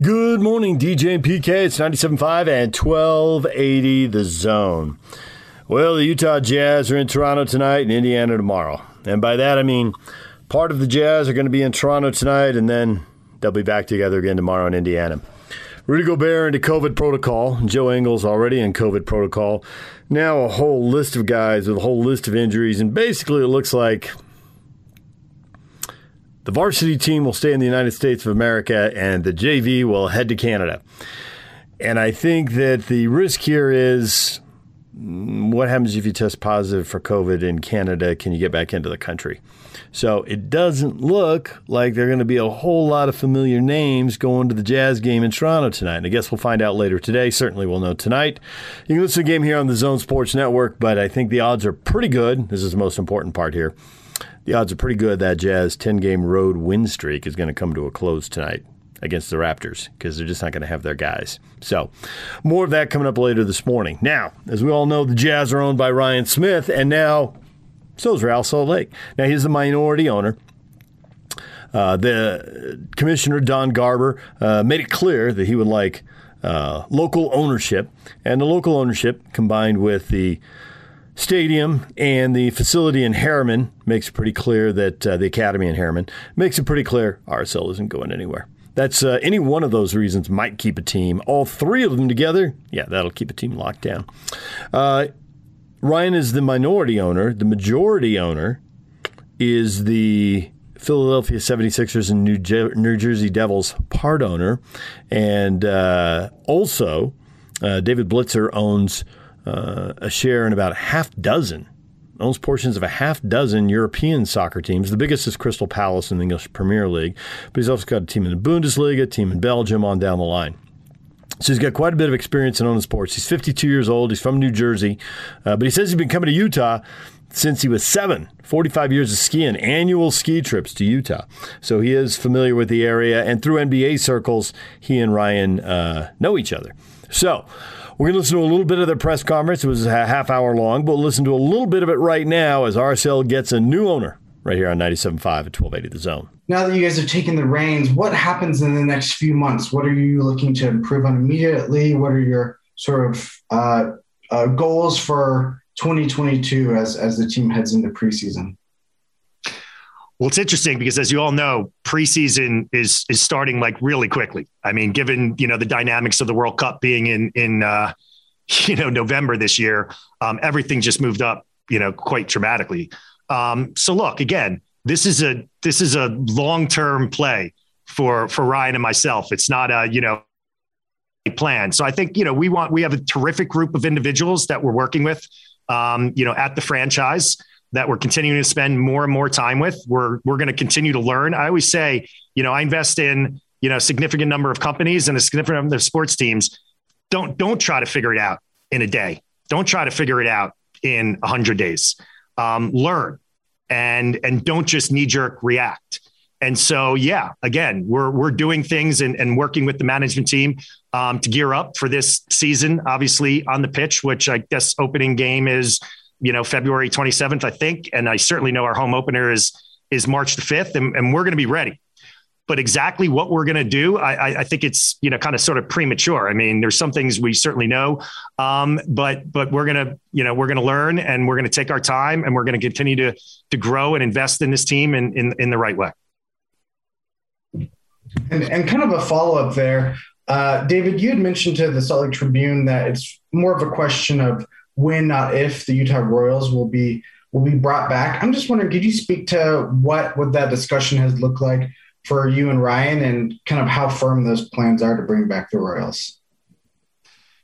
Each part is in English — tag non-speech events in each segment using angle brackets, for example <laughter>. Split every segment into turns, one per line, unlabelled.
Good morning, DJ and PK. It's 97.5 and 1280 the zone. Well, the Utah Jazz are in Toronto tonight and Indiana tomorrow. And by that, I mean part of the Jazz are going to be in Toronto tonight and then they'll be back together again tomorrow in Indiana. Rudy Gobert into COVID protocol. Joe Ingles already in COVID protocol. Now a whole list of guys with a whole list of injuries. And basically, it looks like the varsity team will stay in the United States of America and the JV will head to Canada. And I think that the risk here is mm, what happens if you test positive for COVID in Canada? Can you get back into the country? So it doesn't look like there are going to be a whole lot of familiar names going to the Jazz game in Toronto tonight. And I guess we'll find out later today. Certainly we'll know tonight. You can listen to the game here on the Zone Sports Network, but I think the odds are pretty good. This is the most important part here the odds are pretty good that Jazz 10 game road win streak is going to come to a close tonight against the Raptors because they're just not going to have their guys. So, more of that coming up later this morning. Now, as we all know, the Jazz are owned by Ryan Smith, and now so is Real Salt Lake. Now, he's the minority owner. Uh, the commissioner, Don Garber, uh, made it clear that he would like uh, local ownership, and the local ownership combined with the stadium and the facility in Herriman makes it pretty clear that uh, the academy in Herriman makes it pretty clear RSL isn't going anywhere. That's uh, any one of those reasons might keep a team. All three of them together, yeah, that'll keep a team locked down. Uh, Ryan is the minority owner. The majority owner is the Philadelphia 76ers and New, New Jersey Devils part owner. And uh, also, uh, David Blitzer owns uh, a share in about a half dozen, owns portions of a half dozen European soccer teams. The biggest is Crystal Palace in the English Premier League, but he's also got a team in the Bundesliga, a team in Belgium, on down the line. So he's got quite a bit of experience in owning sports. He's 52 years old. He's from New Jersey, uh, but he says he's been coming to Utah since he was seven. 45 years of skiing, annual ski trips to Utah. So he is familiar with the area, and through NBA circles, he and Ryan uh, know each other. So we're going to listen to a little bit of their press conference. It was a half hour long, but we'll listen to a little bit of it right now as RSL gets a new owner right here on 97.5 at 1280 The Zone.
Now that you guys have taken the reins, what happens in the next few months? What are you looking to improve on immediately? What are your sort of uh, uh, goals for 2022 as, as the team heads into preseason?
Well, it's interesting because, as you all know, preseason is is starting like really quickly. I mean, given you know the dynamics of the World Cup being in in uh, <laughs> you know November this year, um, everything just moved up you know quite dramatically. Um, so look, again, this is a this is a long term play for for Ryan and myself. It's not a you know plan. So I think you know we want we have a terrific group of individuals that we're working with, um, you know, at the franchise that we're continuing to spend more and more time with. We're we're going to continue to learn. I always say, you know, I invest in you know a significant number of companies and a significant number of sports teams. Don't don't try to figure it out in a day. Don't try to figure it out in hundred days. Um, learn and and don't just knee jerk react. And so, yeah, again, we're we're doing things and, and working with the management team um, to gear up for this season. Obviously, on the pitch, which I guess opening game is you know, February 27th, I think. And I certainly know our home opener is is March the 5th, and, and we're going to be ready. But exactly what we're going to do, I, I, think it's you know kind of sort of premature. I mean, there's some things we certainly know, um, but but we're gonna you know we're gonna learn and we're gonna take our time and we're gonna continue to to grow and invest in this team in in, in the right way.
And, and kind of a follow up there, uh, David, you had mentioned to the Salt Lake Tribune that it's more of a question of when, not if, the Utah Royals will be will be brought back. I'm just wondering, could you speak to what what that discussion has looked like for you and Ryan, and kind of how firm those plans are to bring back the Royals?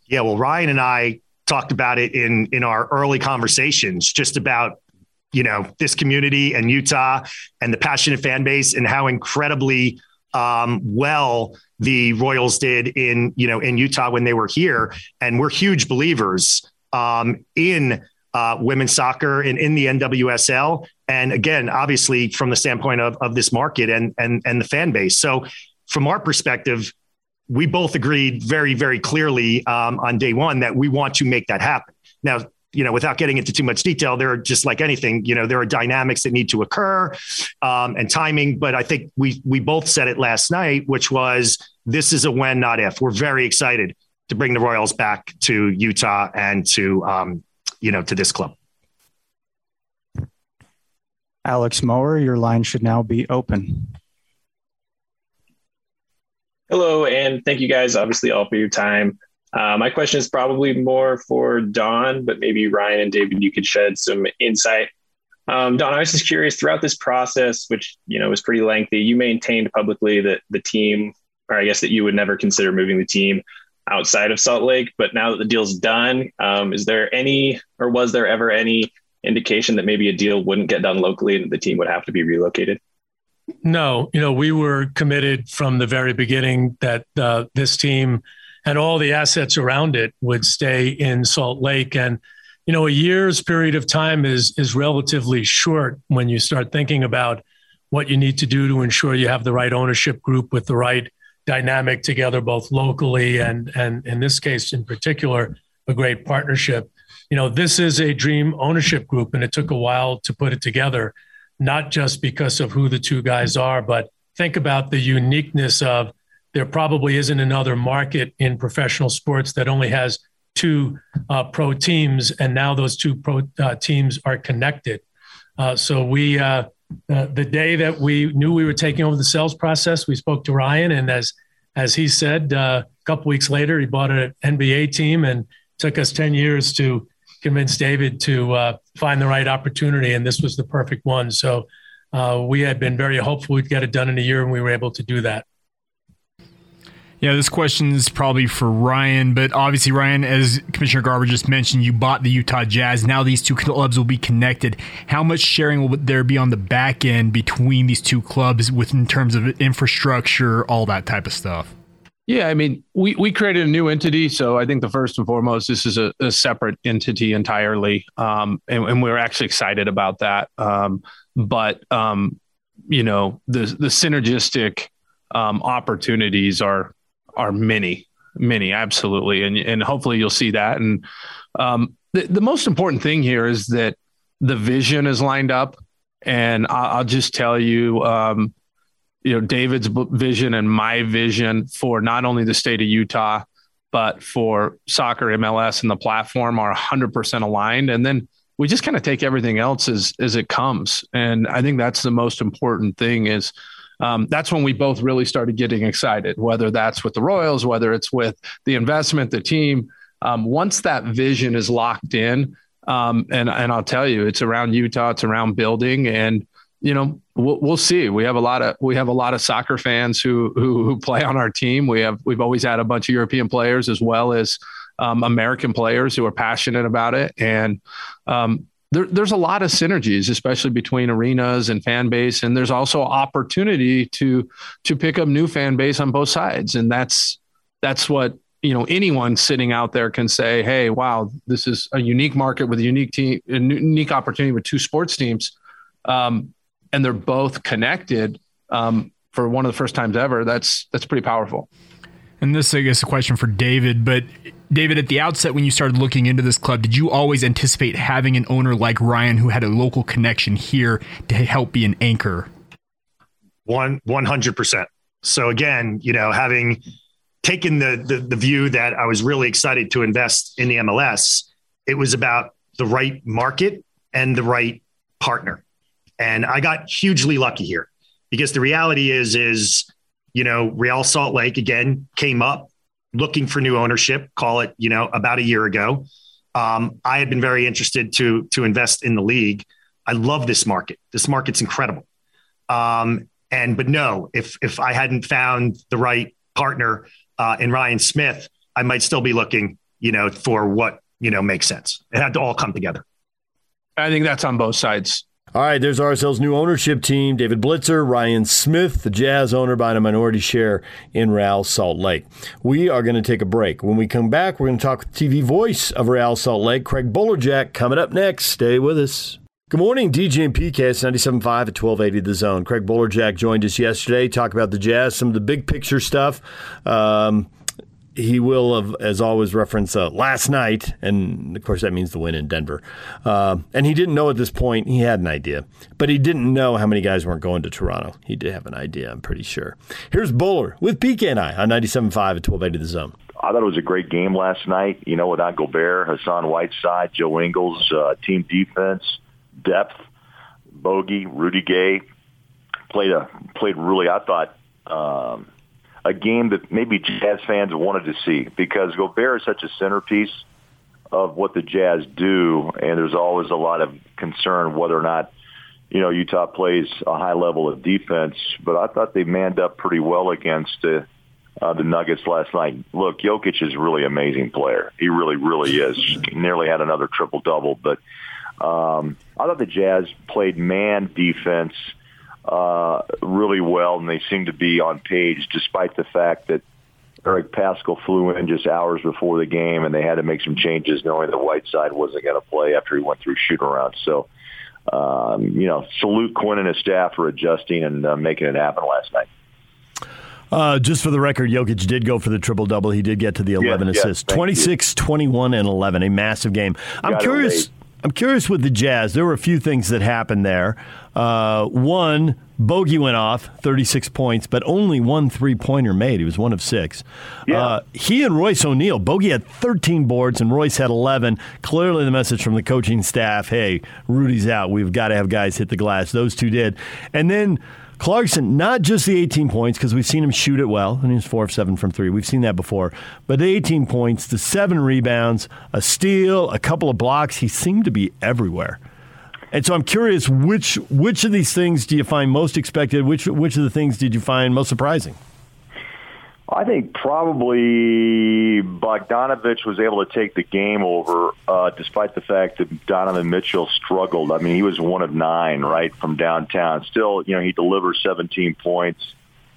Yeah, well, Ryan and I talked about it in in our early conversations, just about you know this community and Utah and the passionate fan base and how incredibly um, well the Royals did in you know in Utah when they were here, and we're huge believers um, in uh, women's soccer and in the NWSL. And again, obviously from the standpoint of, of this market and, and, and the fan base. So from our perspective, we both agreed very, very clearly um, on day one that we want to make that happen. Now, you know, without getting into too much detail, there are just like anything, you know, there are dynamics that need to occur um, and timing. But I think we we both said it last night, which was this is a when, not if. We're very excited to bring the Royals back to Utah and to um, you know to this club.
Alex Mower, your line should now be open.
Hello, and thank you guys, obviously, all for your time. Uh, my question is probably more for Don, but maybe Ryan and David, you could shed some insight. Um, Don, I was just curious throughout this process, which you know was pretty lengthy. You maintained publicly that the team, or I guess that you would never consider moving the team outside of Salt Lake. But now that the deal's done, um, is there any, or was there ever any indication that maybe a deal wouldn't get done locally and the team would have to be relocated?
No, you know, we were committed from the very beginning that uh, this team and all the assets around it would stay in Salt Lake. And, you know, a year's period of time is is relatively short when you start thinking about what you need to do to ensure you have the right ownership group with the right dynamic together, both locally and and in this case in particular, a great partnership. You know, this is a dream ownership group, and it took a while to put it together, not just because of who the two guys are, but think about the uniqueness of there probably isn't another market in professional sports that only has two uh, pro teams, and now those two pro uh, teams are connected. Uh, so we, uh, uh, the day that we knew we were taking over the sales process, we spoke to Ryan, and as as he said, uh, a couple weeks later, he bought an NBA team, and took us ten years to convince David to find the right opportunity, and this was the perfect one. So we had been very hopeful we'd get it done in a year, and we were able to do that.
Yeah, this question is probably for Ryan, but obviously, Ryan, as Commissioner Garber just mentioned, you bought the Utah Jazz. Now these two clubs will be connected. How much sharing will there be on the back end between these two clubs, with in terms of infrastructure, all that type of stuff?
Yeah, I mean, we, we created a new entity. So I think the first and foremost, this is a, a separate entity entirely. Um, and, and, we're actually excited about that. Um, but, um, you know, the, the synergistic um, opportunities are are many, many, absolutely, and and hopefully you'll see that. And um, the the most important thing here is that the vision is lined up, and I'll, I'll just tell you. Um, you know David's vision and my vision for not only the state of Utah, but for soccer MLS and the platform are 100% aligned. And then we just kind of take everything else as as it comes. And I think that's the most important thing is um, that's when we both really started getting excited, whether that's with the Royals, whether it's with the investment, the team. Um, once that vision is locked in, um, and and I'll tell you, it's around Utah, it's around building, and you know we'll, we'll see. We have a lot of we have a lot of soccer fans who, who who play on our team. We have we've always had a bunch of European players as well as um, American players who are passionate about it, and um, there, there's a lot of synergies, especially between arenas and fan base, and there's also opportunity to to pick up new fan base on both sides, and that's that's what you know anyone sitting out there can say. Hey, wow, this is a unique market with a unique team, a unique opportunity with two sports teams, um, and they're both connected um, for one of the first times ever. That's that's pretty powerful.
And this, I guess, a question for David. But David, at the outset, when you started looking into this club, did you always anticipate having an owner like Ryan who had a local connection here to help be an anchor?
One one hundred percent. So again, you know, having taken the, the the view that I was really excited to invest in the MLS, it was about the right market and the right partner. And I got hugely lucky here because the reality is is you know, Real Salt Lake again came up looking for new ownership, call it, you know, about a year ago. Um, I had been very interested to to invest in the league. I love this market. This market's incredible. Um, and but no, if if I hadn't found the right partner uh, in Ryan Smith, I might still be looking, you know, for what you know makes sense. It had to all come together.
I think that's on both sides.
All right, there's RSL's new ownership team David Blitzer, Ryan Smith, the Jazz owner buying a minority share in Real Salt Lake. We are going to take a break. When we come back, we're going to talk with TV voice of Real Salt Lake, Craig Bolerjack, coming up next. Stay with us. Good morning, DJ and PKS 97.5 at 1280 The Zone. Craig Bolerjack joined us yesterday, talk about the Jazz, some of the big picture stuff. Um, he will, have, as always, reference uh, last night, and of course that means the win in Denver. Uh, and he didn't know at this point. He had an idea, but he didn't know how many guys weren't going to Toronto. He did have an idea, I'm pretty sure. Here's Bowler with PK and I on 97.5 at 1280 The Zone.
I thought it was a great game last night. You know, without Gobert, Hassan Whiteside, Joe Ingles, uh, team defense, depth, Bogey, Rudy Gay played a played really. I thought um, a game that maybe Jazz fans wanted to see because Gobert is such a centerpiece of what the Jazz do, and there's always a lot of concern whether or not you know Utah plays a high level of defense. But I thought they manned up pretty well against uh, uh, the Nuggets last night. Look, Jokic is really amazing player. He really, really is. Nearly had another triple double, but um, I thought the Jazz played man defense really well, and they seem to be on page, despite the fact that Eric Paschall flew in just hours before the game, and they had to make some changes, knowing the Whiteside wasn't going to play after he went through shoot around. So, um, you know, salute Quinn and his staff for adjusting and uh, making it happen last night.
Uh, just for the record, Jokic did go for the triple double. He did get to the 11
yes,
assists. 26, you. 21, and 11. A massive game. I'm curious. I'm curious with the Jazz. There were a few things that happened there. Uh, one, Bogey went off, 36 points, but only one three pointer made. He was one of six.
Yeah. Uh,
he and Royce O'Neale, Bogey had 13 boards and Royce had 11. Clearly, the message from the coaching staff hey, Rudy's out. We've got to have guys hit the glass. Those two did. And then Clarkson, not just the 18 points, because we've seen him shoot it well, and he's four of seven from three. We've seen that before. But the 18 points, the seven rebounds, a steal, a couple of blocks, he seemed to be everywhere. And so I'm curious, which which of these things do you find most expected? Which which of the things did you find most surprising?
I think probably Bogdanovic was able to take the game over, uh, despite the fact that Donovan Mitchell struggled. I mean, he was one of nine, right, from downtown. Still, you know, he delivered 17 points,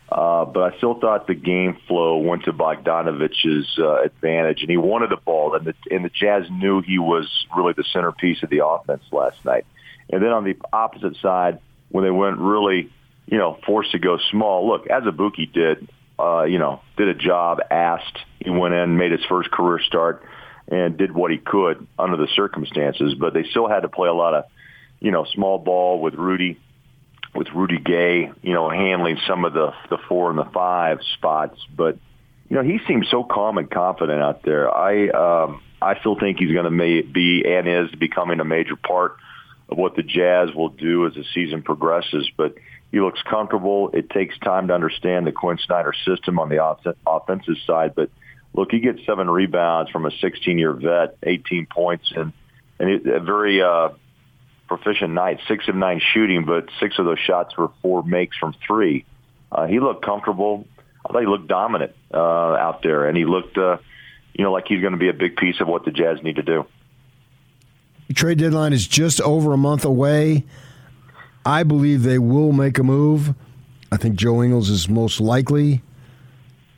uh, but I still thought the game flow went to Bogdanovic's uh, advantage, and he wanted the ball, and the, and the Jazz knew he was really the centerpiece of the offense last night. And then on the opposite side, when they went really, you know, forced to go small, look, as Azubuike did, uh, you know, did a job, asked. He went in, made his first career start, and did what he could under the circumstances. But they still had to play a lot of, you know, small ball with Rudy, with Rudy Gay, you know, handling some of the the four and the five spots. But you know, he seems so calm and confident out there. I um, I still think he's going to be and is becoming a major part of what the Jazz will do as the season progresses. But he looks comfortable. It takes time to understand the Quinn Snyder system on the offensive side, but look, he gets seven rebounds from a 16-year vet, 18 points, and and a very uh, proficient night, six of nine shooting, but six of those shots were four makes from three. Uh, he looked comfortable. I thought he looked dominant uh, out there, and he looked, uh, you know, like he's going to be a big piece of what the Jazz need to do.
Trade deadline is just over a month away. I believe they will make a move. I think Joe Ingles is most likely.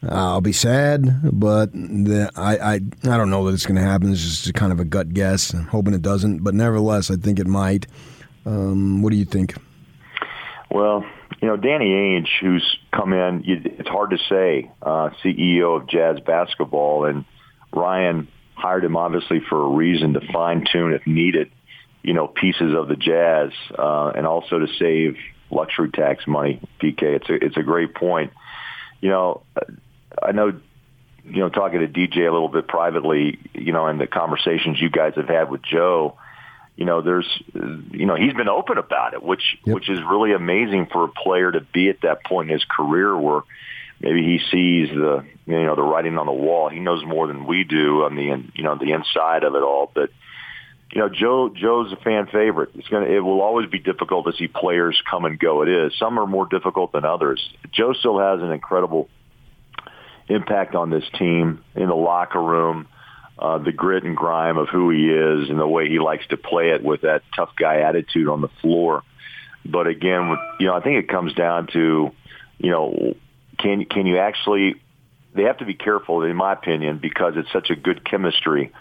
I'll be sad, but the, I, I I don't know that it's going to happen. It's just kind of a gut guess. I'm hoping it doesn't, but nevertheless, I think it might. Um, what do you think?
Well, you know, Danny Ainge, who's come in, it's hard to say, uh, CEO of Jazz Basketball, and Ryan hired him obviously for a reason to fine tune if needed you know, pieces of the jazz, uh, and also to save luxury tax money. PK, it's a it's a great point. You know, I know, you know, talking to DJ a little bit privately, you know, and the conversations you guys have had with Joe. You know, there's, you know, he's been open about it, which yep. which is really amazing for a player to be at that point in his career where maybe he sees the you know the writing on the wall. He knows more than we do on the you know the inside of it all, but you know, Joe Joe's a fan favorite. It's gonna it will always be difficult to see players come and go. It is. Some are more difficult than others. Joe still has an incredible impact on this team in the locker room, uh, the grit and grime of who he is and the way he likes to play it with that tough guy attitude on the floor. But again, you know, I think it comes down to, you know, can can you actually? They have to be careful, in my opinion, because it's such a good chemistry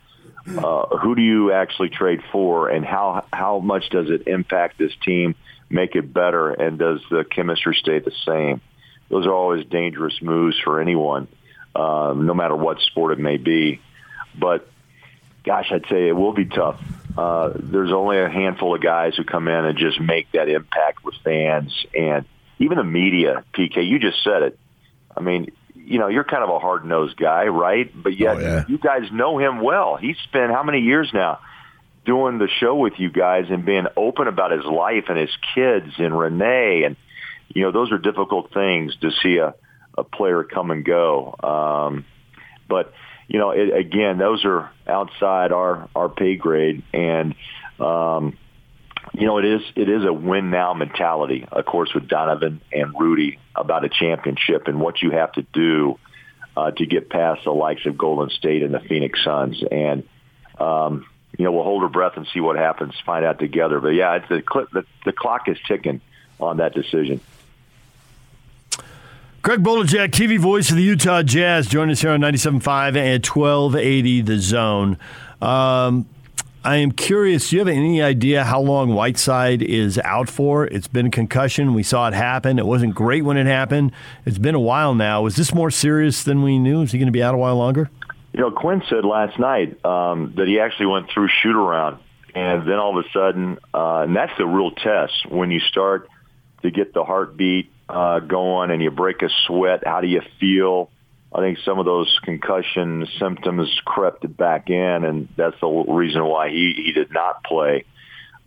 uh, who do you actually trade for, and how how much does it impact this team, make it better, and does the chemistry stay the same? Those are always dangerous moves for anyone. uh, no matter what sport it may be. But gosh, I'd say it will be tough. Uh, there's only a handful of guys who come in and just make that impact with fans and even the media. PK, you just said it. I mean, you know, you're kind of a hard nosed guy, right? But yet,
Oh, yeah.
you guys know him well. He's spent how many years now doing the show with you guys and being open about his life and his kids and Renee and you know those are difficult things to see a a player come and go. Um, but you know, it, again, those are outside our our pay grade, and um, you know, it is it is a win now mentality. Of course, with Donovan and Rudy about a championship and what you have to do uh, to get past the likes of Golden State and the Phoenix Suns, and um, you know, we'll hold our breath and see what happens. Find out together. But yeah, the the, the clock is ticking on that decision.
Greg Bolerjack, TV voice of the Utah Jazz, join us here on 97.5 and 1280 The Zone. Um, I am curious, do you have any idea how long Whiteside is out for? It's been concussion. We saw it happen. It wasn't great when it happened. It's been a while now. Is this more serious than we knew? Is he going to be out a while longer?
You know, Quinn said last night um, that he actually went through shoot around, and then all of a sudden, uh, and that's the real test when you start to get the heartbeat uh, going and you break a sweat. How do you feel? I think some of those concussion symptoms crept back in, and that's the reason why he he did not play.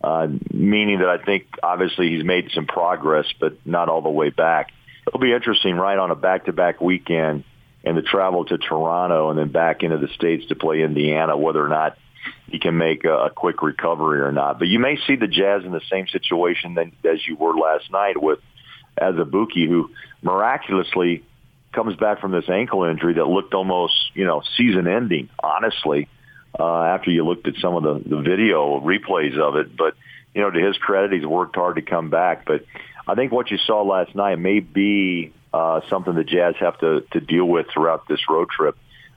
Uh, meaning that I think obviously he's made some progress, but not all the way back. It'll be interesting, right, on a back-to-back weekend and the travel to Toronto and then back into the states to play Indiana, whether or not he can make a, a quick recovery or not. But you may see the Jazz in the same situation than, as you were last night with Azubuike, who miraculously comes back from this ankle injury that looked almost, you know, season-ending. Honestly, uh, after you looked at some of the, the video replays of it, but you know, to his credit, he's worked hard to come back. But I think what you saw last night may be uh, something the Jazz have to to deal with throughout this road trip.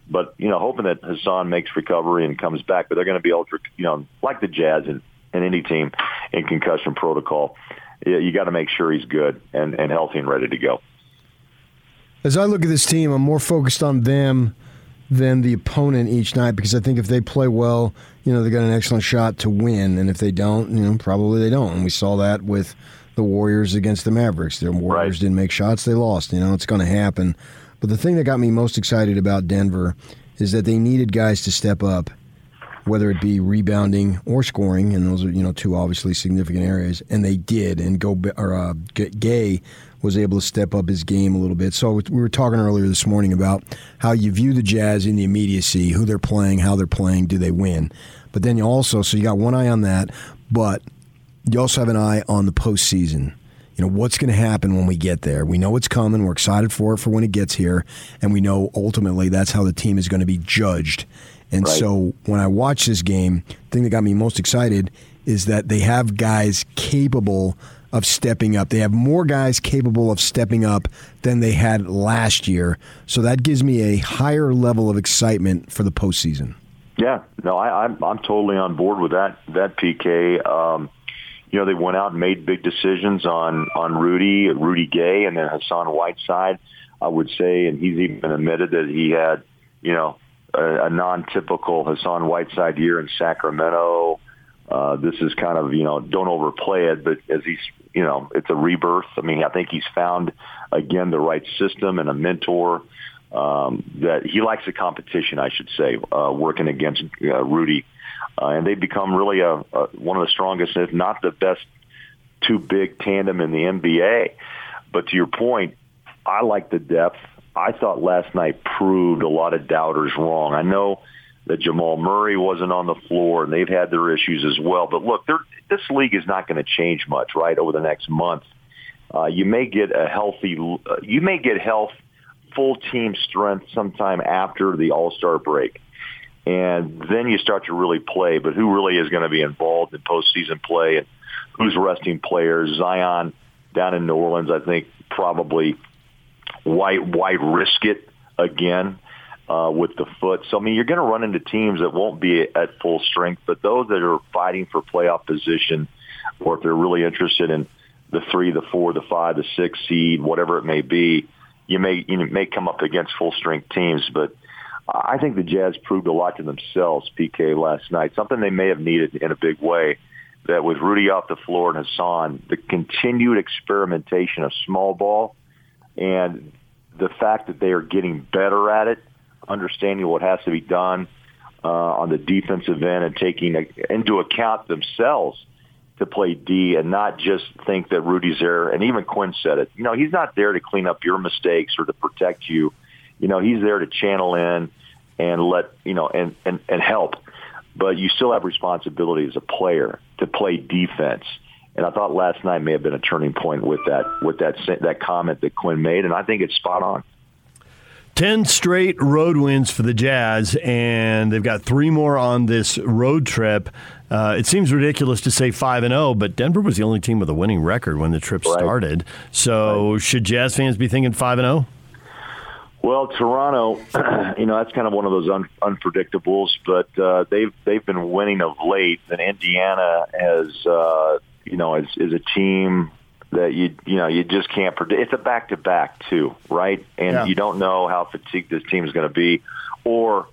But you know, hoping that Hassan makes recovery and comes back. But they're going to be ultra, you know, like the Jazz and, and any team in concussion protocol. You, you got to make sure he's good and, and healthy and ready to go.
As I look at this team, I'm more focused on them than the opponent each night because I think if they play well, you know, they got an excellent shot to win, and if they don't, you know, probably they don't. And we saw that with the Warriors against the Mavericks. The Warriors didn't make shots, they lost. You know, it's going to happen. But the thing that got me most excited about Denver is that they needed guys to step up, whether it be rebounding or scoring, and those are you know two obviously significant areas, and they did. And go or uh, G- Gay was able to step up his game a little bit. So we were talking earlier this morning about how you view the Jazz in the immediacy, who they're playing, how they're playing, do they win? But then you also so you got one eye on that, but you also have an eye on the postseason. You know what's going to happen when we get there. We know it's coming. We're excited for it for when it gets here, and we know ultimately that's how the team is going to be judged. And
Right.
so when I watch this game, the thing that got me most excited is that they have guys capable of stepping up. They have more guys capable of stepping up than they had last year. So that gives me a higher level of excitement for the postseason.
Yeah, no, I, I'm I'm totally on board with that that PK. Um, you know, they went out and made big decisions on on Rudy, Rudy Gay, and then Hassan Whiteside. I would say, and he's even admitted that he had, you know, a, a non-typical Hassan Whiteside year in Sacramento. Uh, this is kind of, you know, don't overplay it, but as he's, you know, it's a rebirth. I mean, I think he's found again the right system and a mentor um, that he likes the competition, I should say, uh, working against uh, Rudy, uh, and they've become really a, a one of the strongest, if not the best, two big tandem in the NBA. But to your point, I like the depth. I thought last night proved a lot of doubters wrong. I know that Jamal Murray wasn't on the floor, and they've had their issues as well. But look, this league is not going to change much, right, over the next month. Uh, you may get a healthy, uh, you may get health, full team strength sometime after the All Star break, and then you start to really play. But who really is going to be involved in postseason play, and who's resting players? Zion down in New Orleans, I think probably why why risk it again uh, with the foot? So I mean, you're going to run into teams that won't be at full strength, but those that are fighting for playoff position, or if they're really interested in the three, the four, the five, the six seed, whatever it may be, you may you may come up against full strength teams, but I think the Jazz proved a lot to themselves, PK, last night. Something they may have needed in a big way. That with Rudy off the floor and Hassan, the continued experimentation of small ball and the fact that they are getting better at it, understanding what has to be done uh, on the defensive end and taking into account themselves to play D and not just think that Rudy's there. And even Quinn said it. You know, he's not there to clean up your mistakes or to protect you. You know, he's there to channel in and let you know and and, and help. But you still have responsibility as a player to play defense. And I thought last night may have been a turning point with that with that that comment that Quinn made, and I think it's spot on.
10 straight road wins for the Jazz, and they've got three more on this road trip. Uh, it seems ridiculous to say 5 and 0, but Denver was the only team with a winning record when the trip right. started. So, right. should Jazz fans be thinking 5 and 0?
Well, Toronto, <clears throat> you know that's kind of one of those un- unpredictables, but uh, they've they've been winning of late, and Indiana has uh, you know is, is a team that you you know you just can't predict. It's a back to back too, right? And yeah. you don't know how fatigued this team is going to be, or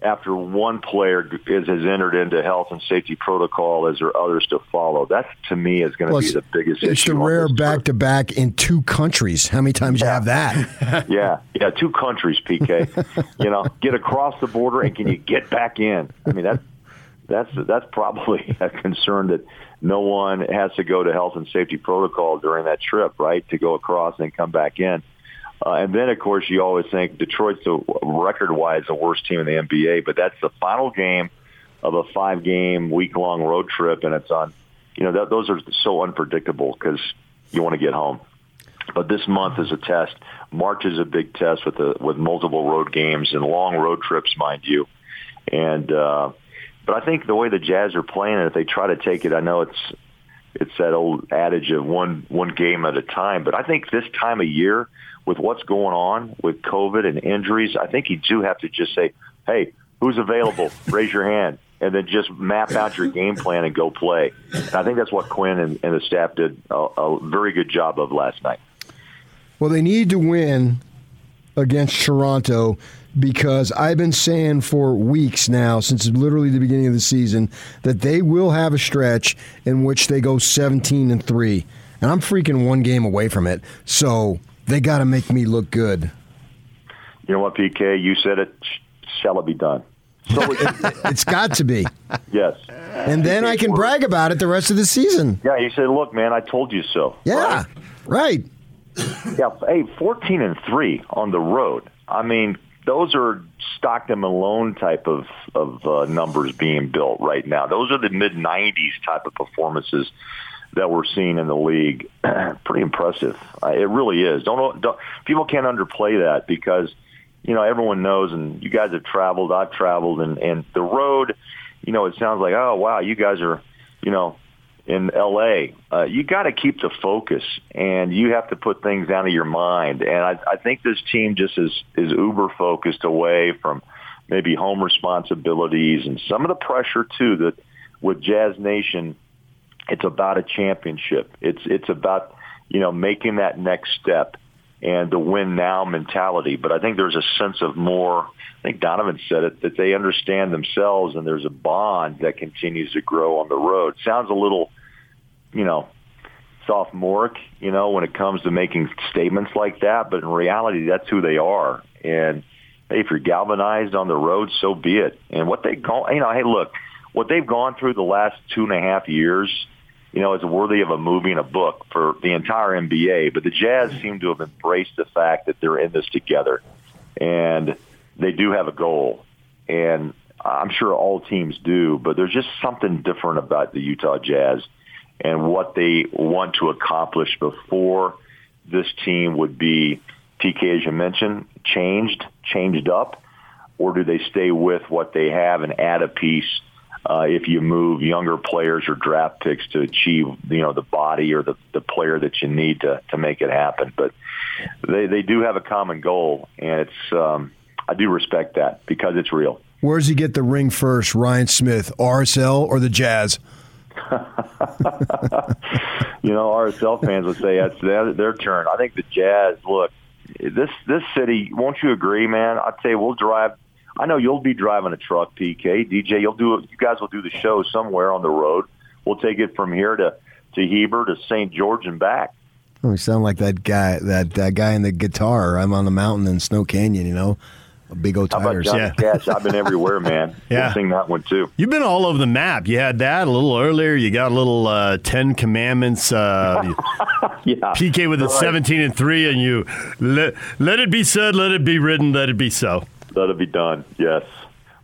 after one player is, has entered into health and safety protocol, is there others to follow? That to me is going to be the biggest
it's
issue.
It's the rare back to back in two countries. How many times yeah. you have that? <laughs>
yeah, yeah, two countries, PK. <laughs> you know, get across the border and can you get back in? I mean, that's that's that's probably <laughs> a concern that no one has to go to health and safety protocol during that trip, right? To go across and come back in. Uh, and then, of course, you always think Detroit's the record-wise the worst team in the NBA, but that's the final game of a five-game, week-long road trip, and it's on. You know, that, those are so unpredictable because you want to get home. But this month is a test. March is a big test with the with multiple road games and long road trips, mind you. And uh, but I think the way the Jazz are playing, if they try to take it, I know it's it's that old adage of one one game at a time. But I think this time of year with what's going on with COVID and injuries, I think you do have to just say, hey, who's available? <laughs> Raise your hand. And then just map out your game plan and go play. And I think that's what Quinn and, and the staff did a, a very good job of last night.
Well, they need to win against Toronto because I've been saying for weeks now, since literally the beginning of the season, that they will have a stretch in which they go 17 and 3. And I'm freaking one game away from it. So they got to make me look good.
You know what, PK? You said it. Shall it be done?
So <laughs> it's got to be.
Yes.
And then I can brag about it the rest of the season.
Yeah, you said, "Look, man, I told you so."
Yeah. Right.
right. yeah. Hey, fourteen and three on the road. I mean, those are Stockton Malone type of of uh, numbers being built right now. Those are the mid '90s type of performances that we're seeing in the league. <clears throat> Pretty impressive. Uh, it really is. Don't, don't people can't underplay that because you know everyone knows, and you guys have traveled. I've traveled, and and the road. You know, it sounds like oh wow, you guys are you know in LA. Uh, you got to keep the focus, and you have to put things out of your mind. And I, I think this team just is is uber focused away from maybe home responsibilities and some of the pressure too that with Jazz Nation it's about a championship. It's it's about you know making that next step and the win now mentality. But I think there's a sense of more. I think Donovan said it that they understand themselves and there's a bond that continues to grow on the road. Sounds a little, you know, sophomoric, you know, when it comes to making statements like that. But in reality, that's who they are. And hey, if you're galvanized on the road, so be it. And what they call, you know, hey, look, what they've gone through the last two and a half years you know, is worthy of a movie and a book for the entire NBA. But the Jazz mm-hmm. seem to have embraced the fact that they're in this together, and they do have a goal. And I'm sure all teams do, but there's just something different about the Utah Jazz and what they want to accomplish before this team would be, PK, as you mentioned, changed, changed up, or do they stay with what they have and add a piece uh, if you move younger players or draft picks to achieve, you know, the body or the, the player that you need to, to make it happen. But they, they do have a common goal, and it's um, I do respect that because it's real.
Where does he get the ring first, Ryan Smith, RSL or the Jazz? <laughs>
you know, RSL fans would say that's their, their turn. I think the Jazz, look, this this city, won't you agree, man? I'd say we'll drive. I know you'll be driving a truck, PK, DJ. You'll do it. You guys will do the show somewhere on the road. We'll take it from here to to Heber to St. George and back.
Oh, you sound like that guy, that, that guy in the guitar. I'm on the mountain in Snow Canyon, you know, big old tires.
Yeah.
Cash? I've been everywhere, man. <laughs>
Yeah.
Sing that one too.
You've been all over the map. You had that a little earlier. You got a little uh, Ten Commandments. Uh, <laughs>
Yeah.
PK with a
Right.
17 and 3, and you let, let it be said, let it be written, let it be so.
Let it be done. Yes.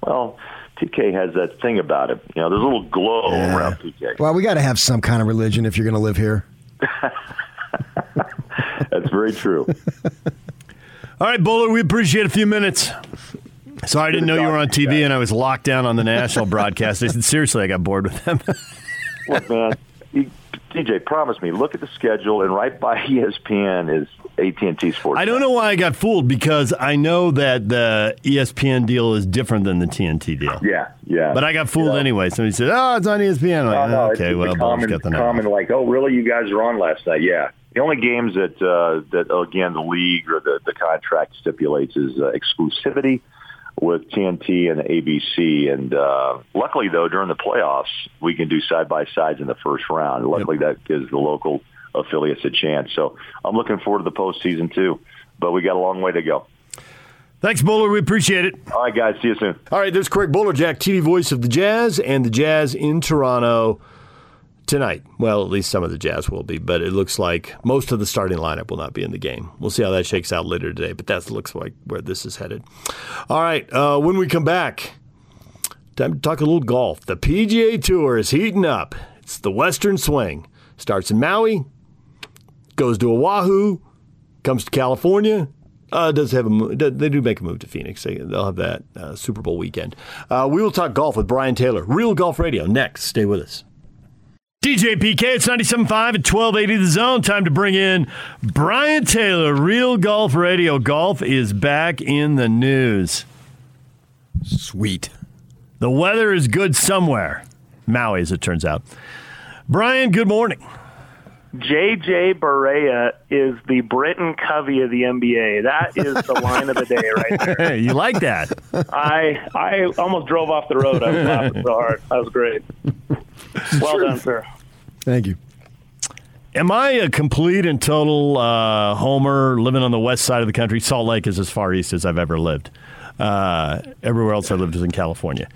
Well, PK has that thing about it. You know, there's a little glow
Yeah.
around PK.
Well, we got to have some kind of religion if you're going to live here. <laughs>
That's very true. <laughs>
All right, Bowler, we appreciate a few minutes. Sorry, I didn't know you were on TV and I was locked down on the national broadcast. I said, seriously, I got bored with them. <laughs>
Look, man, you, DJ, promise me. Look at the schedule, and right by <laughs> ESPN is AT&T Sports.
I don't know why I got fooled because I know that the ESPN deal is different than the TNT deal.
Yeah, yeah.
But I got fooled
Yeah.
anyway. Somebody said, oh, it's on ESPN. I'm like,
Oh, no,
okay, well,
common,
got the
common like, oh, really? You guys were on last night? Yeah. The only games that uh, that again the league or the, the contract stipulates is uh, exclusivity with TNT and ABC. And uh, luckily, though, during the playoffs, we can do side by sides in the first round. Luckily, that gives the local affiliates a chance. So I'm looking forward to the postseason too. But we got a long way to go.
Thanks, Bowler. We appreciate it.
All right, guys. See you soon.
All right, there's Craig Bolerjack, TV voice of the Jazz, and the Jazz in Toronto tonight. Well, at least some of the Jazz will be, but it looks like most of the starting lineup will not be in the game. We'll see how that shakes out later today, but that looks like where this is headed. All right, uh, when we come back, time to talk a little golf. The PGA Tour is heating up. It's the Western Swing. Starts in Maui, goes to Oahu, comes to California. Uh, does have a they do make a move to Phoenix? They, they'll have that uh, Super Bowl weekend. Uh, we will talk golf with Brian Taylor, Real Golf Radio. Next, stay with us. DJ PK, it's 97.5 at 1280 The Zone. Time to bring in Brian Taylor, Real Golf Radio. Golf is back in the news.
Sweet.
The weather is good somewhere. Maui, as it turns out. Brian, good morning.
JJ Barea is the Britton Covey of the NBA. That is the line of the day right <laughs> there.
Hey, you like that?
I I almost drove off the road. I was laughing so hard. That was great. Well done, sir.
Thank you.
Am I a complete and total uh, homer living on the west side of the country? Salt Lake is as far east as I've ever lived. Uh, everywhere else I lived was in California.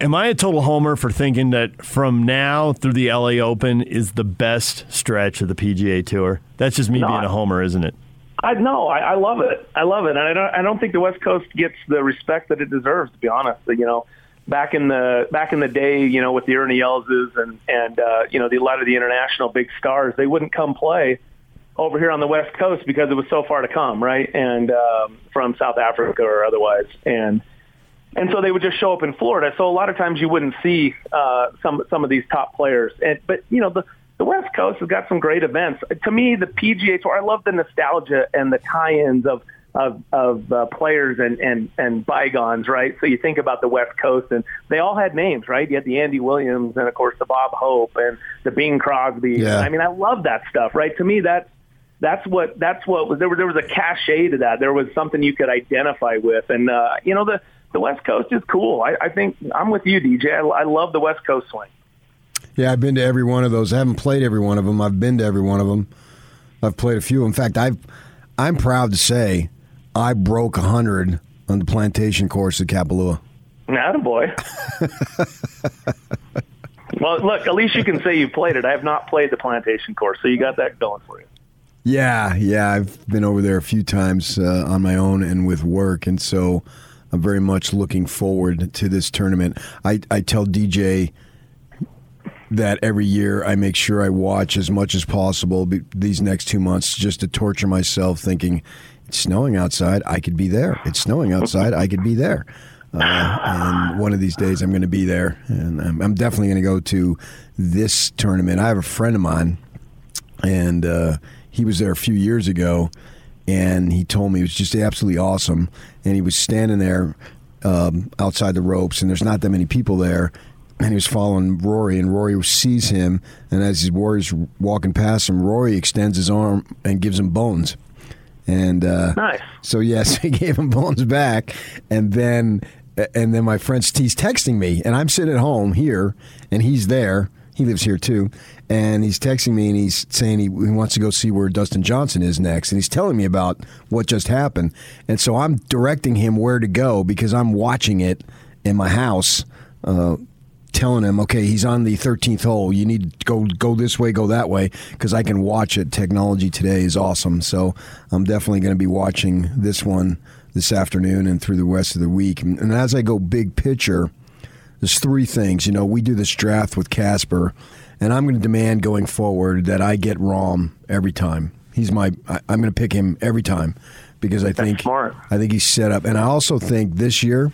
Am I a total homer for thinking that from now through the LA Open is the best stretch of the PGA Tour? That's just me
No,
being a homer, isn't it?
I no, I, I love it. I love it, and I don't. I don't think the West Coast gets the respect that it deserves. To be honest, you know, back in the back in the day, you know, with the Ernie Elses and and uh, you know the, a lot of the international big stars, they wouldn't come play over here on the West Coast because it was so far to come, right? And um, from South Africa or otherwise, and and so they would just show up in Florida. So a lot of times you wouldn't see uh, some some of these top players. And but you know the the West Coast has got some great events. To me, the PGA Tour, I love the nostalgia and the tie-ins of of, of uh, players and, and and bygones, right? So you think about the West Coast, and they all had names, right? You had the Andy Williams, and of course the Bob Hope, and the Bing Crosby.
Yeah.
I mean, I love that stuff, right? To me, that's that's what that's what was there was there was a cachet to that. There was something you could identify with, and uh, you know the the West Coast is cool. I, I think I'm with you, DJ. I, I love the West Coast swing.
Yeah, I've been to every one of those. I haven't played every one of them. I've been to every one of them. I've played a few. In fact, I've I'm proud to say I broke 100 on the plantation course at Kapalua.
boy. well, look, at least you can say you played it. I have not played the plantation course, so you got that going for you.
Yeah, yeah, I've been over there a few times uh, on my own and with work, and so I'm very much looking forward to this tournament. I, I tell DJ that every year I make sure I watch as much as possible these next two months just to torture myself, thinking it's snowing outside, I could be there. It's snowing outside, I could be there. Uh, and one of these days I'm going to be there, and I'm, I'm definitely going to go to this tournament. I have a friend of mine, and uh, he was there a few years ago, and he told me it was just absolutely awesome. And he was standing there um, outside the ropes, and there's not that many people there. And he was following Rory, and Rory sees him, and as his Rory's walking past him, Rory extends his arm and gives him bones. And uh,
nice.
So yes, <laughs> he gave him Bones back, and then and then my friend he's texting me, and I'm sitting at home here, and he's there. He lives here too, and he's texting me and he's saying he, he wants to go see where Dustin Johnson is next, and he's telling me about what just happened, and so I'm directing him where to go because I'm watching it in my house. Uh, telling him, okay, he's on the 13th hole. You need to go go this way, go that way, because I can watch it. Technology today is awesome, so I'm definitely going to be watching this one this afternoon and through the rest of the week. And as I go big picture, there's three things. You know, we do this draft with Casper, and I'm going to demand going forward that I get Rahm every time. He's my. I, I'm going to pick him every time because I think
smart.
I think he's set up, and I also think this year.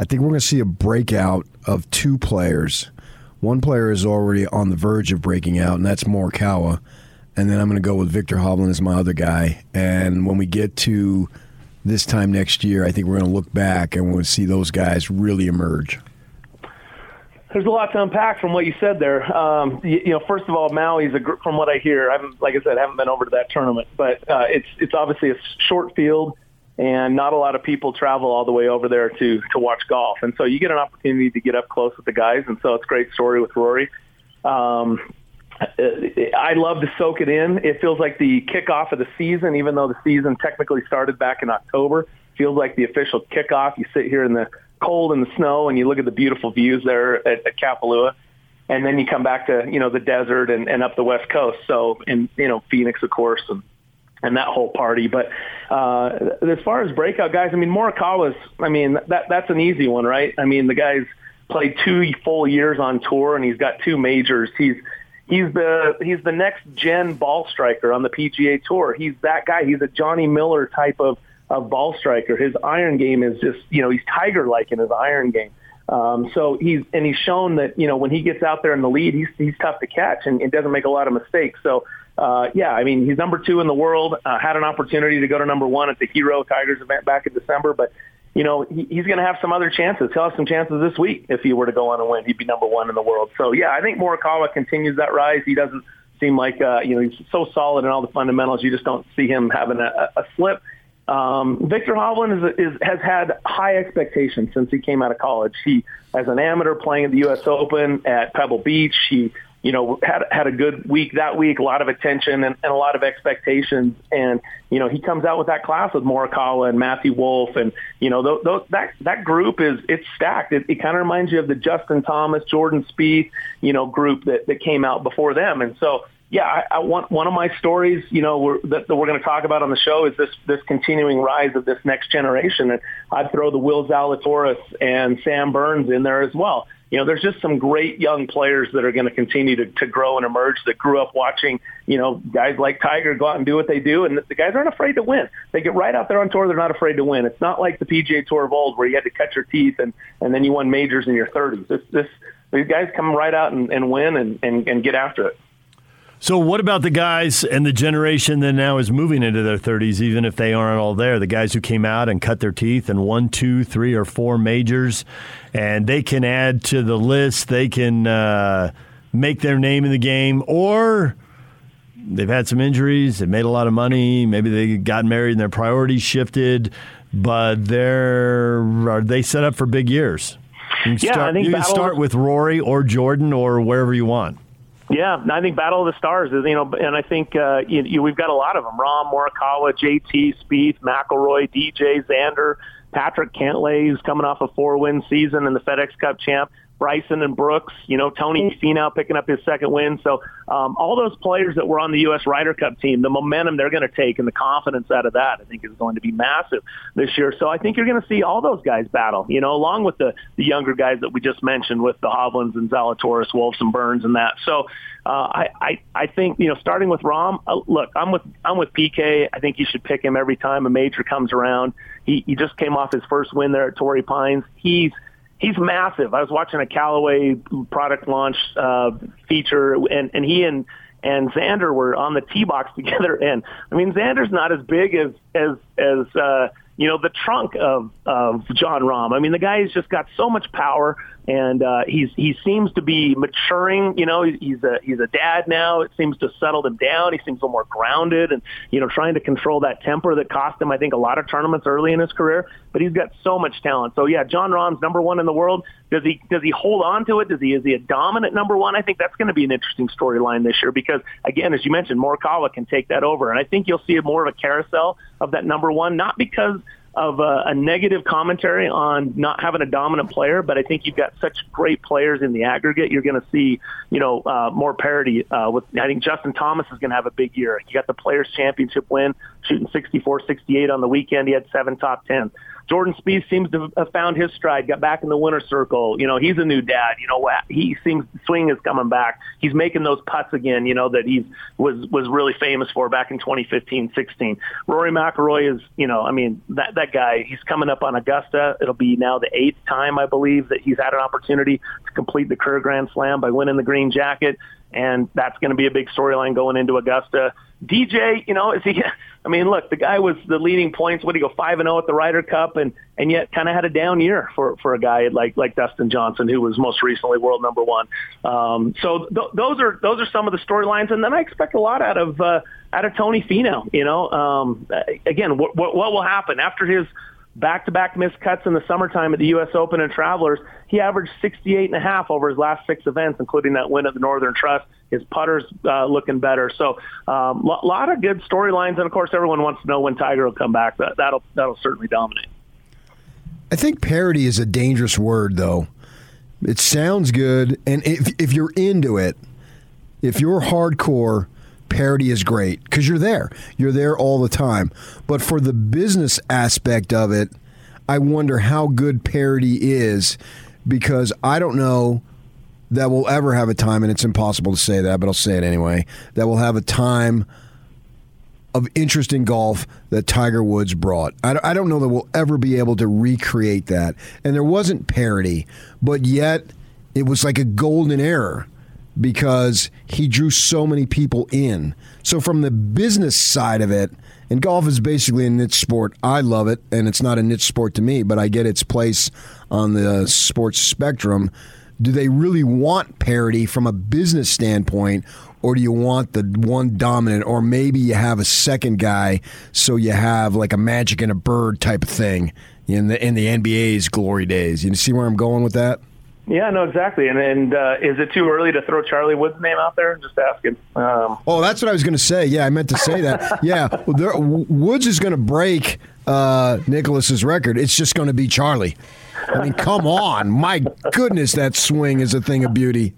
I think we're going to see a breakout of two players. One player is already on the verge of breaking out, and that's Morikawa. And then I'm going to go with Viktor Hovland as my other guy. And when we get to this time next year, I think we're going to look back and we'll see those guys really emerge.
There's a lot to unpack from what you said there. Um, you, you know, first of all, Maui's a, from what I hear. I haven't, like I said, haven't been over to that tournament, but uh, it's it's obviously a short field and not a lot of people travel all the way over there to to watch golf. And so you get an opportunity to get up close with the guys, and so it's a great story with Rory. Um, I love to soak it in. It feels like the kickoff of the season, even though the season technically started back in October. Feels like the official kickoff. You sit here in the cold and the snow, and you look at the beautiful views there at, at Kapalua, and then you come back to you know the desert and, and up the west coast. So in you know Phoenix, of course, and and that whole party. But uh, as far as breakout guys, I mean, Morikawa's, I mean, that that's an easy one, right? I mean, the guy's played two full years on tour and he's got two majors. He's he's the he's the next gen ball striker on the PGA Tour. He's that guy. He's a Johnny Miller type of of ball striker. His iron game is just you know he's tiger like in his iron game. Um, so he's and he's shown that you know when he gets out there in the lead, he's he's tough to catch and, and doesn't make a lot of mistakes. So uh, yeah, I mean, he's number two in the world. Uh, had an opportunity to go to number one at the Hero Tigers event back in December, but you know he, he's going to have some other chances. He'll have some chances this week if he were to go on and win. He'd be number one in the world. So yeah, I think Morikawa continues that rise. He doesn't seem like uh, you know he's so solid in all the fundamentals. You just don't see him having a, a slip. Um, Viktor Hovland is, is, has had high expectations since he came out of college. He, as an amateur, playing at the U.S. Open at Pebble Beach, he you know, had had a good week that week, a lot of attention and, and a lot of expectations. And you know, he comes out with that class with Morikawa and Matthew Wolff, and you know, th- th- that that group is it's stacked. It, it kind of reminds you of the Justin Thomas, Jordan Spieth, you know, group that that came out before them. And so, yeah, I, I want one of my stories, you know, we're, that, that we're going to talk about on the show is this this continuing rise of this next generation, and I'd throw the Will Zalatoris and Sam Burns in there as well you know, there's just some great young players that are going to continue to, to grow and emerge that grew up watching, you know, guys like Tiger go out and do what they do. And the guys aren't afraid to win. They get right out there on tour. They're not afraid to win. It's not like the PGA Tour of old where you had to cut your teeth and, and then you won majors in your 30s. This, this, these guys come right out and, and win and, and, and get after it.
So, what about the guys and the generation that now is moving into their 30s, even if they aren't all there? The guys who came out and cut their teeth and won two, three, or four majors, and they can add to the list. They can uh, make their name in the game, or they've had some injuries, they've made a lot of money, maybe they got married and their priorities shifted, but they're are they set up for big years? You can
yeah,
start,
I think
you can
battle-
start with Rory or Jordan or wherever you want.
Yeah, I think Battle of the Stars is, you know, and I think uh, you, you, we've got a lot of them: Rahm, Morikawa, JT, Spieth, McIlroy, DJ, Xander, Patrick Cantlay, who's coming off a four-win season and the FedEx Cup champ. Bryson and Brooks, you know, Tony Finau picking up his second win. So um, all those players that were on the U.S. Ryder Cup team, the momentum they're going to take and the confidence out of that, I think, is going to be massive this year. So I think you're going to see all those guys battle, you know, along with the, the younger guys that we just mentioned with the Hovlands and Zalatoris, Wolffs and Burns and that. So uh, I, I, I think, you know, starting with Rahm, uh, look, I'm with, I'm with PK. I think you should pick him every time a major comes around. He, he just came off his first win there at Torrey Pines. He's, he's massive. I was watching a Callaway product launch uh, feature, and and he and and Xander were on the tee box <laughs> together. And I mean, Xander's not as big as as as uh, you know, the trunk of, of Jon Rahm. I mean, the guy has just got so much power and uh, he's he seems to be maturing. You know, he's a he's a dad now. It seems to settle him down. He seems a little more grounded, and you know, trying to control that temper that cost him, I think, a lot of tournaments early in his career. But he's got so much talent. So yeah, Jon Rahm's number one in the world. Does he does he hold on to it? Does he is he a dominant number one? I think that's going to be an interesting storyline this year because again, as you mentioned, Morikawa can take that over, and I think you'll see more of a carousel of that number one, not because of a, a negative commentary on not having a dominant player, but I think you've got such great players in the aggregate. You're going to see, you know, uh, more parity. Uh, with I think Justin Thomas is going to have a big year. You got the Players Championship win, shooting 64, 68 on the weekend. He had seven top tens. Jordan Spieth seems to have found his stride, got back in the winner's circle. You know, he's a new dad. You know, he seems swing is coming back. He's making those putts again. You know that he's was was really famous for back in 2015, 16. Rory McIlroy is, you know, I mean that that guy. He's coming up on Augusta. It'll be now the eighth time I believe that he's had an opportunity to complete the career Grand Slam by winning the green jacket and that's going to be a big storyline going into Augusta. DJ, you know, is he? I mean, look, the guy was the leading points. What did he go five and zero at the Ryder Cup, and and yet kind of had a down year for for a guy like like Dustin Johnson, who was most recently world number one. Um, so th- those are those are some of the storylines, and then I expect a lot out of uh, out of Tony Finau. You know, um, again, what what will happen after his back-to-back missed cuts in the summertime at the U.S. Open and Travelers. He averaged 68 and a half over his last six events, including that win at the Northern Trust. His putter's uh, looking better. So a um, lot, lot of good storylines, and of course, everyone wants to know when Tiger will come back. That, that'll that'll certainly dominate.
I think parity is a dangerous word, though. It sounds good, and if if you're into it, if you're hardcore parity is great because you're there. You're there all the time. But for the business aspect of it, I wonder how good parity is because I don't know that we'll ever have a time, and it's impossible to say that, but I'll say it anyway, that we'll have a time of interest in golf that Tiger Woods brought. I don't know that we'll ever be able to recreate that. And there wasn't parity, but yet it was like a golden era because he drew so many people in. So, from the business side of it, and golf is basically a niche sport. I love it, and it's not a niche sport to me, but I get its place on the sports spectrum. Do they really want parity from a business standpoint, or do you want the one dominant, or maybe you have a second guy, so you have like a magic and a bird type of thing in the in the NBA's glory days? You see where I'm going with that?
Yeah, no, exactly. And and uh, is it too early to throw Charlie Woods' name out there? Just asking. Um,
oh, that's what I was going to say. Yeah, I meant to say that. <laughs> yeah, there, Woods is going to break uh, Nicklaus's record. It's just going to be Charlie. I mean, come on, my goodness, that swing is a thing of beauty.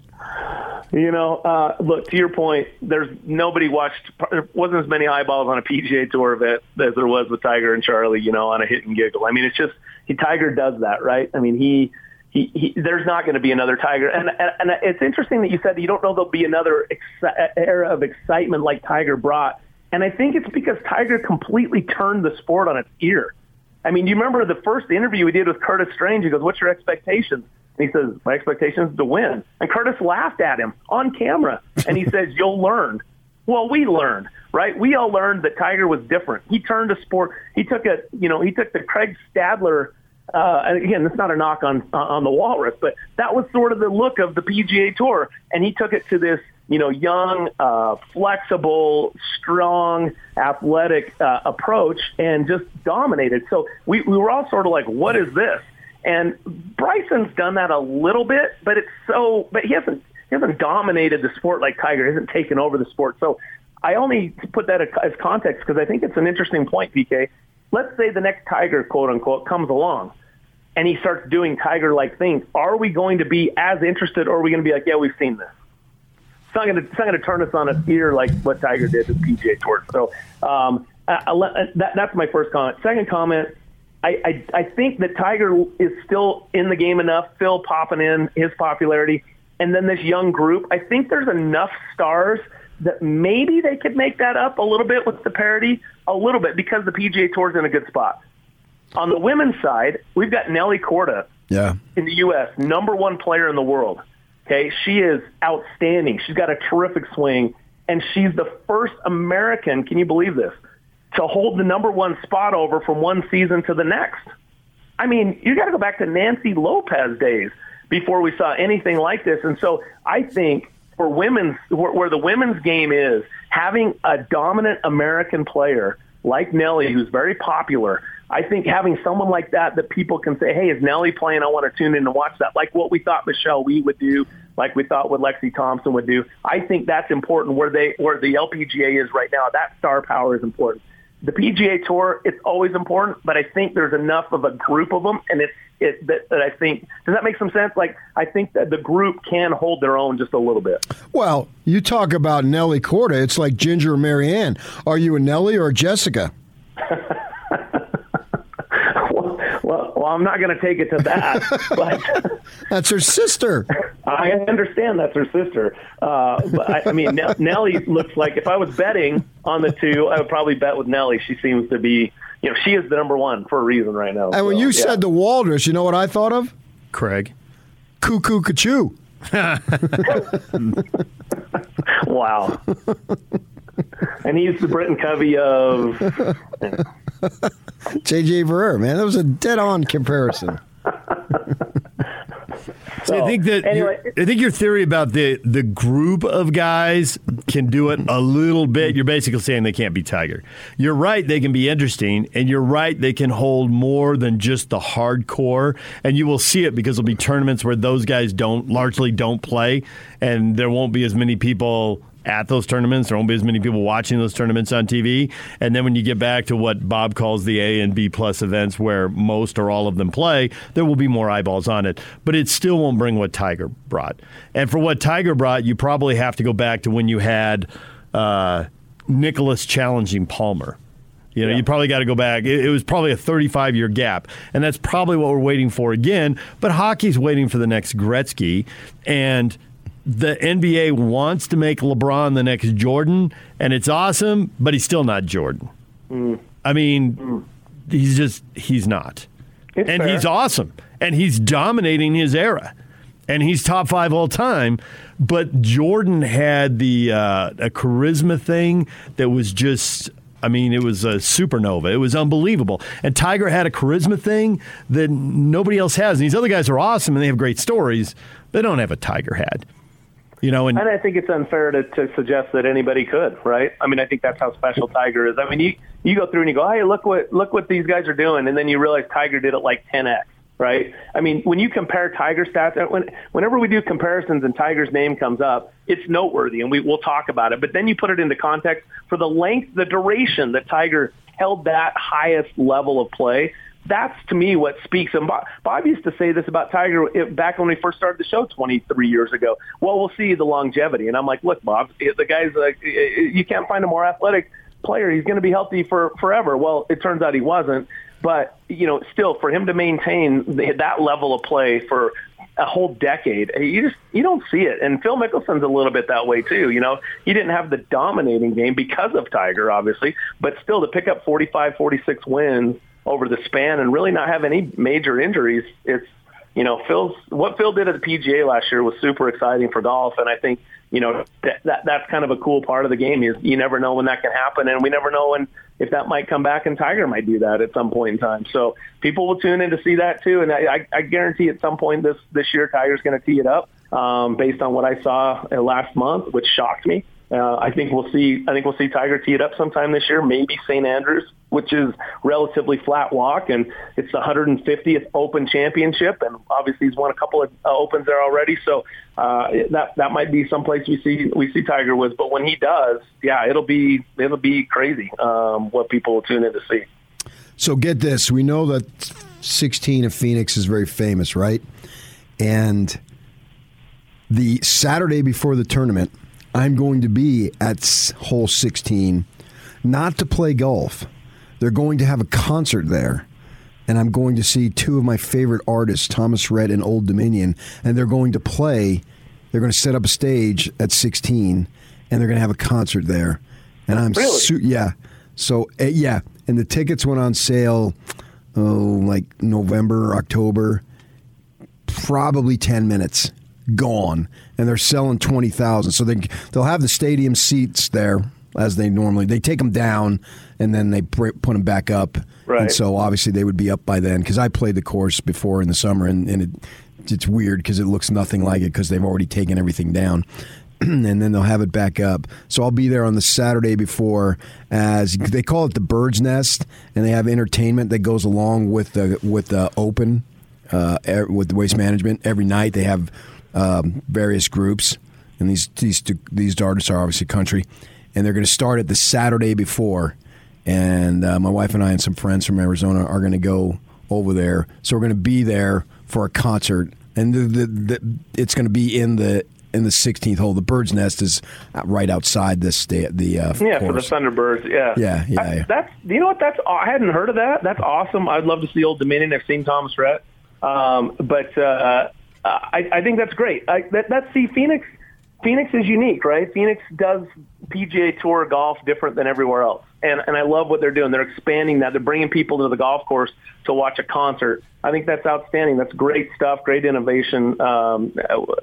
You know, uh, look to your point. There's nobody watched. There wasn't as many eyeballs on a PGA Tour event as there was with Tiger and Charlie. You know, on a hit and giggle. I mean, it's just he Tiger does that, right? I mean, he he, he, there's not going to be another Tiger. And, and, and it's interesting that you said that you don't know there'll be another ex- era of excitement like Tiger brought. And I think it's because Tiger completely turned the sport on its ear. I mean, do you remember the first interview we did with Curtis Strange? He goes, "What's your expectations?" And he says, "My expectations is to win." And Curtis laughed at him on camera, and he <laughs> says, "You'll learn." Well, we learned, right? We all learned that Tiger was different. He turned a sport. He took a, you know, he took the Craig Stadler uh, and again, it's not a knock on on the Walrus, but that was sort of the look of the PGA Tour, and he took it to this, you know, young, uh, flexible, strong, athletic uh, approach, and just dominated. So we we were all sort of like, what is this? And Bryson's done that a little bit, but it's so, but he hasn't he hasn't dominated the sport like Tiger. He hasn't taken over the sport. So I only put that as context because I think it's an interesting point, PK. Let's say the next Tiger, quote unquote, comes along and he starts doing Tiger-like things, are we going to be as interested, or are we going to be like, yeah, we've seen this? It's not going to, it's not going to turn us on its ear like what Tiger did with PGA Tour. So um, I, I, that, that's my first comment. Second comment, I, I, I think that Tiger is still in the game enough, still popping in his popularity, and then this young group. I think there's enough stars that maybe they could make that up a little bit with the parity, a little bit because the PGA Tour is in a good spot. On the women's side, we've got Nelly Korda
yeah.
in the U.S., number one player in the world. Okay, she is outstanding. She's got a terrific swing, and she's the first American. Can you believe this? to hold the number one spot over from one season to the next. I mean, you got to go back to Nancy Lopez days before we saw anything like this. And so I think for women's, where, where the women's game is, having a dominant American player like Nelly, who's very popular, I think having someone like that that people can say, hey, is Nelly playing? I want to tune in and watch that. Like what we thought Michelle Wie would do, like we thought what Lexi Thompson would do. I think that's important where they where the LPGA is right now. That star power is important. The PGA Tour, it's always important, but I think there's enough of a group of them, and it's it that, that I think does that make some sense? Like I think that the group can hold their own just a little bit.
Well, you talk about Nelly Korda, it's like Ginger or Marianne. Are you a Nelly or a Jessica? <laughs>
well, well, I'm not going to take it to that, <laughs> but <laughs>
that's her sister.
I understand that's her sister, uh, but I, I mean, Nelly looks like if I was betting on the two, I would probably bet with Nelly. She seems to be, you know, she is the number one for a reason right now.
And so, when you yeah. said the Walrus, you know what I thought of?
Craig.
Cuckoo Cachoo. <laughs>
wow. and he's the Britain Covey of. <laughs>
JJ Barea, man, that was a dead-on comparison.
So, I think that anyway, I think your theory about the the group of guys can do it a little bit. You're basically saying they can't be Tiger. You're right; they can be interesting, and you're right; they can hold more than just the hardcore. And you will see it because there'll be tournaments where those guys don't largely don't play, and there won't be as many people at those tournaments. There won't be as many people watching those tournaments on TV. And then when you get back to what Bob calls the A and B plus events, where most or all of them play, there will be more eyeballs on it. But it still won't bring what Tiger brought. And for what Tiger brought, you probably have to go back to when you had uh, Nicklaus challenging Palmer. You know, yeah. you probably got to go back. It, it, was probably a 35 year gap. And that's probably what we're waiting for again. But hockey's waiting for the next Gretzky. And the NBA wants to make LeBron the next Jordan, and it's awesome, but he's still not Jordan. Mm. I mean, mm. he's just, he's not. It's and fair. he's awesome, and he's dominating his era, and he's top five all time. But Jordan had the uh, a charisma thing that was just I mean, it was a supernova. It was unbelievable. And Tiger had a charisma thing that nobody else has. And these other guys are awesome and they have great stories. They don't have a Tiger had. You know, and,
and I think it's unfair to, to suggest that anybody could, right? I mean, I think that's how special Tiger is. I mean, you you go through and you go, hey, look what look what these guys are doing, and then you realize Tiger did it like 10x, right? I mean, when you compare Tiger stats, uh, when, whenever we do comparisons and Tiger's name comes up, it's noteworthy, and we will talk about it. But then you put it into context for the length, the duration that Tiger held that highest level of play that's to me what speaks. And Bob, Bob used to say this about Tiger back when we first started the show 23 years ago. Well, we'll see the longevity. And I'm like, look, Bob, the guy's like, you can't find a more athletic player. He's going to be healthy for forever. Well, it turns out he wasn't. But you know, still, for him to maintain that level of play for a whole decade. You just you don't see it. And Phil Mickelson's a little bit that way too. You know, he didn't have the dominating game because of Tiger, obviously, but still to pick up 45, 46 wins over the span and really not have any major injuries. It's you know Phil's what Phil did at the PGA last year was super exciting for golf, and I think you know that, that that's kind of a cool part of the game. Is you never know when that can happen, and we never know when if that might come back, and Tiger might do that at some point in time. So people will tune in to see that too, and I, I guarantee at some point this this year Tiger's going to tee it up um, based on what I saw last month, which shocked me. Uh, I think we'll see. I think we'll see Tiger tee it up sometime this year. Maybe St. Andrews, which is relatively flat walk, and it's the 150th Open Championship, and obviously he's won a couple of uh, Opens there already. So uh, that that might be someplace we see we see Tiger with. But when he does, yeah, it'll be it'll be crazy um, what people will tune in to see.
So get this: we know that 16 of Phoenix is very famous, right? And the Saturday before the tournament I'm going to be at hole 16, not to play golf. They're going to have a concert there. And I'm going to see two of my favorite artists, Thomas Rhett and Old Dominion, and they're going to play. They're going to set up a stage at 16, and they're going to have a concert there. And I'm
really?
Su- yeah. So uh, yeah, and the tickets went on sale, oh, like November, October, probably 10 minutes gone, and they're selling twenty thousand. So they they'll have the stadium seats there,
as they normally. They take them down and then they put them back up.
Right.
And so obviously they would be up by then because I played the course before in the summer and, and it, it's weird because it looks nothing like it because they've already taken everything down. <clears throat> and then they'll have it back up. So I'll be there on the Saturday before, as they call it the Bird's Nest, and they have entertainment that goes along with the with the Open, uh, with the Waste Management. Every night they have um, various groups, and these these these artists are obviously country, and they're going to start it the Saturday before. And uh, my wife and I and some friends from Arizona are going to go over there. So we're going to be there for a concert, and the, the, the, it's going to be in the in the 16th hole. The bird's nest is right outside this state. The uh,
yeah
course.
for the Thunderbirds. Yeah,
yeah, yeah,
I,
yeah.
That's you know what that's I hadn't heard of that. That's awesome. I'd love to see Old Dominion. I've seen Thomas Rhett, um, but uh, I, I think that's great. I, that, that's see Phoenix. Phoenix is unique, right? Phoenix does PGA Tour golf different than everywhere else, and and I love what they're doing. They're expanding that. They're bringing people to the golf course to watch a concert. I think that's outstanding. That's great stuff. Great innovation. Um,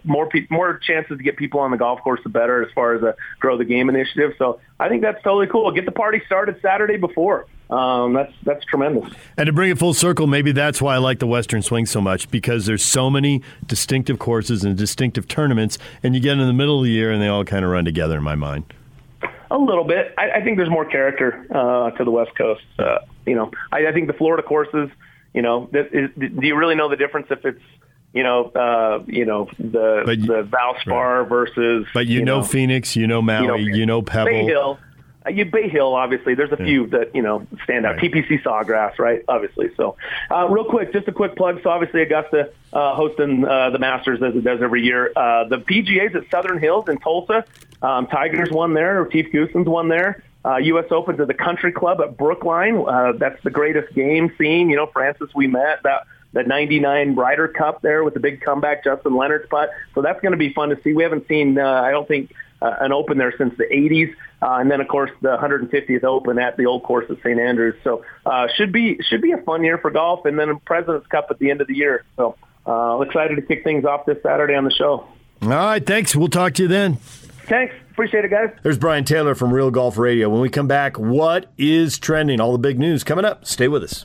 more pe- more chances to get people on the golf course, the better as far as a grow the game initiative. So I think that's totally cool. Get the party started Saturday before. Um, that's that's tremendous.
And to bring it full circle, maybe that's why I like the Western Swing so much because there's so many distinctive courses and distinctive tournaments, and you get in the middle of the year and they all kind of run together in my mind.
A little bit. I, I think there's more character uh, to the West Coast. Uh, you know, I, I think the Florida courses. You know, th- is, do you really know the difference if it's you know, uh, you know the
But you-
the Valspar versus
But you, know, Phoenix, you know Maui, you know, Pebble.
Bay Hill. Uh, you Bay Hill, obviously. There's a few that you know stand out. TPC Sawgrass, right? Obviously. So, uh, real quick, just a quick plug. So, obviously, Augusta uh, hosting uh, the Masters as it does every year. Uh, the PGA's at Southern Hills in Tulsa. Um, Tigers won there. Retief Goosen's won there. Uh, U.S. Open's at the Country Club at Brookline. Uh, that's the greatest game scene. You know, Francis Ouimet that the 99 Ryder Cup there with the big comeback, Justin Leonard's putt. So that's going to be fun to see. We haven't seen, uh, I don't think, uh, an Open there since the 80s, uh, and then of course the 150th Open at the old course at St Andrews. So uh, should be should be a fun year for golf, and then a Presidents Cup at the end of the year. So uh, excited to kick things off this Saturday on the show.
All right, thanks. We'll talk to you then.
Thanks, appreciate it, guys.
There's Brian Taylor from Real Golf Radio. When we come back, what is trending? All the big news coming up. Stay with us.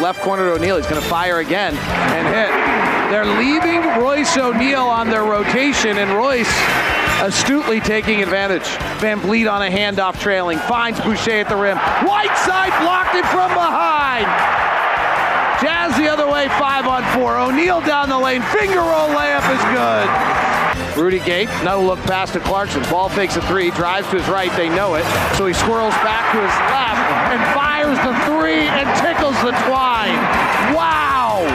Left corner to O'Neale. He's going to fire again and hit. They're leaving Royce O'Neale on their rotation, and Royce astutely taking advantage. VanVleet on a handoff trailing, finds Boucher at the rim. Whiteside blocked it from behind. Jazz the other way, five on four. O'Neale down the lane, finger roll layup is good. Rudy Gay, another look pass to Clarkson. Ball fakes a three, drives to his right, they know it. So he swirls back to his left and fires the three and tickles the twine. Wow!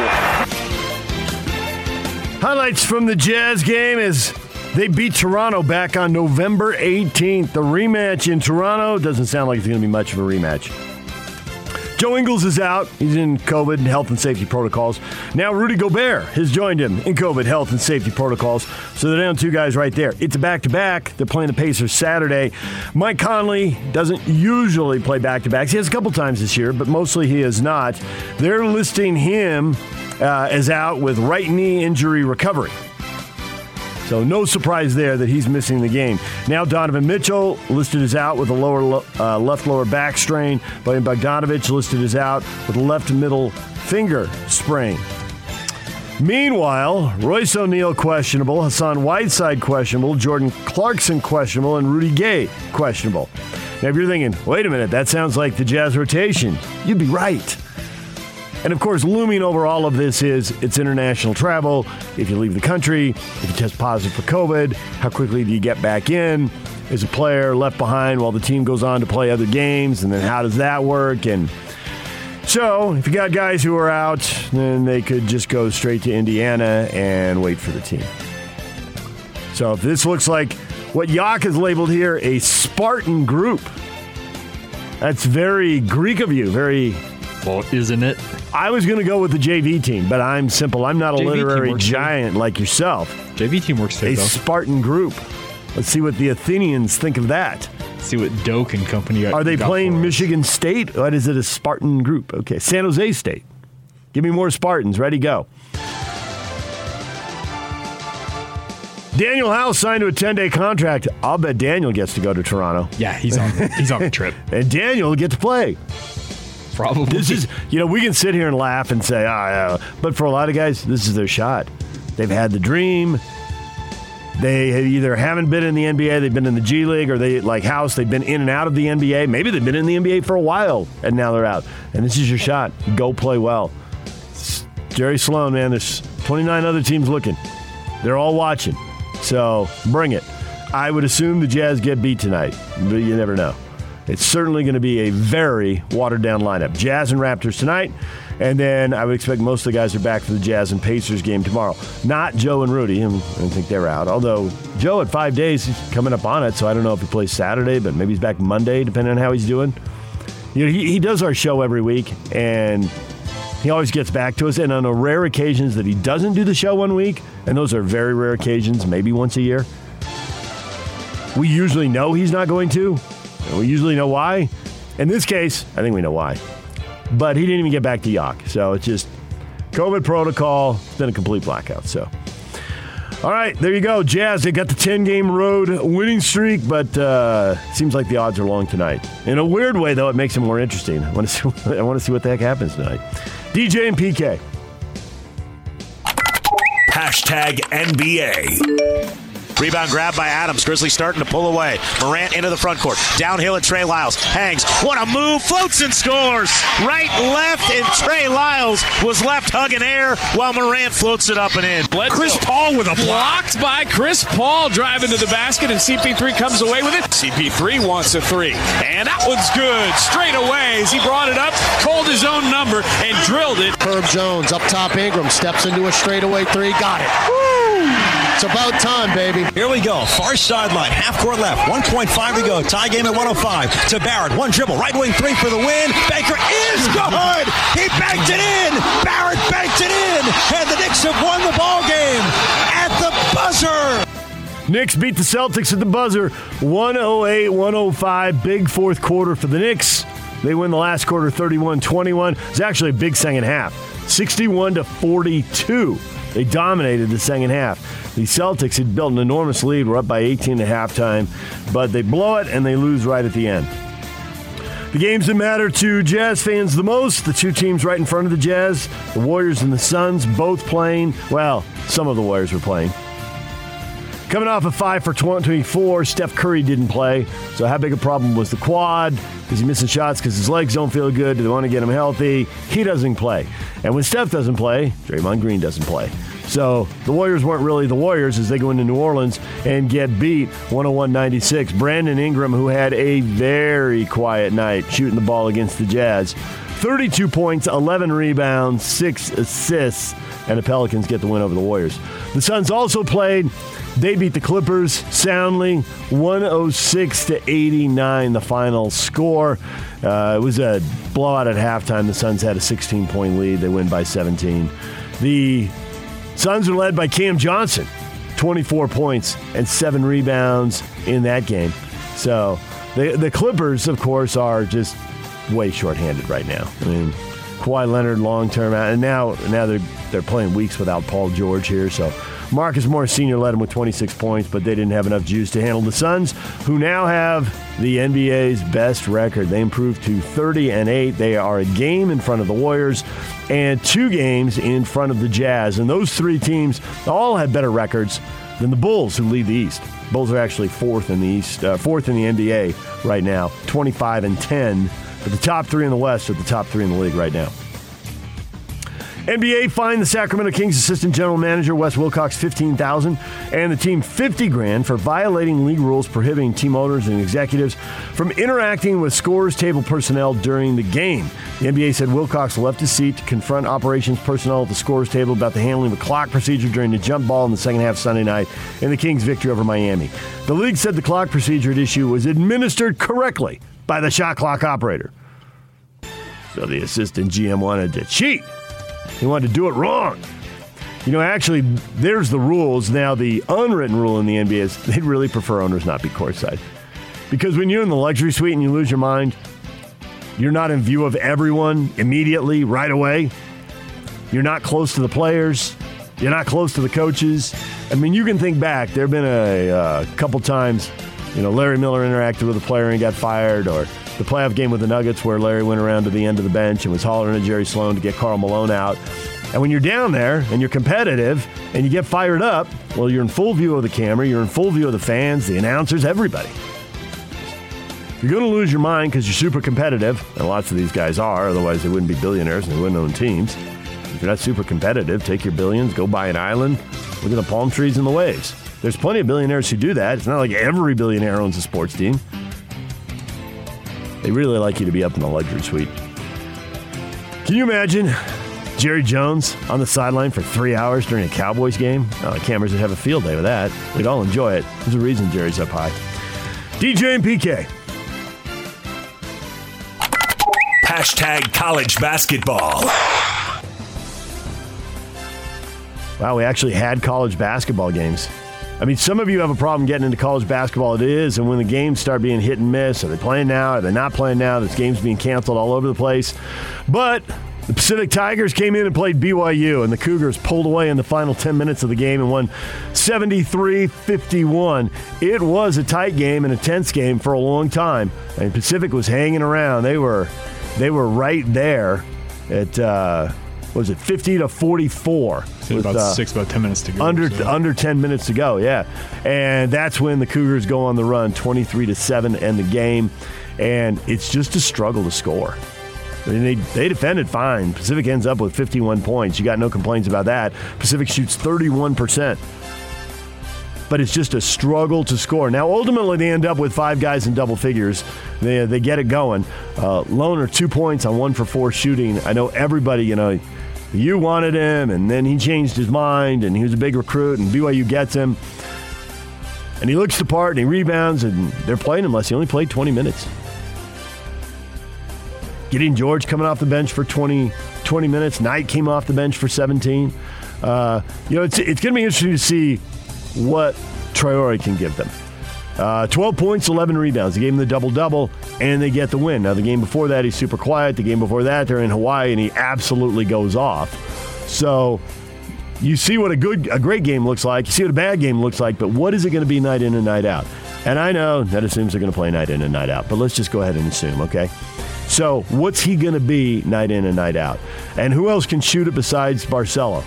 Highlights from the Jazz game is they beat Toronto back on November 18th. The rematch in Toronto doesn't sound like it's going to be much of a rematch. Joe Ingles is out. He's in COVID health and safety protocols. Now Rudy Gobert has joined him in COVID health and safety protocols. So they're down two guys right there. It's a back to back. They're playing the Pacers Saturday. Mike Conley doesn't usually play back to backs. He has a couple times this year, but mostly he is not. They're listing him uh, as out with right knee injury recovery. So no surprise there that he's missing the game. Now Donovan Mitchell listed as out with a lower uh, left lower back strain. Bojan Bogdanovic listed as out with a left middle finger sprain. Meanwhile, Royce O'Neale questionable, Hassan Whiteside questionable, Jordan Clarkson questionable, and Rudy Gay questionable. Now, if you're thinking, wait a minute, that sounds like the Jazz rotation, you'd be right. And of course, looming over all of this is it's international travel. If you leave the country, if you test positive for COVID, how quickly do you get back in? Is a player left behind while the team goes on to play other games? And then how does that work? And so, if you got guys who are out, then they could just go straight to Indiana and wait for the team. So, if this looks like what Yak has labeled here a Spartan group, that's very Greek of you, very
Well, isn't it?
I was going to go with the JV team, but I'm simple. I'm not a
JV
literary
works, too.
giant like yourself.
JV team works too,
A
though.
Spartan group. Let's see what the Athenians think of that.
See what Doak and company are.
Are they
got
playing
for us.
Michigan State? What is it? A Spartan group? Okay, San Jose State. Give me more Spartans. Ready, go. Daniel House signed to a 10 day contract. I'll bet Daniel gets to go to Toronto.
Yeah, he's on. he's on the trip. <laughs>
and Daniel will get to play.
Probably.
This is, you know, we can sit here and laugh and say, ah, yeah. but for a lot of guys, this is their shot. They've had the dream. They either haven't been in the NBA, they've been in the G League, or they, like House, they've been in and out of the NBA. Maybe they've been in the NBA for a while, and now they're out. And this is your shot. Go play well. S- Jerry Sloan, man, there's 29 other teams looking. They're all watching. So bring it. I would assume the Jazz get beat tonight, but you never know. It's certainly going to be a very watered down lineup. Jazz and Raptors tonight, and then I would expect most of the guys are back for the Jazz and Pacers game tomorrow. Not Joe and Rudy. I don't think they're out. Although Joe at five days he's coming up on it, so I don't know if he plays Saturday, but maybe he's back Monday, depending on how he's doing. You know, he, he does our show every week, and he always gets back to us. And on the rare occasions that he doesn't do the show one week, and those are very rare occasions, maybe once a year, we usually know he's not going to. And we usually know why. In this case, I think we know why. But he didn't even get back to Yock. So it's just COVID protocol. It's been a complete blackout. So. All right, there you go. Jazz, they got the 10 game road winning streak, but uh, seems like the odds are long tonight. In a weird way, though, it makes it more interesting. I want to <laughs> see, I want to see what the heck happens tonight. DJ and PK.
Hashtag NBA.
Rebound grab by Adams. Grizzlies starting to pull away. Morant into the front court. Downhill at Trey Lyles. Hangs. What a move. Floats and scores. Right, left, and Trey Lyles was left hugging air while Morant floats it up and in.
Chris Paul with a blocked by Chris Paul driving to the basket, and CP3 comes away with it. CP3 wants a three, and that one's good. Straight away as he brought it up, called his own number, and drilled it.
Herb Jones up top. Ingram steps into a straightaway three. Got it. It's about time, baby.
Here we go. Far sideline, half court left. 1.5 to go. Tie game at 105. To Barrett. One dribble. Right wing three for the win. Baker is good. He banked it in. Barrett banked it in. And the Knicks have won the ball game at the buzzer.
Knicks beat the Celtics at the buzzer 108 105. Big fourth quarter for the Knicks. They win the last quarter 31 21. It's actually a big second half 61 to 42. They dominated the second half. The Celtics had built an enormous lead. We're up by 18 at halftime, but they blow it and they lose right at the end. The games that matter to Jazz fans the most, the two teams right in front of the Jazz, the Warriors and the Suns, both playing. Well, some of the Warriors were playing. Coming off a 5 for 24, Steph Curry didn't play. So, how big a problem was the quad? Is he missing shots because his legs don't feel good? Do they want to get him healthy? He doesn't play. And when Steph doesn't play, Draymond Green doesn't play. So, the Warriors weren't really the Warriors as they go into New Orleans and get beat 101 96. Brandon Ingram, who had a very quiet night shooting the ball against the Jazz, 32 points, 11 rebounds, 6 assists, and the Pelicans get the win over the Warriors. The Suns also played. They beat the Clippers soundly, 106 to 89, the final score. Uh, it was a blowout at halftime. The Suns had a 16 point lead. They win by 17. The Suns are led by Cam Johnson, 24 points and seven rebounds in that game. So the the Clippers, of course, are just way shorthanded right now. I mean, Kawhi Leonard long term out, and now now they're they're playing weeks without Paul George here. So Marcus Morris Sr. led them with 26 points, but they didn't have enough juice to handle the Suns, who now have the NBA's best record. They improved to 30 and 8. They are a game in front of the Warriors and two games in front of the Jazz. And those three teams all have better records than the Bulls, who lead the East. Bulls are actually fourth in the East, uh, fourth in the NBA right now, 25 and 10. But the top three in the West are the top three in the league right now. NBA fined the Sacramento Kings assistant general manager Wes Wilcox 15,000 and the team 50 grand for violating league rules prohibiting team owners and executives from interacting with scores table personnel during the game. The NBA said Wilcox left his seat to confront operations personnel at the scores table about the handling of a clock procedure during the jump ball in the second half Sunday night in the Kings' victory over Miami. The league said the clock procedure at issue was administered correctly by the shot clock operator. So the assistant GM wanted to cheat. He wanted to do it wrong. You know, actually, there's the rules. Now, the unwritten rule in the NBA is <laughs> they'd really prefer owners not be courtside. Because when you're in the luxury suite and you lose your mind, you're not in view of everyone immediately, right away. You're not close to the players. You're not close to the coaches. I mean, you can think back. There have been a, uh, couple times, you know, Larry Miller interacted with a player and got fired, or the playoff game with the Nuggets where Larry went around to the end of the bench and was hollering at Jerry Sloan to get Karl Malone out. And when you're down there and you're competitive and you get fired up, well, you're in full view of the camera, you're in full view of the fans, the announcers, everybody. You're going to lose your mind because you're super competitive, and lots of these guys are, otherwise, they wouldn't be billionaires and they wouldn't own teams. If you're not super competitive, take your billions, go buy an island, look at the palm trees and the waves. There's plenty of billionaires who do that. It's not like every billionaire owns a sports team. They really like you to be up in the luxury suite. Can you imagine Jerry Jones on the sideline for three hours during a Cowboys game. Oh, the cameras would have a field day with that. We'd all enjoy it. There's a reason Jerry's up high. DJ and PK.
Hashtag college basketball.
Wow, we actually had college basketball games. I mean, some of you have a problem getting into college basketball. It is, and when the games start being hit and miss, are they playing now? Are they not playing now? This game's being canceled all over the place. But the Pacific Tigers came in and played BYU, and the Cougars pulled away in the final 10 minutes of the game and won 73 51. It was a tight game and a tense game for a long time. And Pacific was hanging around. They were, they were right there at, uh, was it 50 to 44?
with, about uh, six, about 10 minutes to go.
Under,
so.
under 10 minutes to go, yeah. And that's when the Cougars go on the run, 23 to 7 end the game. And it's just a struggle to score. I mean, they, they defended fine. Pacific ends up with 51 points. You got no complaints about that. Pacific shoots 31%. But it's just a struggle to score. Now, ultimately, they end up with five guys in double figures. They, they get it going. Uh, Lohner, two points on one for four shooting. I know everybody, you know, you wanted him, and then he changed his mind, and he was a big recruit, and BYU gets him. And he looks the part, and he rebounds, and they're playing him less. He only played 20 minutes. Gideon George coming off the bench for 20, 20 minutes. Knight came off the bench for 17. Uh, you know, it's, it's going to be interesting to see what Traore can give them. Uh, 12 points, 11 rebounds. They gave him the double double, and they get the win. Now, the game before that, he's super quiet. The game before that, they're in Hawaii, and he absolutely goes off. So you see what a good, a great game looks like. You see what a bad game looks like, but what is it going to be night in and night out? And I know that assumes they're going to play night in and night out, but let's just go ahead and assume, okay? So, what's he going to be night in and night out? And who else can shoot it besides Barcello?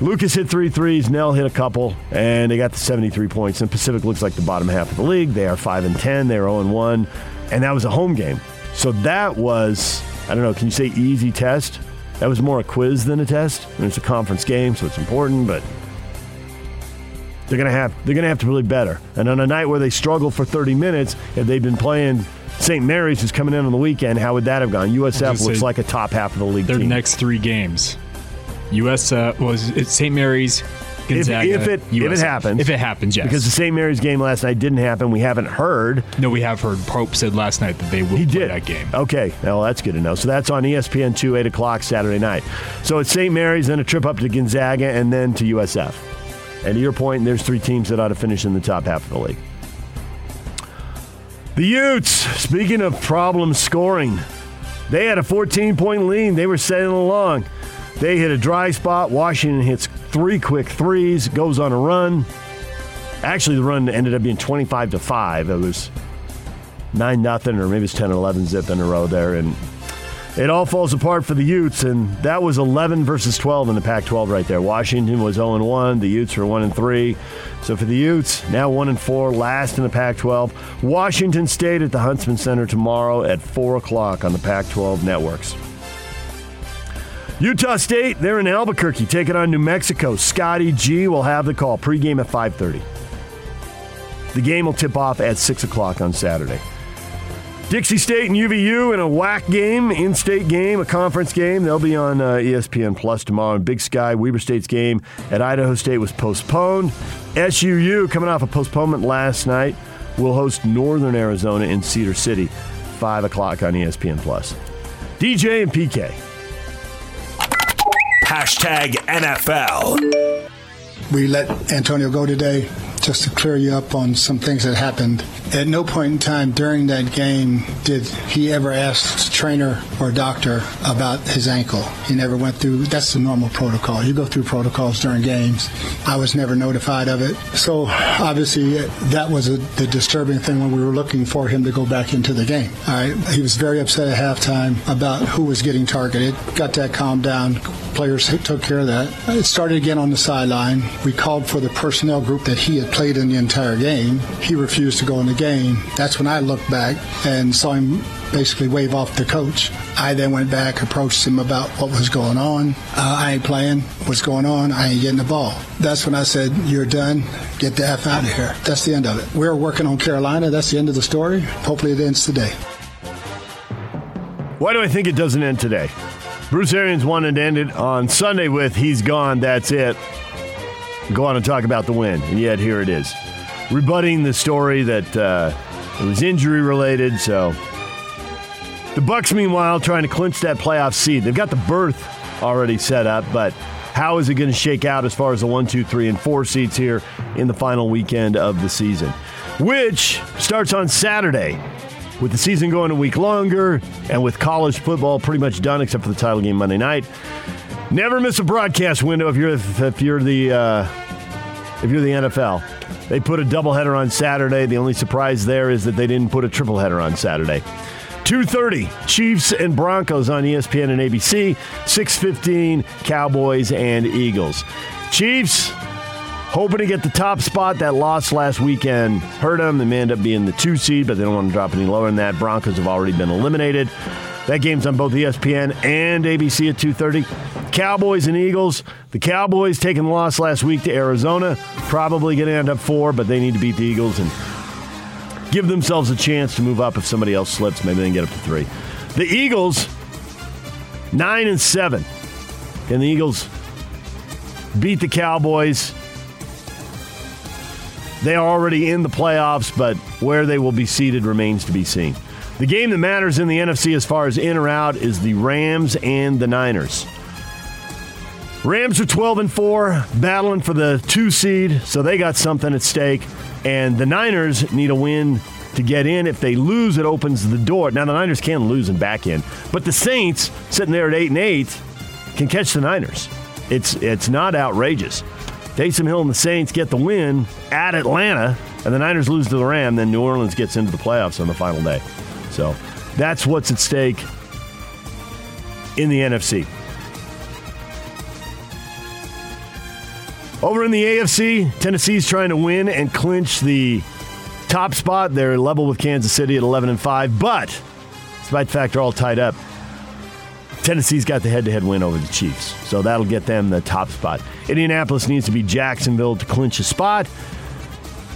Lucas hit three threes, Knell hit a couple, and they got the 73 points. And Pacific looks like the bottom half of the league. They are 5 and 10, they're 0 and 1, and that was a home game. So that was, I don't know, can you say easy test? That was more a quiz than a test. I mean, it's a conference game, so it's important, but they're gonna have they're gonna have to play better. And on a night where they struggle for 30 minutes, if they've been playing St. Mary's is coming in on the weekend. How would that have gone? USF looks like a top half of the league.
Their
team.
next three games, US uh, was it St. Mary's. Gonzaga,
if, if it if it happens,
if it happens, yes.
Because the St. Mary's game last night didn't happen. We haven't heard.
No, we have heard. Pope said last night that they will
he
play
did.
that game.
Okay, well that's good to know. So that's on ESPN two, eight o'clock Saturday night. So it's St. Mary's, then a trip up to Gonzaga, and then to USF. And to your point, there's three teams that ought to finish in the top half of the league. The Utes, speaking of problem scoring, they had a 14 point lead. They were sailing along. They hit a dry spot. Washington hits three quick threes, goes on a run. Actually, the run ended up being 25 to 5. It was 9 nothing, or maybe it's 10 or 11 zip in a row there. And it all falls apart for the Utes, and that was 11 versus 12 in the Pac 12 right there. Washington was 0 1. The Utes were 1 3. So for the Utes, now 1 4, last in the Pac 12. Washington State at the Huntsman Center tomorrow at 4 o'clock on the Pac 12 networks. Utah State, they're in Albuquerque taking on New Mexico. Scotty G will have the call. Pregame at 5:30. The game will tip off at 6 o'clock on Saturday. Dixie State and UVU in a WAC game, in-state game, a conference game. They'll be on uh, ESPN Plus tomorrow. And Big Sky, Weber State's game at Idaho State was postponed. SUU, coming off a postponement last night, will host Northern Arizona in Cedar City, 5 o'clock on ESPN Plus. DJ and PK.
Hashtag NFL.
We let Antonio go today just to clear you up on some things that happened. At no point in time during that game did he ever ask trainer or doctor about his ankle. He never went through. That's the normal protocol. You go through protocols during games. I was never notified of it. So obviously that was a, the disturbing thing when we were looking for him to go back into the game. All right, he was very upset at halftime about who was getting targeted. Got that calmed down. Players took care of that. It started again on the sideline. We called for the personnel group that he had played in the entire game. He refused to go in the game. That's when I looked back and saw him basically wave off the coach. I then went back, approached him about what was going on. Uh, I ain't playing. What's going on? I ain't getting the ball. That's when I said, You're done. Get the F out of here. That's the end of it. We're working on Carolina. That's the end of the story. Hopefully it ends today.
Why do I think it doesn't end today? Bruce Arians wanted to end it on Sunday with He's gone, that's it. Go on and talk about the win. And yet here it is. Rebutting the story that uh, it was injury related, so the Bucks, meanwhile, trying to clinch that playoff seed. They've got the berth already set up, but how is it going to shake out as far as the one, two, three, and four seeds here in the final weekend of the season, which starts on Saturday. With the season going a week longer and with college football pretty much done except for the title game Monday night, never miss a broadcast window if you're if you're the uh, if you're the NFL. They put a doubleheader on Saturday. The only surprise there is that they didn't put a tripleheader on Saturday. 2:30 Chiefs and Broncos on ESPN and ABC. 6:15 Cowboys and Eagles. Chiefs hoping to get the top spot. That loss last weekend hurt them. They may end up being the two seed, but they don't want to drop any lower than that. Broncos have already been eliminated. That game's on both ESPN and ABC at 2:30. Cowboys and Eagles. The Cowboys taking the loss last week to Arizona, probably going to end up four, but they need to beat the Eagles and give themselves a chance to move up if somebody else slips. Maybe they can get up to three. The Eagles, nine and seven. Can the Eagles beat the Cowboys? They are already in the playoffs, but where they will be seated remains to be seen. The game that matters in the NFC as far as in or out is the Rams and the Niners. Rams are 12 and 4, battling for the 2 seed, so they got something at stake. And the Niners need a win to get in. If they lose, it opens the door. Now the Niners can lose and back in, but the Saints sitting there at 8 and 8 can catch the Niners. It's it's not outrageous. Taysom Hill and the Saints get the win at Atlanta, and the Niners lose to the Ram, then New Orleans gets into the playoffs on the final day. So that's what's at stake in the NFC. Over in the AFC, Tennessee's trying to win and clinch the top spot. They're level with Kansas City at 11 and 5, but despite the fact they're all tied up, Tennessee's got the head-to-head win over the Chiefs, so that'll get them the top spot. Indianapolis needs to be Jacksonville to clinch a spot.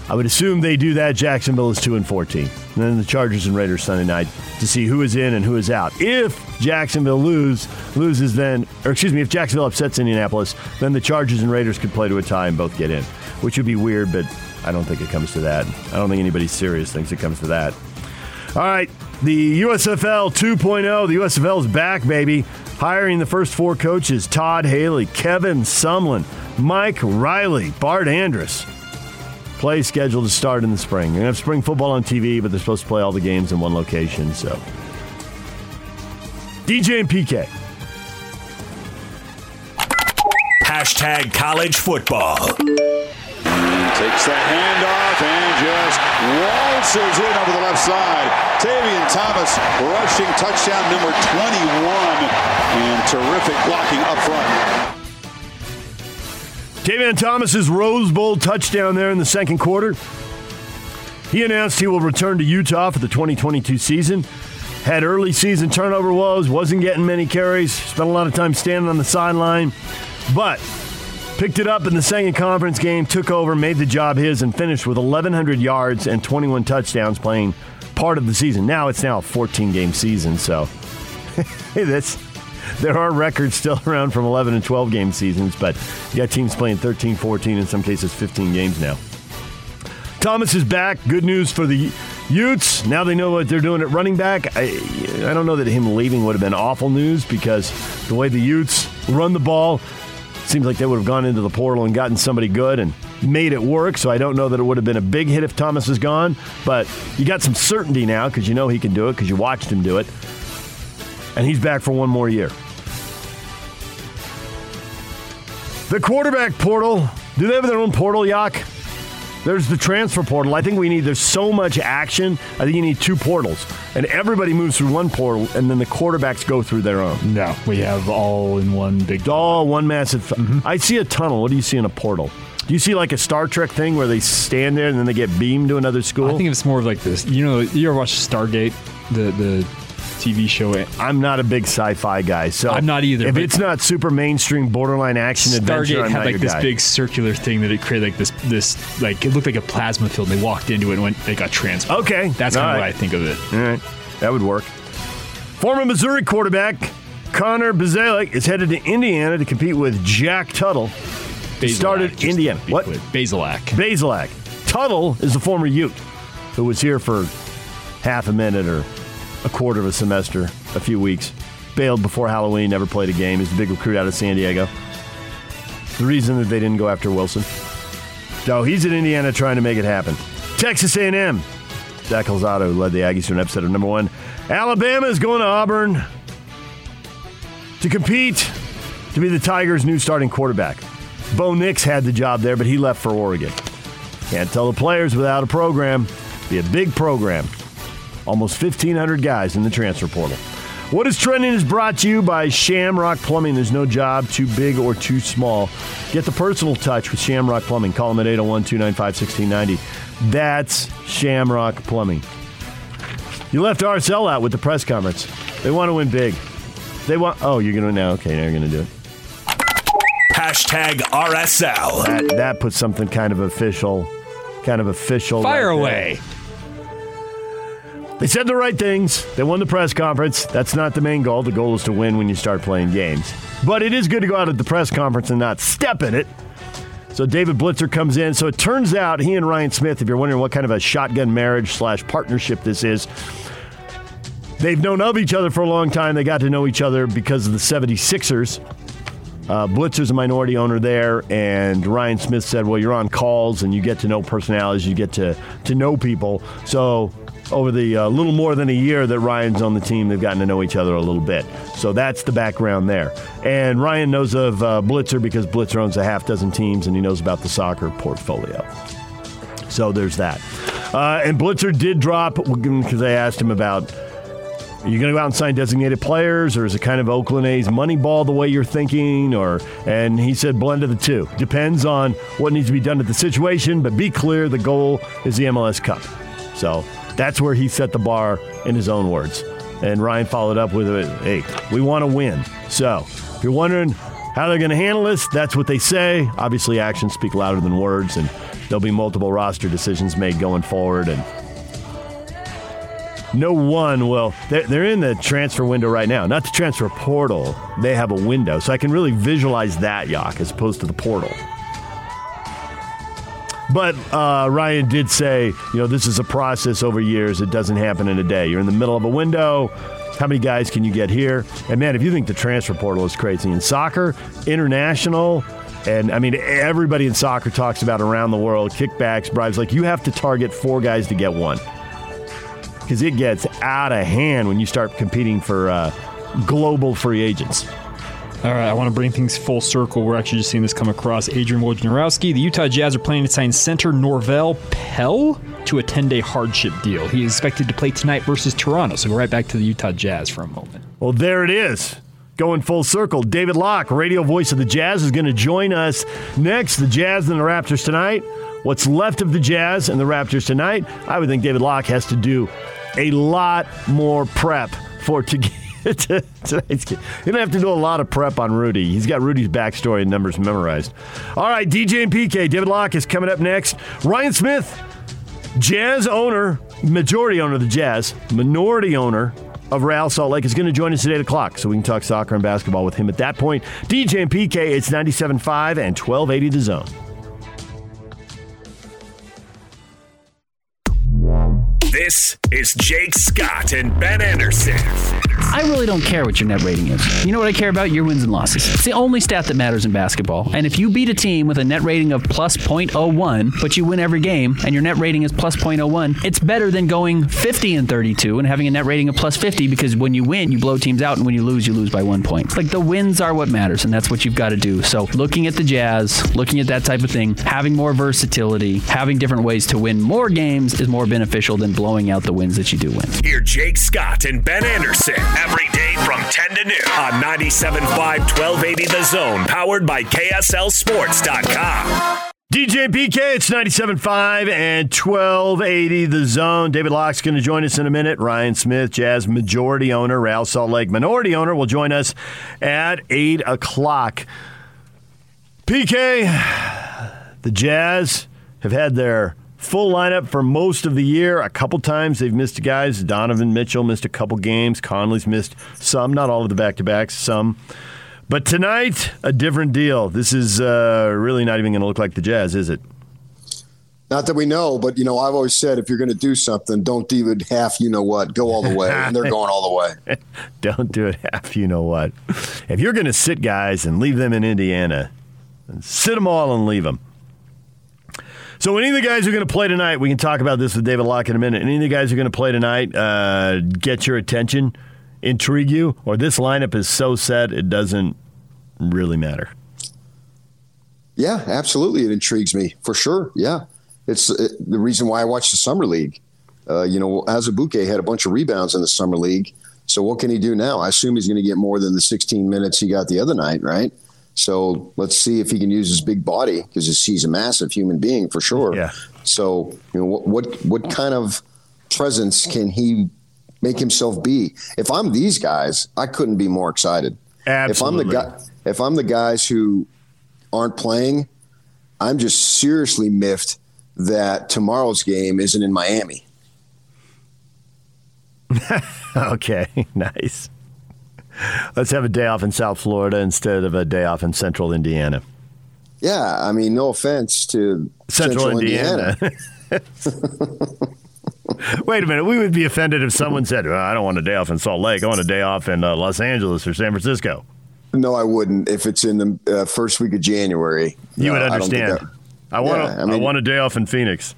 I would assume they do that. Jacksonville is two and fourteen. And then the Chargers and Raiders Sunday night to see who is in and who is out. If Jacksonville lose loses, then or excuse me, if Jacksonville upsets Indianapolis, then the Chargers and Raiders could play to a tie and both get in, which would be weird, but I don't think it comes to that. I don't think anybody serious thinks it comes to that. All right, the USFL 2.0. The USFL is back, baby. Hiring the first four coaches Todd Haley, Kevin Sumlin, Mike Riley, Bart Andrus. Play scheduled to start in the spring. You're going to have spring football on TV, but they're supposed to play all the games in one location, so. DJ and PK.
Hashtag college football.
Takes the handoff and just waltzes in over the left side. Tavian Thomas rushing touchdown number 21 and terrific blocking up front.
Tavian Thomas's Rose Bowl touchdown there in the second quarter. He announced he will return to Utah for the 2022 season. Had early season turnover woes, wasn't getting many carries, spent a lot of time standing on the sideline, but picked it up in the second conference game, took over, made the job his, and finished with 1,100 yards and 21 touchdowns playing part of the season. Now it's now a 14 game season, so <laughs> hey, that's there are records still <laughs> around from 11 and 12 game seasons, but you got teams playing 13, 14, in some cases 15 games now. Thomas is back. Good news for the Utes, now they know what they're doing at running back. I, I don't know that him leaving would have been awful news because the way the Utes run the ball, seems like they would have gone into the portal and gotten somebody good and made it work. So I don't know that it would have been a big hit if Thomas is gone. But you got some certainty now because you know he can do it because you watched him do it. And he's back for one more year. The quarterback portal. Do they have their own portal, Yak? There's the transfer portal. I think we need, there's so much action. I think you need two portals. And everybody moves through one portal, and then the quarterbacks go through their own.
No, we have all in one big.
All one massive. Mm-hmm. I see a tunnel. What do you see in a portal? Do you see like a Star Trek thing where they stand there and then they get beamed to another school?
I think it's more of like this. You know, you ever watch Stargate, the the TV show.
I'm not a big sci-fi guy, so
I'm not either.
If it's not super mainstream, borderline action
Stargate
adventure, I'm
had
not
like this
guy.
big circular thing that it created like this this like it looked like a plasma field. And they walked into it and went they got transformed.
Okay,
that's kind of
right.
what I think of it.
All right, that would work. Former Missouri quarterback Connor Bazelak is headed to Indiana to compete with Jack Tuttle. He started Indiana. What?
clear. Bazelak.
Bazelak. Tuttle is the former Ute who was here for half a minute or a quarter of a semester, a few weeks. Bailed before Halloween, never played a game. He's a big recruit out of San Diego. The reason that they didn't go after Wilson. No, he's in Indiana trying to make it happen. Texas A&M. Zach Calzada led the Aggies to an upset of number one. Alabama is going to Auburn to compete to be the Tigers' new starting quarterback. Bo Nix had the job there, but he left for Oregon. Can't tell the players without a program. Be a big program. Almost 1,500 guys in the transfer portal. What is trending is brought to you by Shamrock Plumbing. There's no job too big or too small. Get the personal touch with Shamrock Plumbing. Call them at 801 295 1690. That's Shamrock Plumbing. You left RSL out with the press conference. They want to win big. They want. Oh, you're going to now. Okay, now you're going to do it.
Hashtag RSL.
That, that puts something kind of official, kind of official.
Fire
right there. They said the right things. They won the press conference. That's not the main goal. The goal is to win when you start playing games. But it is good to go out at the press conference and not step in it. So David Blitzer comes in. So it turns out he and Ryan Smith, if you're wondering what kind of a shotgun marriage slash partnership this is, they've known of each other for a long time. They got to know each other because of the 76ers. Uh, Blitzer's a minority owner there, and Ryan Smith said, "Well, you're on calls, and you get to know personalities, you get to to know people." So, over the uh, little more than a year that Ryan's on the team, they've gotten to know each other a little bit. So that's the background there. And Ryan knows of uh, Blitzer because Blitzer owns a half dozen teams, and he knows about the soccer portfolio. So there's that. Uh, and Blitzer did drop because they asked him about are you going to go out and sign designated players, or is it kind of Oakland A's money ball the way you're thinking? Or and he said blend of the two. Depends on what needs to be done at the situation, but be clear the goal is the MLS Cup. So that's where he set the bar in his own words. And Ryan followed up with, "Hey, we want to win." So if you're wondering how they're going to handle this, that's what they say. Obviously, actions speak louder than words, and there'll be multiple roster decisions made going forward. And no one will. They're, in the transfer window right now, not the transfer portal. They have a window. So I can really visualize that, Yak, as opposed to the portal. But uh, Ryan did say, you know, this is a process over years. It doesn't happen in a day. You're in the middle of a window. How many guys can you get here? And man, if you think the transfer portal is crazy in soccer, international, and I mean, everybody in soccer talks about around the world kickbacks, bribes. Like, you have to target four guys to get one because it gets out of hand when you start competing for uh, global free agents.
All right, I want to bring things full circle. We're actually just seeing this come across. Adrian Wojnarowski, the Utah Jazz are planning to sign center Norvel Pelle to a 10 day hardship deal. He is expected to play tonight versus Toronto. So go right back to the Utah Jazz for a moment.
Well, there it is. Going full circle. David Locke, radio voice of the Jazz, is going to join us next. The Jazz and the Raptors tonight. What's left of the Jazz and the Raptors tonight? I would think David Locke has to do a lot more prep for to get to <laughs> tonight's game. He don't have to do a lot of prep on Rudy. He's got Rudy's backstory and numbers memorized. All right, DJ and PK. David Locke is coming up next. Ryan Smith, Jazz owner, majority owner of the Jazz, minority owner of Real Salt Lake, is going to join us at 8 o'clock so we can talk soccer and basketball with him at that point. DJ and PK, it's 97.5 and 1280 The Zone.
This is Jake Scott and Ben Anderson.
I really don't care what your net rating is. You know what I care about? Your wins and losses. It's the only stat that matters in basketball. And if you beat a team with a net rating of plus 0.01, but you win every game and your net rating is plus 0.01, it's better than going 50 and 32 and having a net rating of plus 50 because when you win, you blow teams out, and when you lose, you lose by one point. Like the wins are what matters, and that's what you've got to do. So looking at the Jazz, looking at that type of thing, having more versatility, having different ways to win more games is more beneficial than blowing out the wins that you do win.
Hear Jake Scott and Ben Anderson every day from 10 to noon on 97.5 1280 The Zone, powered by KSLSports.com.
DJ PK, it's 97.5 and 1280 The Zone. David Locke's going to join us in a minute. Ryan Smith, Jazz majority owner, Real Salt Lake minority owner, will join us at 8 o'clock. PK, the Jazz have had their full lineup for most of the year. A couple times they've missed guys. Donovan Mitchell missed a couple games. Conley's missed some, not all of the back to backs, some. But tonight, a different deal. This is uh, really not even going to look like the Jazz, is it?
Not that we know, but you know, I've always said if you're going to do something, don't do it half. You know what? Go all the way, and they're going all the way. <laughs>
don't do it half. You know what? If you're going to sit guys and leave them in Indiana, sit them all and leave them. So, any of the guys who are going to play tonight, we can talk about this with David Locke in a minute. Any of the guys who are going to play tonight uh, get your attention, intrigue you, or this lineup is so set it doesn't really matter?
Yeah, absolutely. It intrigues me for sure. Yeah. It's it, the reason why I watch the Summer League. Uh, you know, Azubuike had a bunch of rebounds in the Summer League. So, what can he do now? I assume he's going to get more than the 16 minutes he got the other night, right? So let's see if he can use his big body because he's a massive human being for sure.
Yeah.
So you know what what what kind of presence can he make himself be? If I'm these guys, I couldn't be more excited.
Absolutely.
If I'm the guy, if I'm the guys who aren't playing, I'm just seriously miffed that tomorrow's game isn't in Miami. <laughs>
okay, <laughs> nice. Let's have a day off in South Florida instead of a day off in Central Indiana.
Yeah, I mean, no offense to
Central,
Central
Indiana.
Indiana. <laughs>
Wait a minute. We would be offended if someone said, well, I don't want a day off in Salt Lake. I want a day off in uh, Los Angeles or San Francisco.
no, I wouldn't. If it's in the uh, first week of January,
You would
Uh, I
understand.
that-
I, want
Yeah,
a,
I mean-
I want a day off in Phoenix.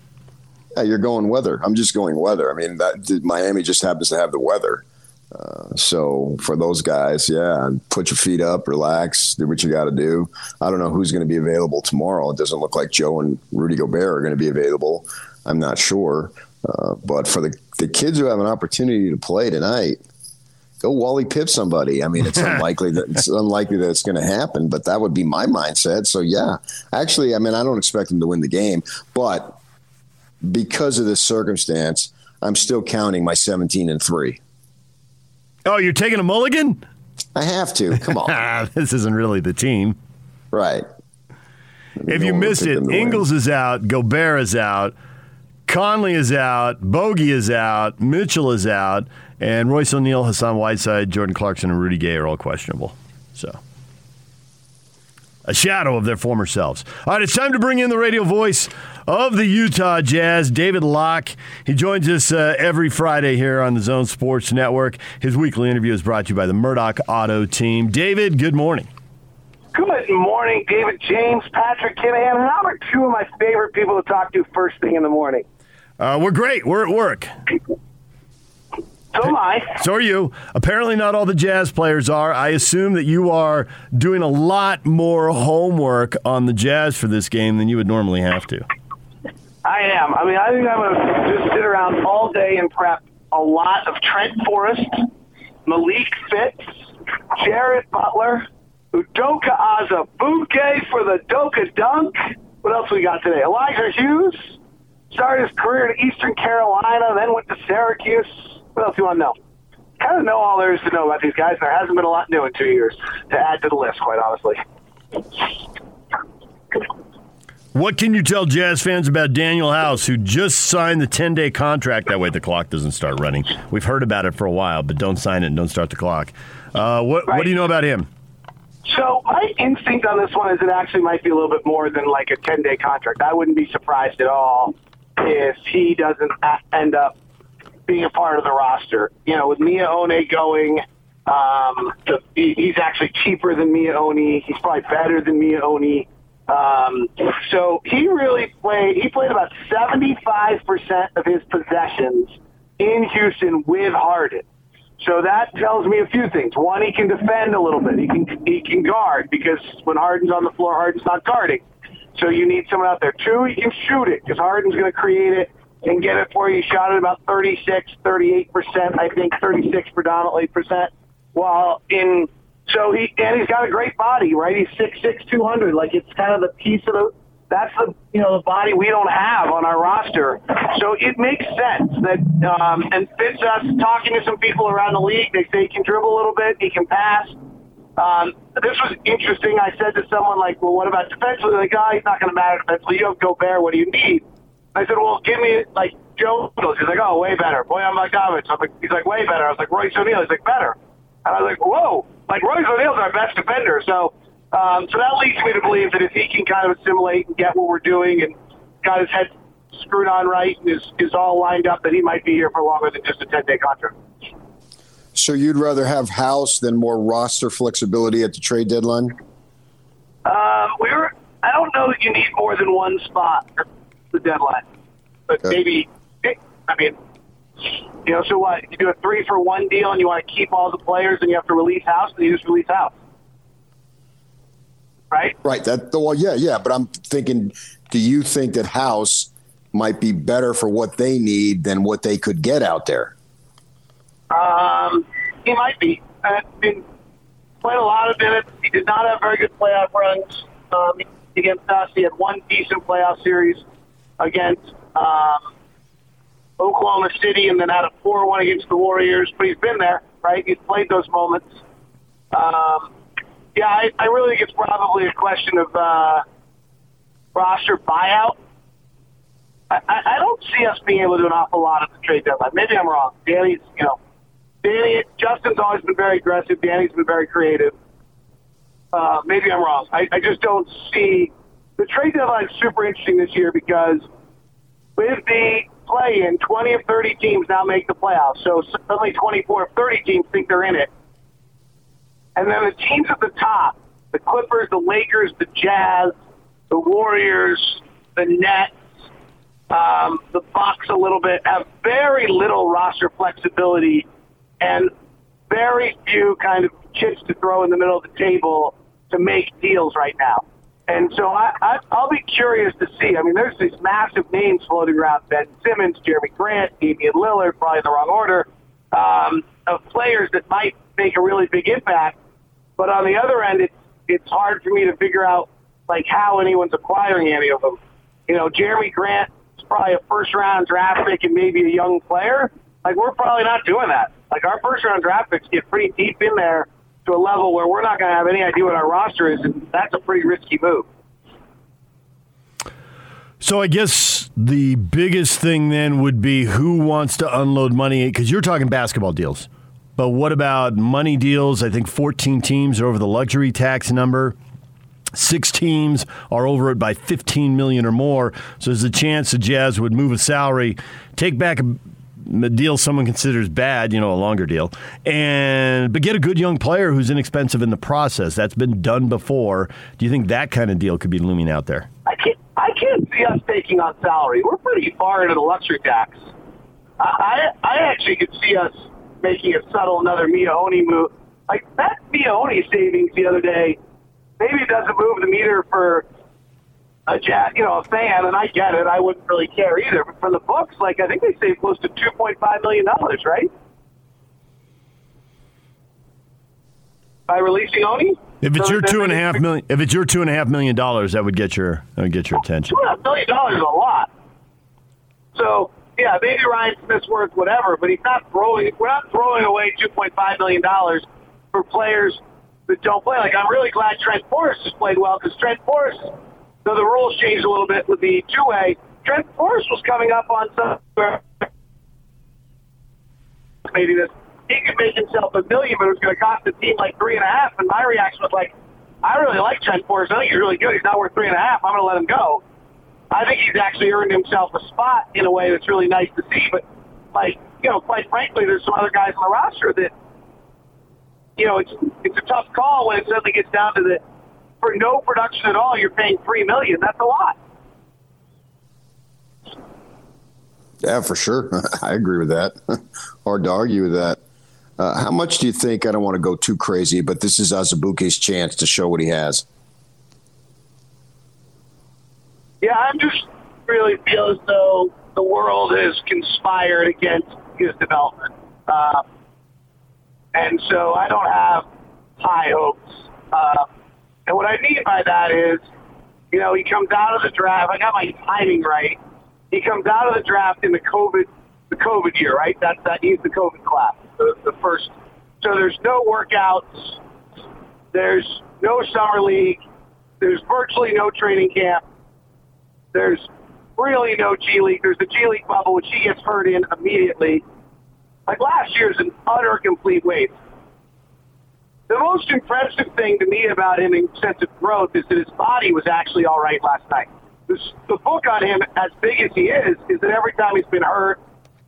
Yeah, you're going weather. I'm just going weather. I mean, that Miami just happens to have the weather. Uh, so for those guys, yeah, put your feet up, relax, do what you got to do. I don't know who's going to be available tomorrow. It doesn't look like Joe and Rudy Gobert are going to be available. I'm not sure. Uh, but for the, the kids who have an opportunity to play tonight, go Wally Pipp somebody. I mean, it's <laughs> unlikely that it's unlikely that it's going to happen, but that would be my mindset. So yeah, actually, I mean, I don't expect them to win the game, but because of this circumstance, I'm still counting my 17 and three.
Oh, you're taking a mulligan?
I have to. Come on. <laughs>
this isn't really the team.
Right.
If you
No
missed it,
to win.
Ingles is out, Gobert is out, Conley is out, Bogey is out, Mitchell is out, and Royce O'Neale, Hassan Whiteside, Jordan Clarkson, and Rudy Gay are all questionable. So, a shadow of their former selves. All right, it's time to bring in the radio voice of the Utah Jazz, David Locke. He joins us uh, every Friday here on the Zone Sports Network. His weekly interview is brought to you by the Murdoch Auto Team. David, good morning.
Good morning, David James, Patrick Kinahan. How are two of my favorite people to talk to first thing in the morning?
Uh, we're great. We're at work.
So am I.
So are you. Apparently, not all the jazz players are. I assume that you are doing a lot more homework on the jazz for this game than you would normally have to.
I am. I mean, I think I'm going to just sit around all day and prep a lot of Trent Forrest, Malik Fitts, Jared Butler, Udoka Azubuike for the Doka Dunk. What else we got today? Elijah Hughes started his career at Eastern Carolina, then went to Syracuse. What else do you want to know? Kind of know all there is to know about these guys. There hasn't been a lot new in two years to add to the list, quite honestly.
What can you tell jazz fans about Danuel House, who just signed the 10 day contract? That way the clock doesn't start running. We've heard about it for a while, but don't sign it and don't start the clock. Uh, what, what do you know about him?
So my instinct on this one is it actually might be a little bit more than like a 10 day contract. I wouldn't be surprised at all if he doesn't end up being a part of the roster. You know, with Miye Oni going, um, the, he, he's actually cheaper than Miye Oni. He's probably better than Miye Oni. Um, so he really played. He played about seventy-five percent of his possessions in Houston with Harden. So that tells me a few things. One, he can defend a little bit. He can he can guard because when Harden's on the floor, Harden's not guarding. So you need someone out there. Two, he can shoot it because Harden's going to create it and get it for you. Shot it about 36, 38 percent, I think 36 predominantly percent. While in so he and he's got a great body, right? He's six six two hundred. Like it's kind of the piece of the that's the you know the body we don't have on our roster. So it makes sense that um, and fits us. Talking to some people around the league, they say he can dribble a little bit, he can pass. Um, this was interesting. I said to someone like, "Well, what about defensively?" Like, "Oh, he's not going to matter defensively. You have Gobert. What do you need?" I said, "Well, give me like Joe." He's like, "Oh, way better." Boyan Bogdanovic. I'm like, he's like, "Way better." I was like, "Royce O'Neale." He's like, "Better." And I was like, "Whoa!" Like Royce O'Neale's our best defender. So um, so that leads me to believe that if he can kind of assimilate and get what we're doing and got his head screwed on right and is, is all lined up, that he might be here for longer than just a 10 day contract.
So you'd rather have House than more roster flexibility at the trade deadline?
Um, we were, I don't know that you need more than one spot the deadline, but
Okay.
maybe, I mean, you know, so what? You do a three for one deal and you want to keep all the players and you have to release House, then you just release House. Right?
Right. That well, yeah, yeah. But I'm thinking, do you think that House might be better for what they need than what they could get out there?
Um, he might be. Been played a lot of minutes. He did not have very good playoff runs um, against us. He had one decent playoff series against um, Oklahoma City, and then had a four-one against the Warriors. But he's been there, right? He's played those moments. Um, yeah, I, I really think it's probably a question of uh, roster buyout. I, I I don't see us being able to do an awful lot at the trade deadline. Maybe I'm wrong. Danny's, you know, Danny, Justin's always been very aggressive. Danny's been very creative. Uh, maybe I'm wrong. I, I just don't see the trade deadline is super interesting this year because with the play in, 20 of 30 teams now make the playoffs. So suddenly 24 of 30 teams think they're in it. And then the teams at the top, the Clippers, the Lakers, the Jazz, the Warriors, the Nets, um, the Bucks a little bit, have very little roster flexibility and very few kind of chips to throw in the middle of the table to make deals right now. And so I, I, I'll be curious to see. I mean, there's these massive names floating around: Ben Simmons, Jerami Grant, Damian Lillard, probably in the wrong order, um, of players that might make a really big impact. But on the other end, it's it's hard for me to figure out like how anyone's acquiring any of them. You know, Jerami Grant is probably a first round draft pick and maybe a young player. Like we're probably not doing that. Like our first round draft picks get pretty deep in there to a level where we're not going to have any idea what our roster is, and that's a pretty risky move.
So I guess the biggest thing then would be who wants to unload money because you're talking basketball deals. But what about money deals? I think 14 teams are over the luxury tax number. Six teams are over it by 15 million or more. So there's a chance the Jazz would move a salary, take back a, a deal someone considers bad, you know, a longer deal, and but get a good young player who's inexpensive in the process. That's been done before. Do you think that kind of deal could be looming out there?
I can't. I can't see us taking on salary. We're pretty far into the luxury tax. I I I actually could see us making a subtle another Miye Oni move. Like that Miye Oni savings the other day, maybe it doesn't move the meter for a you know, a fan, and I get it. I wouldn't really care either. But for the books, like I think they saved close to two point five million dollars, right? By releasing Oni.
If it's
So
your two and a half million, if it's your two and a half million dollars, that would get your that would get your attention.
Two and a half million dollars is a lot. So yeah, maybe Ryan Smith's worth whatever, but he's not throwing. We're not throwing away two point five million dollars for players that don't play. Like I'm really glad Trent Forrest has played well because Trent Forrest, though the rules changed a little bit with the two way, Trent Forrest was coming up on some maybe this. He could make himself a million, but it was going to cost the team like three and a half. And my reaction was like, I really like Trent Forrest. I think he's really good. He's not worth three and a half. I'm going to let him go. I think he's actually earned himself a spot in a way that's really nice to see. But like you know, quite frankly, there's some other guys on the roster that, you know, it's it's a tough call when it suddenly gets down to the for no production at all, you're paying three million. That's a lot.
Yeah, for sure. <laughs> I agree with that. <laughs> Hard to argue with that. Uh, how much do you think? I don't want to go too crazy, but this is Azubuike's chance to show what he has.
Yeah, I'm just really feel as though the world has conspired against his development, uh, and so I don't have high hopes. Uh, and what I mean by that is, you know, he comes out of the draft. I got my timing right. He comes out of the draft in the COVID, the COVID year, right? That's that. He's the COVID class, the, the first. So there's no workouts. There's no summer league. There's virtually no training camp. There's really no G League. There's the G League bubble, which he gets hurt in immediately. Like last year's an utter complete waste. The most impressive thing to me about him in sense of growth is that his body was actually all right last night. The, the book on him, as big as he is, is that every time he's been hurt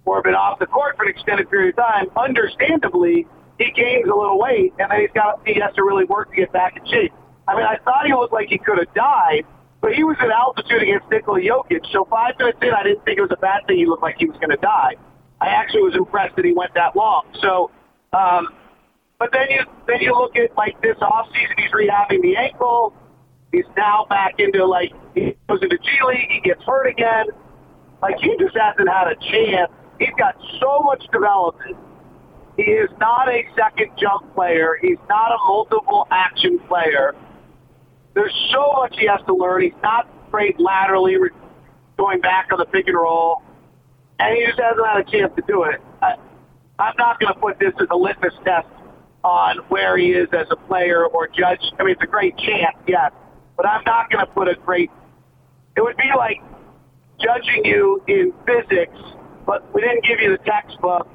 or been off the court for an extended period of time, understandably, he gains a little weight, and then he's got he has to really work to get back in shape. I mean, I thought he looked like he could have died, but he was at altitude against Nikola Jokic. So five minutes in, I didn't think it was a bad thing. He looked like he was going to die. I actually was impressed that he went that long. So, um, but then you then you look at like this off season, he's rehabbing the ankle. He's now back into like he goes into G League, he gets hurt again. Like he just hasn't had a chance. He's got so much development. He is not a second jump player. He's not a multiple action player. There's so much he has to learn. He's not great laterally, going back on the pick and roll, and he just hasn't had a chance to do it. I, I'm not going to put this as a litmus test on where he is as a player or judge. I mean, it's a great chance, yes, but I'm not going to put a great. It would be like judging you in physics, but we didn't give you the textbook,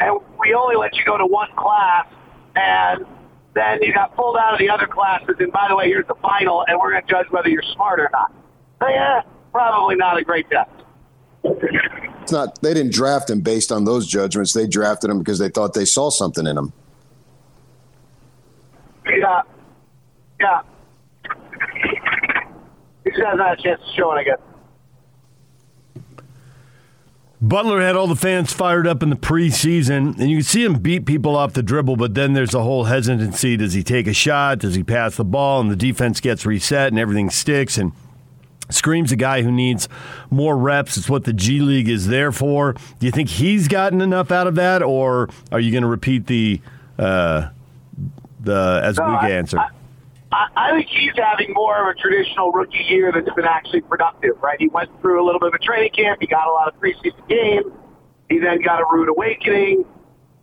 and we only let you go to one class, and then you got pulled out of the other classes. And by the way, here's the final, and we're going to judge whether you're smart or not. So, yeah, probably not a great test.
It's not. They didn't draft him based on those judgments. They drafted him because they thought they saw something in him.
Yeah. Yeah. He just hasn't had a chance to show it, I guess.
Butler had all the fans fired up in the preseason, and you can see him beat people off the dribble, but then there's a whole hesitancy. Does he take a shot? Does he pass the ball? And the defense gets reset and everything sticks. And Scream's a guy who needs more reps. It's what the G League is there for. Do you think he's gotten enough out of that, or are you going to repeat the uh, the as
No, I-
answer?
I, I think he's having more of a traditional rookie year that's been actually productive, right? He went through a little bit of a training camp. He got a lot of preseason games. He then got a rude awakening.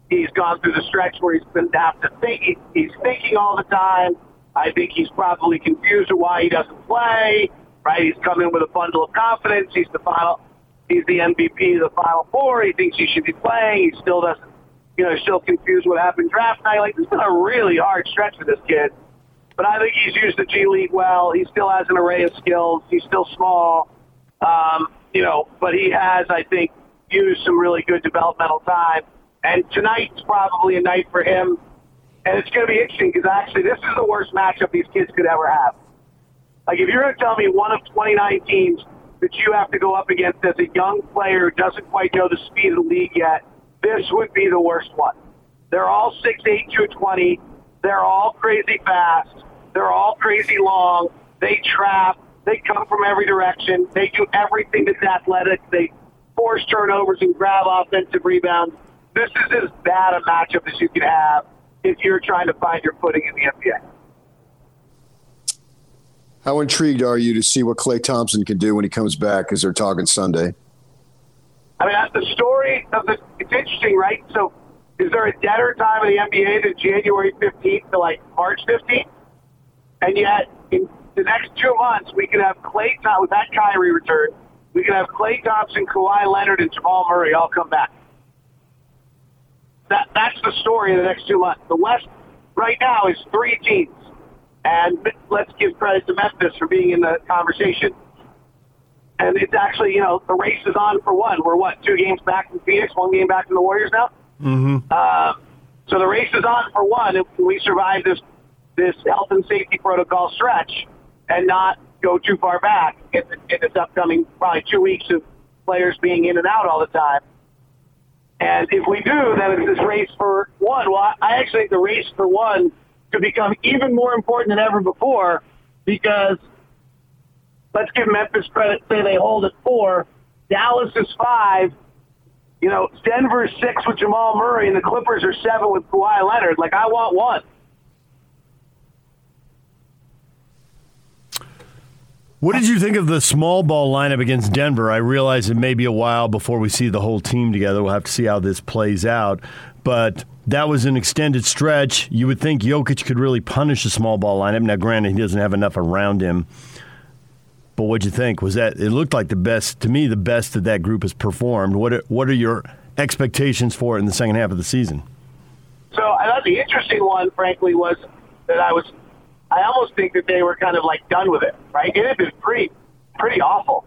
He's gone through the stretch where he's been have to think. He, he's thinking all the time. I think he's probably confused with why he doesn't play. Right? He's come in with a bundle of confidence. He's the final. He's the MVP of the Final Four. He thinks he should be playing. He still doesn't. You know, still confused what happened draft night. Like this has been a really hard stretch for this kid. But I think he's used the G League well. He still has an array of skills. He's still small. Um, you know, but he has, I think, used some really good developmental time. And tonight's probably a night for him. And it's going to be interesting because actually this is the worst matchup these kids could ever have. Like if you're going to tell me one of 29 teams that you have to go up against as a young player who doesn't quite know the speed of the league yet, this would be the worst one. They're all 6'8", 220. They're all crazy fast. They're all crazy long. They trap. They come from every direction. They do everything that's athletic. They force turnovers and grab offensive rebounds. This is as bad a matchup as you can have if you're trying to find your footing in the NBA.
How intrigued are you to see what Klay Thompson can do when he comes back? Because they're talking Sunday.
I mean, the story of the. It's interesting, right? So, is there a deader time in the NBA than January 15th to like March 15th? And yet, in the next two months, we could have Klay Thompson with that Kyrie return. We could have Klay Thompson, Kawhi Leonard, and Jamal Murray all come back. That that's the story of the next two months. The West right now is three teams, and let's give credit to Memphis for being in the conversation. And it's actually you know the race is on for one. We're what two games back from Phoenix, one game back from the Warriors now.
Mm-hmm.
Uh, so the race is on for one. If we survive this this health and safety protocol stretch and not go too far back in, in this upcoming probably two weeks of players being in and out all the time. And if we do, then it's this race for one. Well, I actually think the race for one could become even more important than ever before because let's give Memphis credit. Say they hold at four, Dallas is five. You know, Denver's six with Jamal Murray, and the Clippers are seven with Kawhi Leonard. Like I want one.
What did you think of the small ball lineup against Denver? I realize it may be a while before we see the whole team together. We'll have to see how this plays out. But that was an extended stretch. You would think Jokic could really punish a small ball lineup. Now, granted, he doesn't have enough around him. But what'd you think? Was that it looked like the best to me, the best that that group has performed. What are, what are your expectations for it in the second half of the season?
So I thought the interesting one, frankly, was that I was I almost think that they were kind of like done with it, right? It had been pretty pretty awful,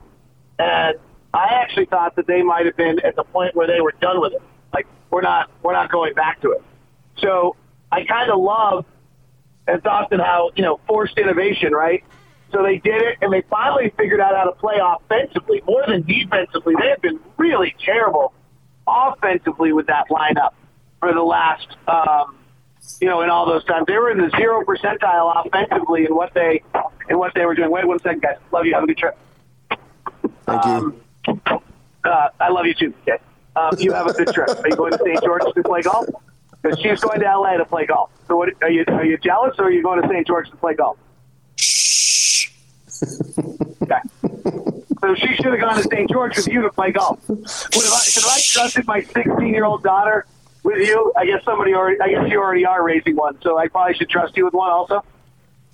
and I actually thought that they might have been at the point where they were done with it. Like we're not we're not going back to it. So I kind of love and thought that how you know forced innovation, right? So they did it, and they finally figured out how to play offensively more than defensively. They have been really terrible offensively with that lineup for the last, um, you know, in all those times. They were in the zero percentile offensively in what they in what they were doing. Wait one second, guys. Love you. Have a good trip.
Thank you.
Um, uh, I love you too. Okay. Um, you have a good trip. Are you going to St. George to play golf? Because she's going to LA to play golf. So, what are you? Are you jealous, or are you going to St. George to play golf? Okay. So she should have gone to St. George with you to play golf. Would have I, should have I trusted my 16 year old daughter with you? I guess somebody already. I guess you already are raising one, so I probably should trust you with one also.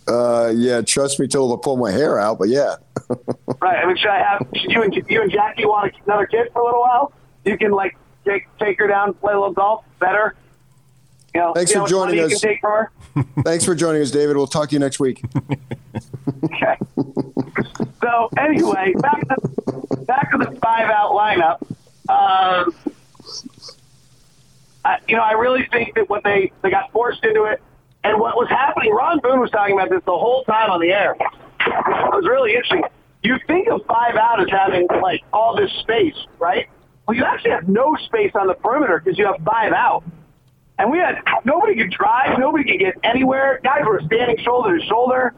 Uh, yeah, trust me till I pull my hair out, but yeah. <laughs>
Right. I mean, should I have should you and you and Jackie want another kid for a little while? You can like take take her down, play a little golf, better. You know,
Thanks
you
for joining us.
You can take from her. <laughs>
Thanks for joining us, David. We'll talk to you next week.
Okay. so anyway, back to back to the five out lineup. Um, I, you know, I really think that what they they got forced into it, and what was happening. Ron Boone was talking about this the whole time on the air. It was really interesting. You think of five out as having like all this space, right? Well, you actually have no space on the perimeter because you have five out. And we had nobody could drive, nobody could get anywhere. Guys were standing shoulder to shoulder.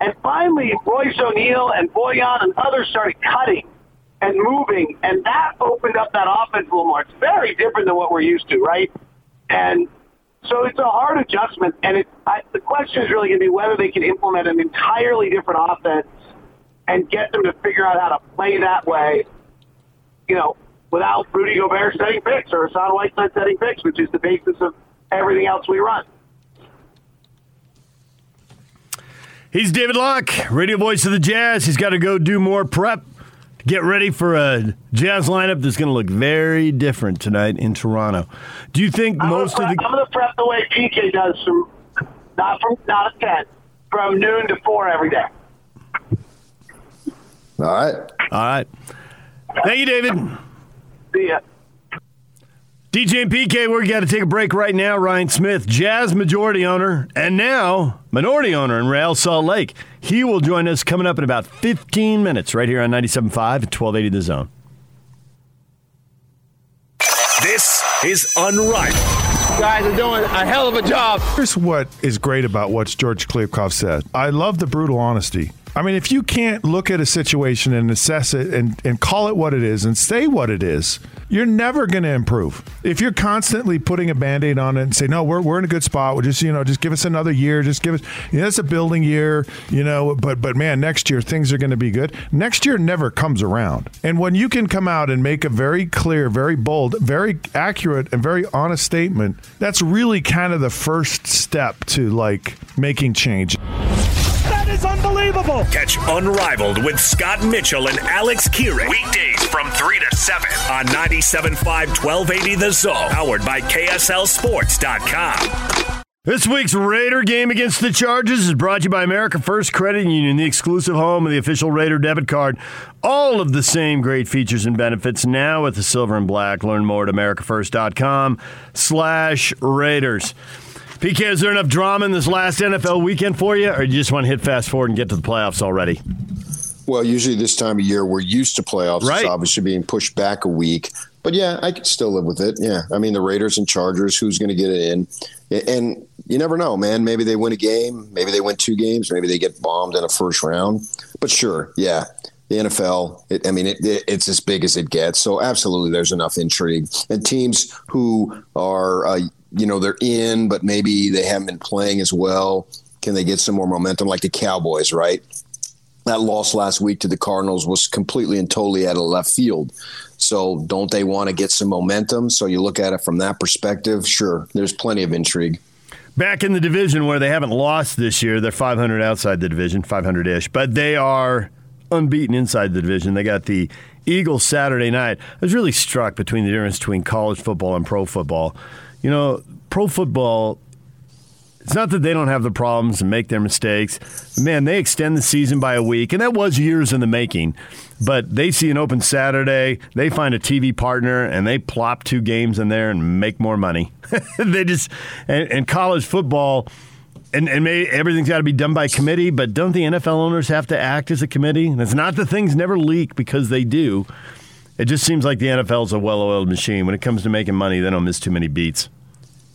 And finally, Royce O'Neale and Boyan and others started cutting and moving, and that opened up that offense a little more. It's very different than what we're used to, right? And so it's a hard adjustment, and it, I, the question is really going to be whether they can implement an entirely different offense and get them to figure out how to play that way, you know, without Rudy Gobert setting picks or Hassan Whiteside setting picks, which is the basis of everything else we run.
He's David Locke, radio voice of the Jazz. He's got to go do more prep to get ready for a Jazz lineup that's going to look very different tonight in Toronto. Do you think
I'm
most
gonna
of the
I'm going to prep the way PK does from not from not at ten, from noon to four every day.
All right.
All right. Thank you, David.
See ya.
DJ and PK, we're got to take a break right now. Ryan Smith, Jazz majority owner, and now minority owner in Real Salt Lake. He will join us coming up in about 15 minutes right here on 97.5 at 1280 The Zone.
This is Unrivaled.
Guys are doing a hell of a job.
Here's what is great about what George Kliavkoff said. I love the brutal honesty. I mean, if you can't look at a situation and assess it and, and call it what it is and say what it is, you're never going to improve. If you're constantly putting a band-aid on it and say, no, we're, we're in a good spot. We'll just, you know, just give us another year. Just give us, you know, it's a building year, you know, but, but man, next year things are going to be good. Next year never comes around. And when you can come out and make a very clear, very bold, very accurate and very honest statement, that's really kind of the first step to like making change.
That is unbelievable. Catch Unrivaled with Scott Mitchell and Alex Keeran. Weekdays from 3 to 7 on 97.5 1280 The Zone. Powered by KSLSports.com.
This week's Raider game against the Chargers is brought to you by America First Credit Union, the exclusive home of the official Raider debit card. All of the same great features and benefits now with the silver and black. Learn more at americafirst.com slash Raiders. PK, is there enough drama in this last NFL weekend for you, or do you just want to hit fast forward and get to the playoffs already?
Well, usually this time of year, we're used to playoffs.
Right.
It's obviously being pushed back a week. But yeah, I could still live with it. Yeah. I mean, the Raiders and Chargers, who's going to get it in? And you never know, man. Maybe they win a game. Maybe they win two games. Maybe they get bombed in a first round. But sure, yeah. The NFL, it, I mean, it, it, it's as big as it gets. So absolutely, there's enough intrigue. And teams who are, uh, you know, they're in, but maybe they haven't been playing as well. Can they get some more momentum, like the Cowboys, right? that loss last week to the Cardinals was completely and totally out of left field. So don't they want to get some momentum? So you look at it from that perspective. Sure, there's plenty of intrigue.
Back in the division where they haven't lost this year, they're 500 outside the division, 500 ish, but they are unbeaten inside the division. They got the Eagles Saturday night. I was really struck between the difference between college football and pro football. You know, pro football it's not that they don't have the problems and make their mistakes. Man, they extend the season by a week, and that was years in the making. But they see an open Saturday, they find a TV partner, and they plop two games in there and make more money. <laughs> they just and, and, college football. And, and may, everything's got to be done by committee, but don't the NFL owners have to act as a committee? And it's not that things never leak because they do. It just seems like the NFL's a well oiled machine. When it comes to making money, they don't miss too many beats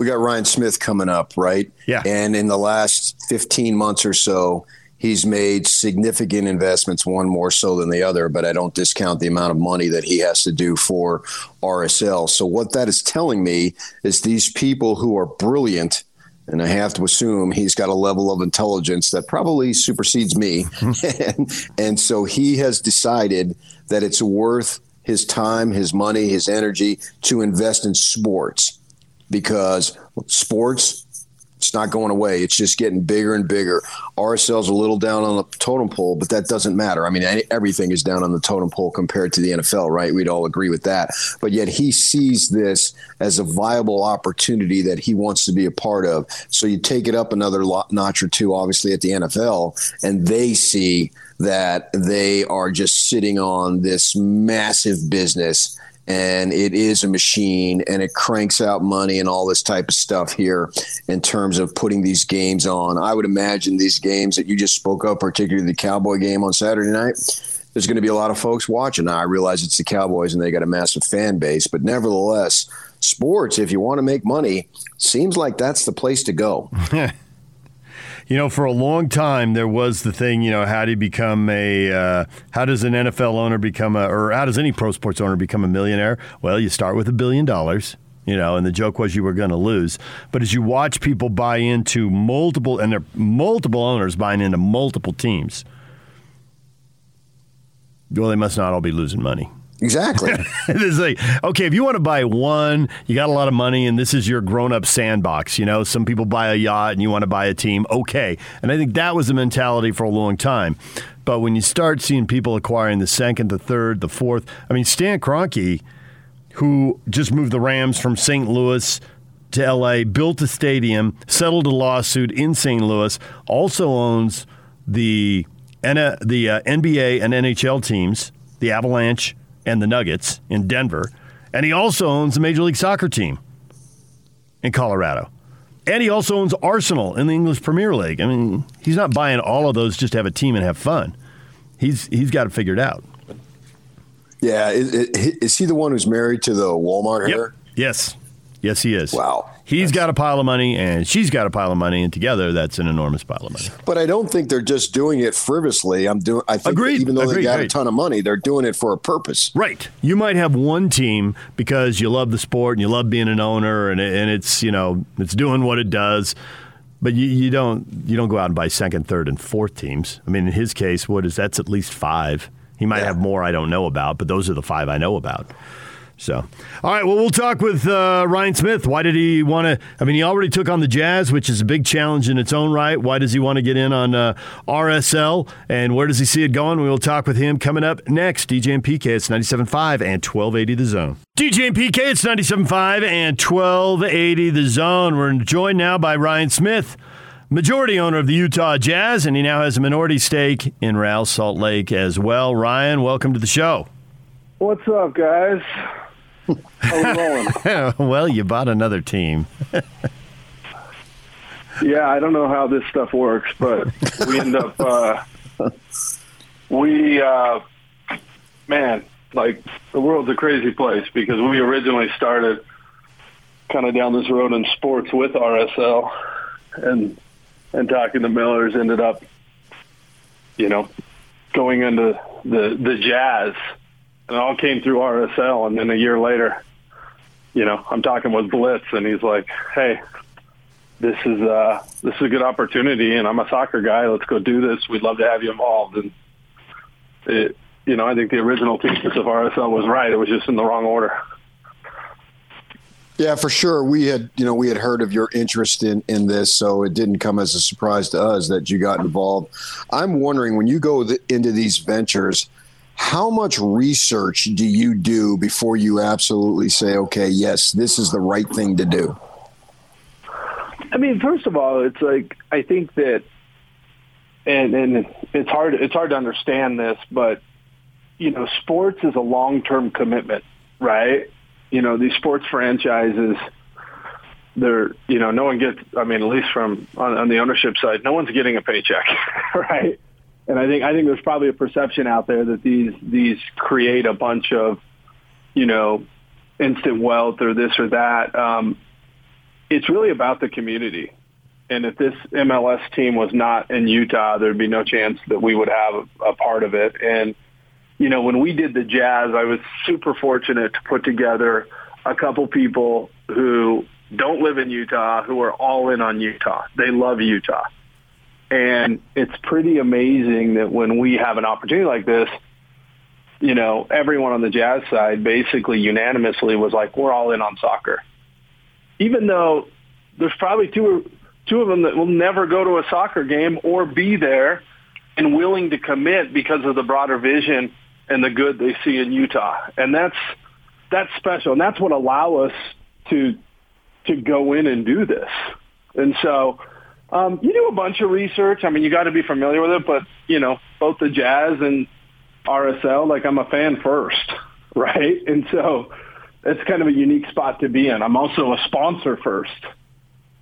we got Ryan Smith coming up, right?
Yeah.
And in the last 15 months or so, he's made significant investments, one more so than the other, but I don't discount the amount of money that he has to do for RSL. So, what that is telling me is these people who are brilliant, and I have to assume he's got a level of intelligence that probably supersedes me. and, <laughs> <laughs> and so he has decided that it's worth his time, his money, his energy to invest in sports because sports it's not going away. It's just getting bigger and bigger. RSL's a little down on the totem pole, but that doesn't matter. I mean, everything is down on the totem pole compared to the NFL, right? We'd all agree with that. But yet he sees this as a viable opportunity that he wants to be a part of. So you take it up another notch or two, obviously, at the NFL, and they see that they are just sitting on this massive business and it is a machine and it cranks out money and all this type of stuff here in terms of putting these games on. I would imagine these games that you just spoke of, particularly the Cowboy game on Saturday night, there's going to be a lot of folks watching. Now, I realize it's the Cowboys and they got a massive fan base, but nevertheless, sports, if you want to make money, seems like that's the place to go. <laughs>
you know, for a long time there was the thing, you know, how do you become a, uh, how does an NFL owner become a, or how does any pro sports owner become a millionaire? Well, you start with a billion dollars. You know, and the joke was you were going to lose. But as you watch people buy into multiple, and there multiple owners buying into multiple teams, well, they must not all be losing money.
Exactly. <laughs>
it's like, okay, if you want to buy one, you got a lot of money, and this is your grown up sandbox. You know, some people buy a yacht and you want to buy a team. Okay. And I think that was the mentality for a long time. But when you start seeing people acquiring the second, the third, the fourth, I mean, Stan Kroenke, who just moved the Rams from St. Louis to LA, built a stadium, settled a lawsuit in St. Louis, also owns the, the uh, NBA and NHL teams, the Avalanche and the Nuggets in Denver. And he also owns the Major League Soccer team in Colorado. And he also owns Arsenal in the English Premier League. I mean, he's not buying all of those just to have a team and have fun. He's he's got it figured out.
Yeah, is, is he the one who's married to the Walmart
yep. Yes, yes, he is.
Wow.
He's got a pile of money, and she's got a pile of money, and together that's an enormous pile of money.
But I don't think they're just doing it frivolously. I'm doing. I think
agreed,
even though
agreed,
they got
agreed.
a ton of money, they're doing it for a purpose.
Right. You might have one team because you love the sport and you love being an owner, and and it's you know it's doing what it does. But you, you don't you don't go out and buy second, third, and fourth teams. I mean, in his case, what is that's at least five. He might
Yeah.
have more I don't know about, but those are the five I know about. So, all right. Well, we'll talk with uh, Ryan Smith. Why did he want to? I mean, he already took on the Jazz, which is a big challenge in its own right. Why does he want to get in on uh, RSL? And where does he see it going? We will talk with him coming up next. DJ and PK, it's 97.5 and 1280 The Zone. DJ and PK, it's 97.5 and 1280 The Zone. We're joined now by Ryan Smith majority owner of the Utah Jazz, and he now has a minority stake in Real Salt Lake as well. Ryan, welcome to the show.
What's up, guys? <laughs>
Well, you bought another team.
yeah, I don't know how this stuff works, but we end up uh, we uh, man, like the world's a crazy place because we originally started kind of down this road in sports with RSL, and and talking to Millers ended up, you know, going into the the Jazz, and it all came through RSL, and then a year later, you know, I'm talking with Blitz, and he's like, "Hey, this is uh, this is a good opportunity, and I'm a soccer guy. Let's go do this. We'd love to have you involved." And it, you know, I think the original thesis of RSL was right. It was just in the wrong order.
Yeah, for sure. We had, you know, we had heard of your interest in in this, so it didn't come as a surprise to us that you got involved. I'm wondering when you go th- into these ventures, how much research do you do before you absolutely say, okay, yes, this is the right thing to do?
I mean, first of all, it's like I think that, and and it's hard it's hard to understand this, but you know, sports is a long term commitment, right? you know, these sports franchises, they're, you know, no one gets, I mean, at least from on, on the ownership side, no one's getting a paycheck, <laughs> right? And I think, I think there's probably a perception out there that these, these create a bunch of, you know, instant wealth or this or that. Um, it's really about the community. And if this MLS team was not in Utah, there'd be no chance that we would have a, a part of it. And, you know, when we did the jazz, I was super fortunate to put together a couple people who don't live in Utah, who are all in on Utah. They love Utah. And it's pretty amazing that when we have an opportunity like this, you know, everyone on the jazz side basically unanimously was like, we're all in on soccer. Even though there's probably two, two of them that will never go to a soccer game or be there and willing to commit because of the broader vision and the good they see in Utah. And that's that's special. And that's what allow us to to go in and do this. And so um, you do a bunch of research. I mean, you got to be familiar with it, but you know, both the Jazz and RSL, like I'm a fan first, <laughs> right? And so it's kind of a unique spot to be in. I'm also a sponsor first,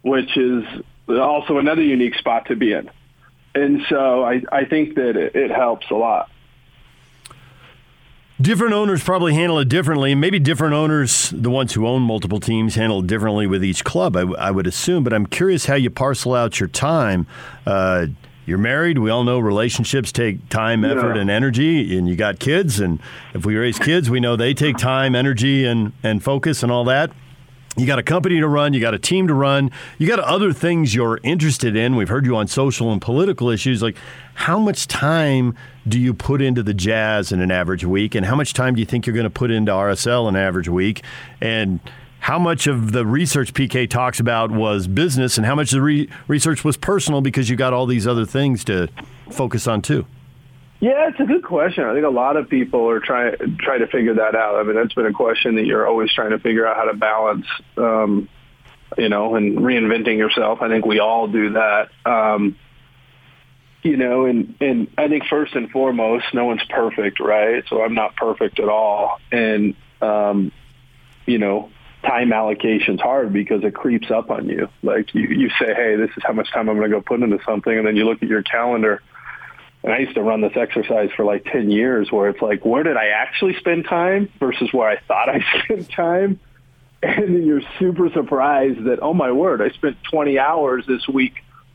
which is also another unique spot to be in. And so I, I think that it, it helps a lot
different owners probably handle it differently. Maybe different owners, the ones who own multiple teams, handle it differently with each club, I, I would assume. But I'm curious how you parcel out your time. Uh, you're married. We all know relationships take time, effort, yeah. and energy. And you got kids. And if we raise kids, we know they take time, energy, and, and focus and all that. You got a company to run, you got a team to run, you got other things you're interested in. We've heard you on social and political issues. Like, how much time do you put into the Jazz in an average week, and how much time do you think you're going to put into RSL in an average week? And how much of the research PK talks about was business, and how much the re- research was personal because you got all these other things to focus on too?
Yeah, it's a good question. I think a lot of people are trying try to figure that out. I mean, that's been a question that you're always trying to figure out how to balance, um, you know, and reinventing yourself. I think we all do that. Um, you know, and and I think first and foremost, no one's perfect, right? So I'm not perfect at all, and um, you know, time allocation's hard because it creeps up on you. Like you, you say, hey, this is how much time I'm going to go put into something, and then you look at your calendar and I used to run this exercise for like 10 years where it's like, where did I actually spend time versus where I thought I <laughs> spent time? And then you're super surprised that, oh my word, I spent 20 hours this week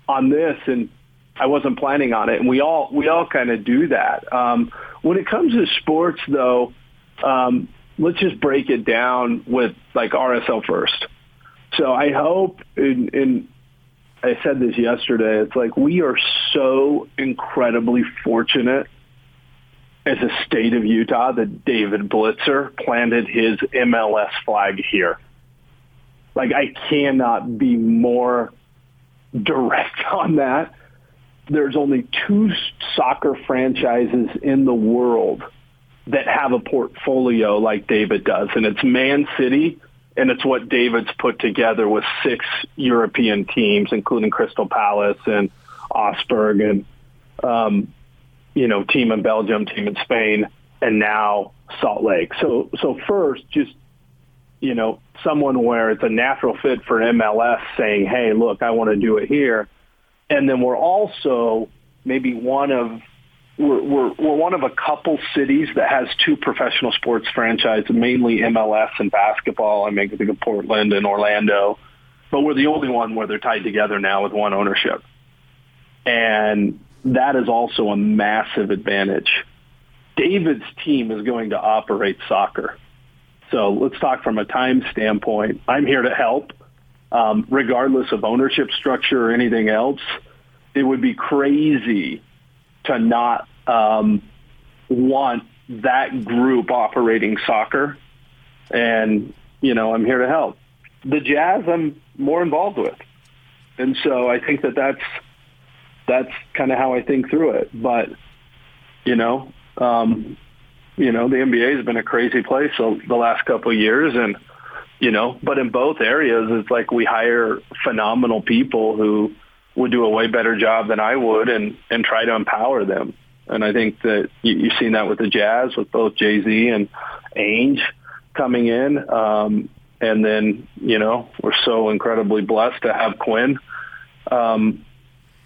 on this and I wasn't planning on it. And we all, we all kind of do that. Um, when it comes to sports though, um, let's just break it down with like RSL first. So I hope in, in I said this yesterday. It's like we are so incredibly fortunate as a state of Utah that David Blitzer planted his MLS flag here. Like I cannot be more direct <laughs> on that. There's only two soccer franchises in the world that have a portfolio like David does, and it's Man City, and it's what David's put together with six European teams, including Crystal Palace and Augsburg and um, you know team in Belgium, team in Spain, and now Salt Lake. So so first, just you know, someone where it's a natural fit for MLS saying, "Hey, look, I want to do it here," and then we're also maybe one of we're, we're, one of a couple cities that has two professional sports franchises, mainly MLS and basketball. I mean, I think of Portland and Orlando, but we're the only one where they're tied together now with one ownership, and that is also a massive advantage. David's team is going to operate soccer. So let's talk from a time standpoint. I'm here to help, um, regardless of ownership structure or anything else. It would be crazy to not um, want that group operating soccer. And, you know, I'm here to help. The Jazz, I'm more involved with. And so I think that that's, that's kind of how I think through it. But, you know, um, you know, the NBA has been a crazy place the last couple of years. And, you know, but in both areas, it's like we hire phenomenal people who would do a way better job than I would and, and try to empower them. And I think that you, you've seen that with the Jazz, with both Jay-Z and Ainge coming in. Um, and then, you know, we're so incredibly blessed to have Quinn. Um,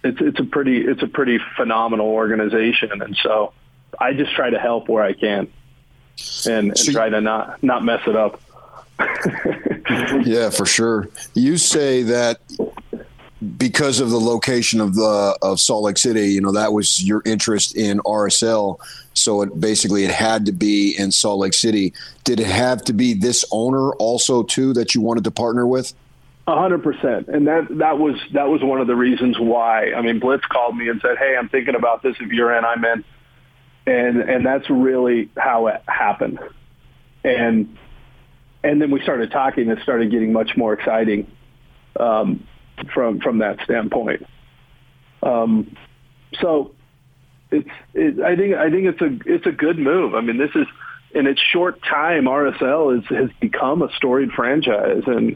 it's, it's a pretty, it's a pretty phenomenal organization. And so I just try to help where I can and, and try to not, not mess it up. <laughs>
yeah, for sure. You say that because of the location of the of Salt Lake City, you know, that was your interest in RSL. So it basically it had to be in Salt Lake City. Did it have to be this owner also too that you wanted to partner with?
A hundred percent, and that that was that was one of the reasons why. I mean, Blitz called me and said, "Hey, I'm thinking about this. If you're in, I'm in," and and that's really how it happened. And and then we started talking. It started getting much more exciting. Um, from from that standpoint. Um, so it's it, I think I think it's a it's a good move. I mean, this is in its short time, RSL is, has become a storied franchise, and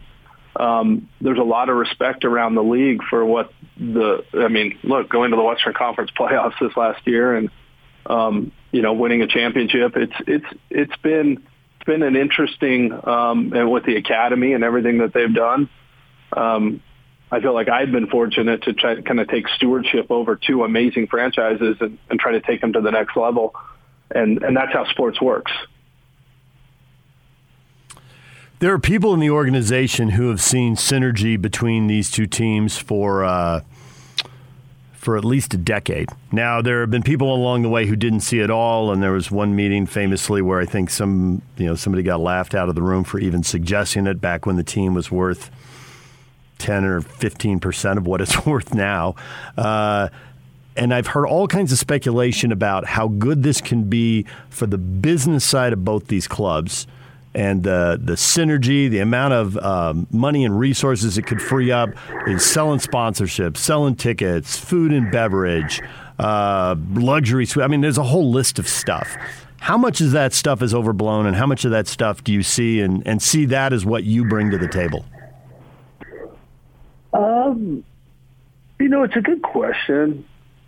um, there's a lot of respect around the league for what the. I mean, look, going to the Western Conference playoffs this last year, and um, you know, winning a championship. It's it's it's been been an interesting um, and with the academy and everything that they've done. Um, I feel like I've been fortunate to try to kind of take stewardship over two amazing franchises and, and try to take them to the next level. And, and that's how sports works.
There are people in the organization who have seen synergy between these two teams for uh, for at least a decade. Now, there have been people along the way who didn't see it all, and there was one meeting famously where I think some you know somebody got laughed out of the room for even suggesting it back when the team was worth 10 or 15 percent of what it's <laughs> worth now. Uh, and I've heard all kinds of speculation about how good this can be for the business side of both these clubs and the the synergy, the amount of um, money and resources it could free up in selling sponsorships, selling tickets, food and beverage, uh, luxury. I mean, there's a whole list of stuff. How much of that stuff is overblown, and how much of that stuff do you see and, and see that as what you bring to the table?
Um, you know, it's a good question.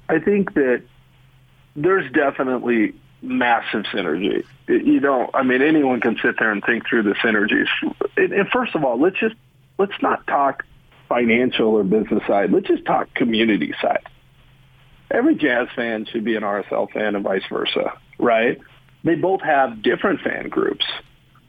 I think that there's definitely massive synergy. You know, I mean, anyone can sit there and think through the synergies. And first of all, let's just let's not talk financial or business side. Let's just talk community side. Every Jazz fan should be an RSL fan and vice versa, right? They both have different fan groups.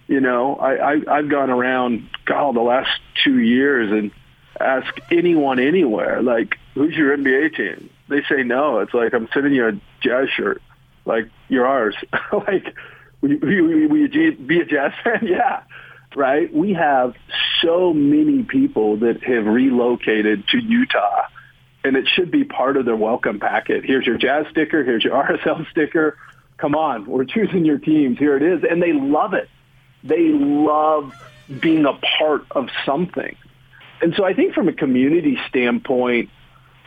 You know, I, I I've gone around God the last two years and ask anyone anywhere, like, who's your NBA team? They say no. It's like, I'm sending you a jazz shirt. Like, you're ours. <laughs> like, will you, be a jazz fan? <laughs> yeah. Right? We have so many people that have relocated to Utah, and it should be part of their welcome packet. Here's your jazz sticker. Here's your <laughs> RSL sticker. come on, we're choosing your teams. Here it is. And they love it. They love being a part of something. And so I think from a community standpoint,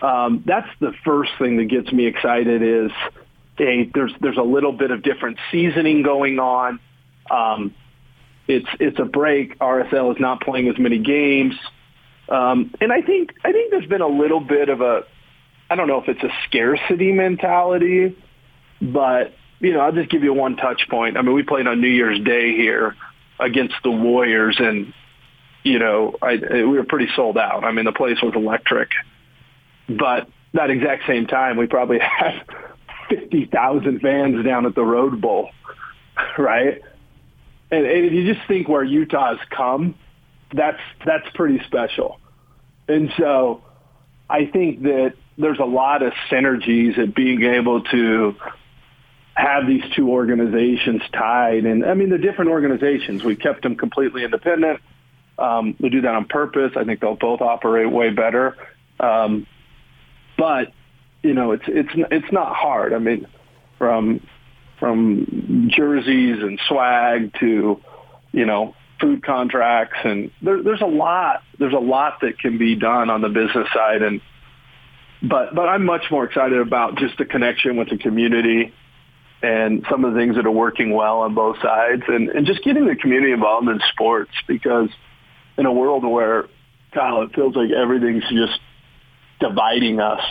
um, that's the first thing that gets me excited is there's there's a little bit of different seasoning going on. Um, it's it's a break. RSL is not playing as many games, um, and I think I think there's been a little bit of a I don't know if it's a scarcity mentality, but you know I'll just give you one touch point. I mean, we played on New Year's Day here against the Warriors, and you know I, we were pretty sold out. I mean, the place was electric, but that exact same time, we probably <laughs> had 50,000 fans down at the Rose Bowl, <laughs> right? And, and if you just think where Utah's come, that's that's pretty special. And so I think that there's a lot of synergies at being able to have these two organizations tied. And I mean, the different organizations, we kept them completely independent. Um, we do that on purpose. I think they'll both operate way better. Um, but you know, it's it's it's not hard. I mean, from from jerseys and swag to, you know, food contracts and there, there's a lot there's a lot that can be done on the business side and but but I'm much more excited about just the connection with the community and some of the things that are working well on both sides and, and just getting the community involved in sports because in a world where Kyle it feels like everything's just dividing us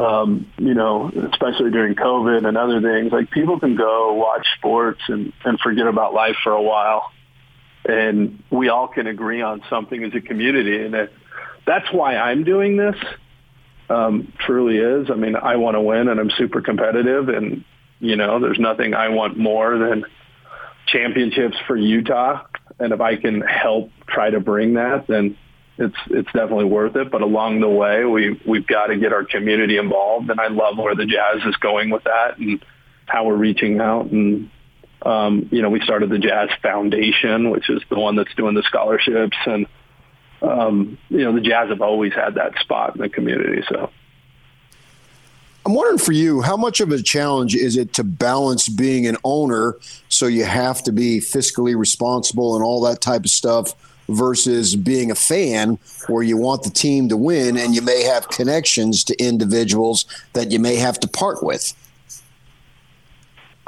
um, you know, especially during COVID and other things, like people can go watch sports and, and forget about life for a while. And we all can agree on something as a community. And it, that's why I'm doing this. Um, truly is. I mean, I want to win and I'm super competitive and, you know, there's nothing I want more than championships for Utah. And if I can help try to bring that, then it's it's definitely worth it. But along the way, we we've got to get our community involved, and I love where the Jazz is going with that and how we're reaching out. And um, you know, we started the Jazz Foundation, which is the one that's doing the scholarships, and um, you know, the Jazz have always had that spot in the community. So.
I'm wondering for you, how much of a challenge is it to balance being an owner, so you have to be fiscally responsible and all that type of stuff, versus being a fan where you want the team to win and you may have connections to individuals that you may have to part with?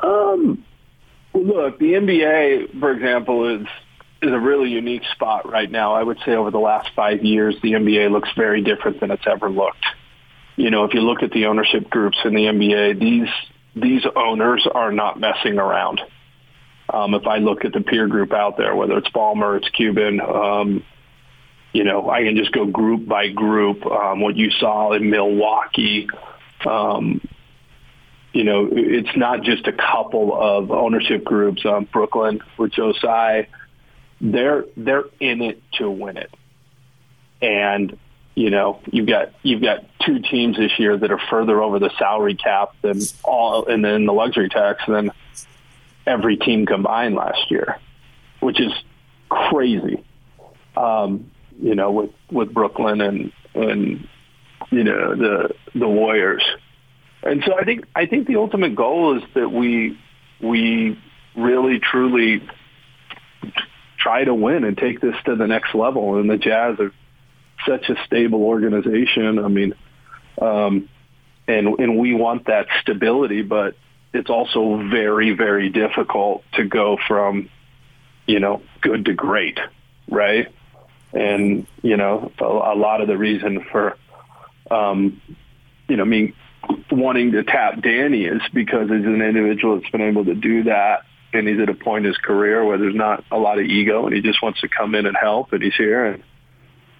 Um, look, the NBA, for example, is is a really unique spot right now. I would say over the last five years, the NBA looks very different than it's ever looked. You know, if you look at the ownership groups in the NBA, these these owners are not messing around. Um, if I look at the peer group out there, whether it's Ballmer, it's Cuban, um, you know, I can just go group by group. Um, what you saw in Milwaukee, um, you know, it's not just a couple of ownership groups. Um, Brooklyn with Tsai, they're they're in it to win it, and you know you've got you've got two teams this year that are further over the salary cap than all, and then the luxury tax than every team combined last year, which is crazy. Um, you know, with with Brooklyn and and you know the the Warriors, and so I think I think the ultimate goal is that we we really truly try to win and take this to the next level. And the Jazz are such a stable organization. I mean, um, and and we want that stability, but it's also very, very difficult to go from, you know, good to great, right? And, you know, a, lot of the reason for, um, you know, me wanting to tap Danny is because he's an individual that's been able to do that. And he's at a point in his career where there's not a lot of ego and he just wants to come in and help and he's here. And,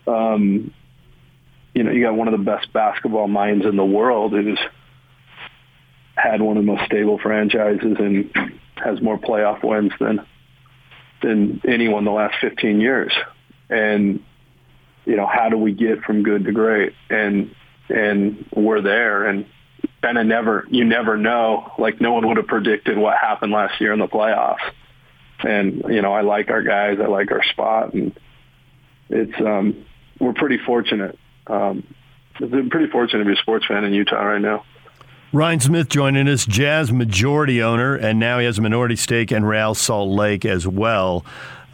um, you know, you got one of the best basketball minds in the world who's, had one of the most stable franchises and has more playoff wins than than anyone the last 15 years. And you know, how do we get from good to great? And and we're there. And kind of never, you never know. Like no one would have predicted what happened last year in the playoffs. And you know, I like our guys. I like our spot, and it's um, we're pretty fortunate. Um, pretty fortunate to be a sports fan in Utah right now.
Ryan Smith joining us, Jazz majority owner, and now he has a minority stake in Real Salt Lake as well.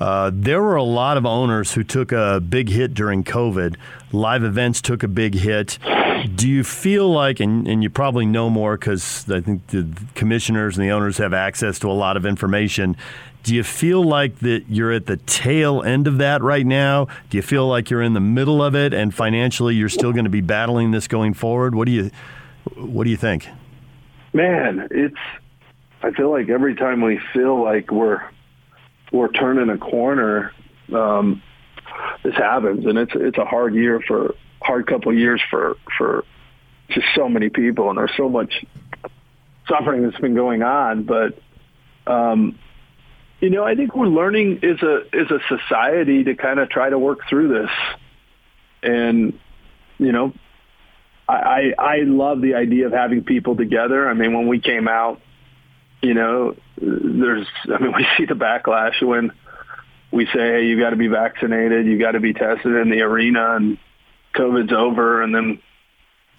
Uh, there were a lot of owners who took a big hit during COVID. Live events took a big hit. Do you feel like, and, and you probably know more because I think the commissioners and the owners have access to a lot of information. Do you feel like that you're at the tail end of that right now? Do you feel like you're in the middle of it, and financially you're still going to be battling this going forward? What do you What do you think?
Man, it's. I feel like every time we feel like we're we're turning a corner, um, this happens, and it's it's a hard year for hard couple years for for just so many people, and there's so much suffering that's been going on. But um, you know, I think we're learning as a as a society to kind of try to work through this, and you know, I, I I love the idea of having people together. I mean, when we came out, you know, there's I mean, <laughs> we see the backlash when we say, hey, you got to be vaccinated, you got to be tested in the arena, and COVID's over, and then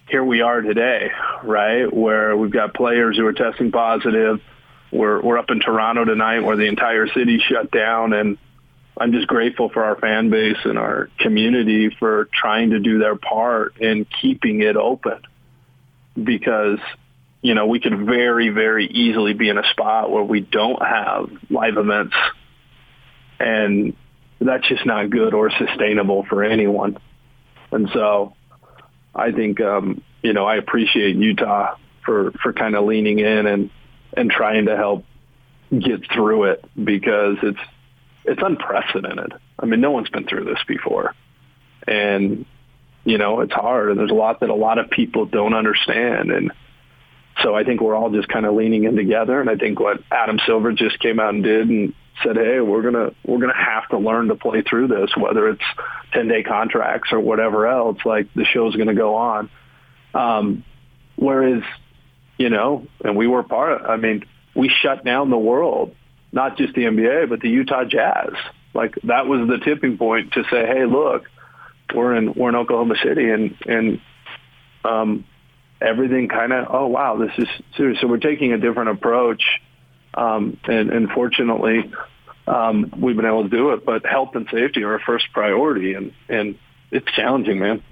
here we are today, right, where we've got players who are testing positive. We're we're up in Toronto tonight, where the entire city shut down, and I'm just grateful for our fan base and our community for trying to do their part in keeping it open, because you know we could very very easily be in a spot where we don't have live events, and that's just not good or sustainable for anyone. And so I think um, you know I appreciate Utah for for kind of leaning in and and trying to help get through it because it's it's unprecedented. I mean, no one's been through this before, and you know it's hard, and there's a lot that a lot of people don't understand, and so I think we're all just kind of leaning in together. And I think what Adam Silver just came out and did and said, "Hey, we're gonna we're gonna have to learn to play through this, whether it's ten day contracts or whatever else. Like the show's gonna go on." Um, whereas, you know, and we were part. of I mean, we shut down the world, not just the NBA, but the Utah Jazz. Like that was the tipping point to say, "Hey, look, we're in we're in Oklahoma City, and and um, everything kind of oh wow, this is serious." So we're taking a different approach um, and, and fortunately, um, we've been able to do it. But health and safety are our first priority, and and it's challenging, man.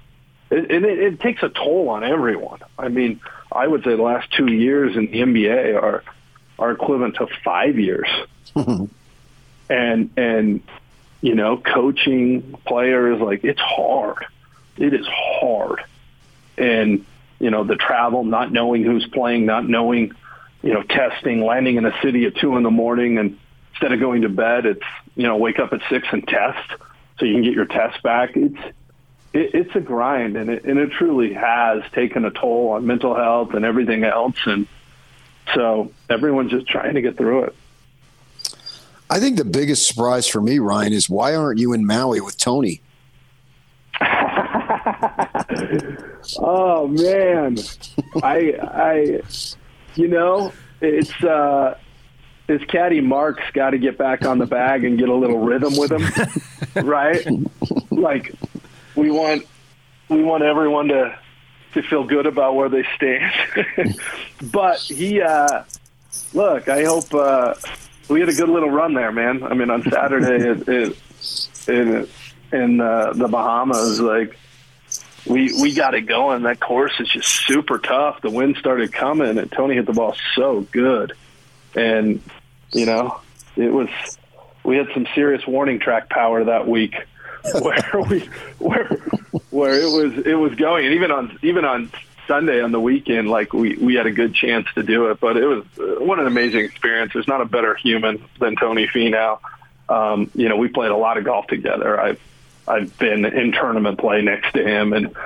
It, it, it takes a toll on everyone. I mean, I would say the last two years in the NBA are are equivalent to five years, <laughs> and and you know, coaching players like it's hard. It is hard, and you know the travel, not knowing who's playing, not knowing you know, testing, landing in a city at two in the morning, and instead of going to bed, it's you know, wake up at six and test so you can get your test back. It's it, it's a grind, and it and it truly has taken a toll on mental health and everything else, and so everyone's just trying to get through it.
I think the biggest surprise for me, Ryan, is why aren't you in Maui with Tony? <laughs>
oh man, I I you know, it's uh, his caddy Mark's got to get back on the bag and get a little rhythm with him, <laughs> right? Like we want we want everyone to to feel good about where they stand. <laughs> but he, uh, look, I hope uh, we had a good little run there, man. I mean, on Saturday <laughs> it, it, in in uh, the Bahamas, like we we got it going. That course is just super tough. The wind started coming, and Tony hit the ball so good, and you know it was. We had some serious warning track power that week, <laughs> where we where where it was it was going, and even on even on Sunday on the weekend, like we we had a good chance to do it. But it was uh, what an amazing experience. There's not a better human than Tony Finau. Um, you know, we played a lot of golf together. I've I've been in tournament play next to him, and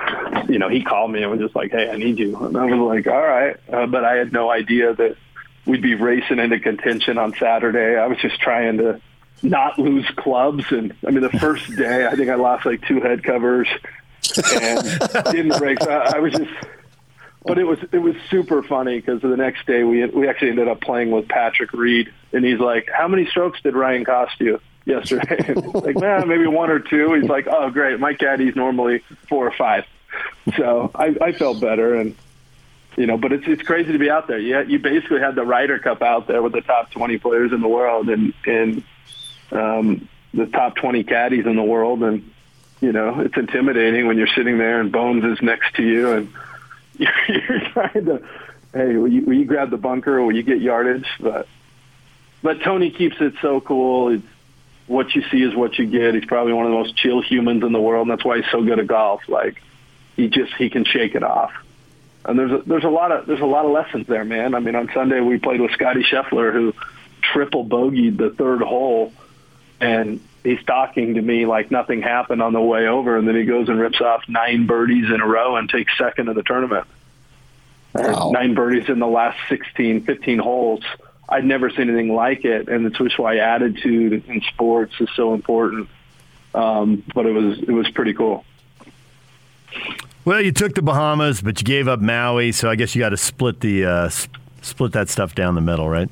you know he called me and was just like, "Hey, I need you," and I was like, "All right," uh, but I had no idea that we'd be racing into contention on Saturday. I was just trying to not lose clubs, and I mean the first day I think I lost like two head covers and didn't break. I, I was just. But it was it was super funny because the next day we we actually ended up playing with Patrick Reed, and he's like, "How many strokes did Ryan cost you?" yesterday. <laughs> like, man, maybe one or two. He's like, oh, great. My caddy's normally four or five. So I, I felt better. And you know, but it's it's crazy to be out there. You you basically had the Ryder Cup out there with the top 20 players in the world and and um, the top 20 caddies in the world, and you know it's intimidating when you're sitting there and Bones is next to you and <laughs> you're, trying to, hey, will you, will you grab the bunker or will you get yardage? But but Tony keeps it so cool. It's, what you see is what you get. He's probably one of the most chill humans in the world, and that's why he's so good at golf. Like he just he can shake it off. And there's a, there's a lot of there's a lot of lessons there, man. I mean, on Sunday we played with Scotty Scheffler, who triple bogeyed the third hole, and he's talking to me like nothing happened on the way over, and then he goes and rips off nine birdies in a row and takes second in the tournament. Wow. Nine birdies in the last 16, 15 holes. I'd never seen anything like it, and it's why attitude in sports is so important. Um, but it was it was pretty cool.
Well, you took the Bahamas, but you gave up Maui, so I guess you got to split the uh, split that stuff down the middle, right?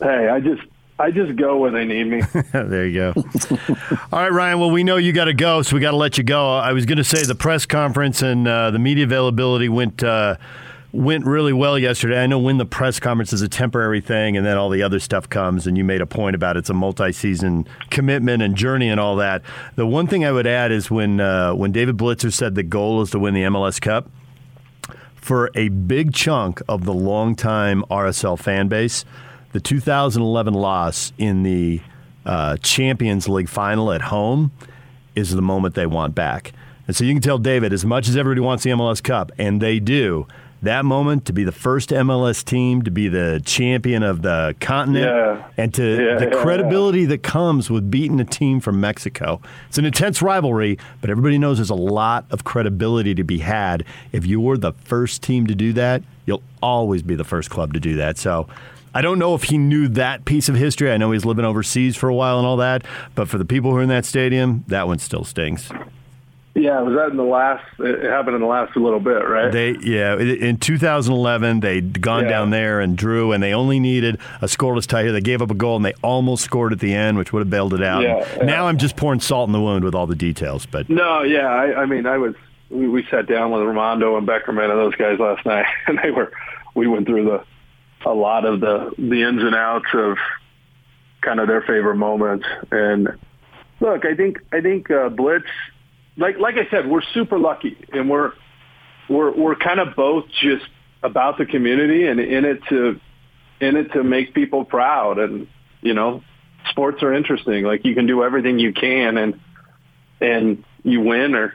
Hey, I just I just go where they need me. <laughs>
there you go. All right, Ryan. Well, we know you got to go, so we got to let you go. I was going to say the press conference and uh, the media availability went. Uh, went really well yesterday. I know when the press conference is a temporary thing and then all the other stuff comes, and you made a point about it's a multi season commitment and journey and all that. The one thing I would add is when, uh, when David Blitzer said the goal is to win the MLS Cup, for a big chunk of the longtime RSL fan base, the 2011 loss in the uh, Champions League final at home is the moment they want back. And so you can tell David, as much as everybody wants the MLS Cup, and they do, that moment to be the first MLS team to be the champion of the continent
yeah.
and to
yeah,
the
yeah,
credibility that comes with beating a team from Mexico. It's an intense rivalry, but everybody knows there's a lot of credibility to be had. If you're the first team to do that, you'll always be the first club to do that. So I don't know if he knew that piece of history. I know he's living overseas for a while and all that, but for the people who are in that stadium, that one still stings.
Yeah, was that in the last? It happened in the last little bit, right?
They yeah, in 2011 they'd gone
Yeah.
down there and drew, and they only needed a scoreless tie here. They gave up a goal, and they almost scored at the end, which would have bailed it out.
Yeah, yeah.
Now I'm just pouring salt in the wound with all the details, but
No, yeah. I, I mean, I was. We, we sat down with Rimando and Beckerman and those guys last <laughs> night, and they were. We went through the a lot of the the ins and outs of kind of their favorite moments. And look, I think I think uh, Blitz, like like I said, we're super lucky, and we're we're we're kind of both just about the community and in it to in it to make people proud. And you know, sports are interesting. Like you can do everything you can, and and you win or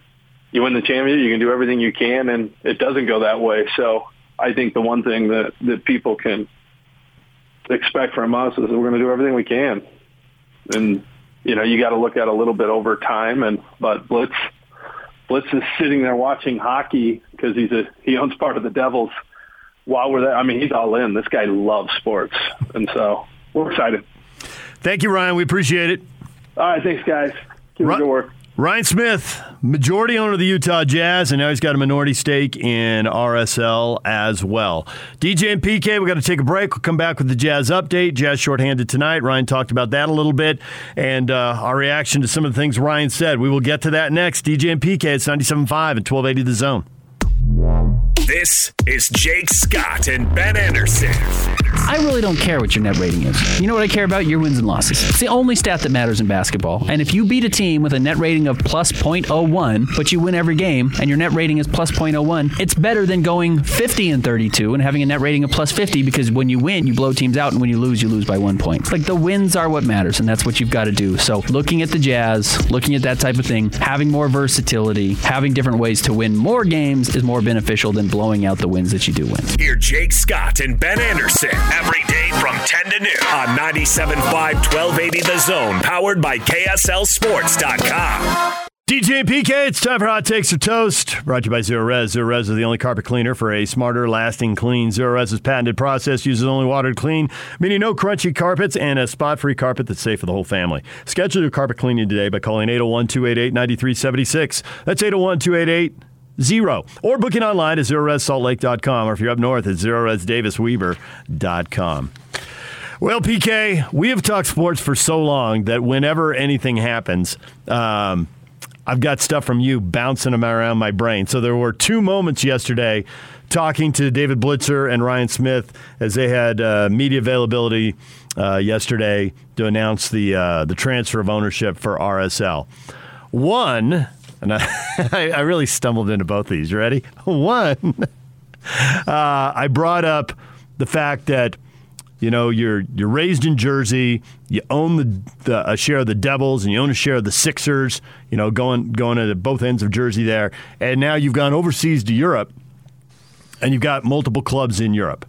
you win the championship, you can do everything you can, and it doesn't go that way. So I think the one thing that that people can expect from us is that we're going to do everything we can, and you know you got to look at a little bit over time. And but Blitz Blitz is sitting there watching hockey because he's a he owns part of the Devils. While we're there, I mean he's all in. This guy loves sports, and so we're excited.
thank you, Ryan. We appreciate it.
All right, thanks guys. Keep the good work.
Ryan Smith, majority owner of the Utah Jazz, and now he's got a minority stake in RSL as well. DJ and PK, we got to take a break. We'll come back with the Jazz update. Jazz shorthanded tonight. Ryan talked about that a little bit, and uh, our reaction to some of the things Ryan said. We will get to that next. DJ and PK at 97.5 and 1280 The Zone.
This is Jake Scott and Ben Anderson.
I really don't care what your net rating is. You know what I care about? Your wins and losses. It's the only stat that matters in basketball. And if you beat a team with a net rating of plus 0.01, but you win every game and your net rating is plus 0.01, it's better than going 50 and 32 and having a net rating of plus 50 because when you win, you blow teams out, and when you lose, you lose by one point. Like the wins are what matters, and that's what you've got to do. So looking at the Jazz, looking at that type of thing, having more versatility, having different ways to win more games is more beneficial than blowing out the wins that you do win.
Hear Jake Scott and Ben Anderson every day from 10 to noon on 97.5 1280 The Zone, powered by KSLSports.com.
DJ and PK, it's time for Hot Takes or Toast. Brought to you by Zerorez. Zero Res is the only carpet cleaner for a smarter, lasting clean. Zerorez's patented process uses only water to clean, meaning no crunchy carpets and a spot free carpet that's safe for the whole family. Schedule your carpet cleaning today by calling 801 288 9376. That's 801 288 Zero. Or booking online at ZerorezSaltLake.com or if you're up north at ZerorezDavisWeber.com. Well, PK, we have talked sports for so long that whenever anything happens, um, I've got stuff from you bouncing around my brain. So there were two moments yesterday talking to David Blitzer and Ryan Smith as they had uh, media availability uh, yesterday to announce the uh, the transfer of ownership for RSL. One, and <laughs> I, I really stumbled into both these. You ready? <laughs> One, uh, I brought up the fact that you know you're you're raised in Jersey, you own the, the, a share of the Devils, and you own a share of the Sixers. You know, going going at both ends of Jersey there, and now you've gone overseas to Europe, and you've got multiple clubs in Europe,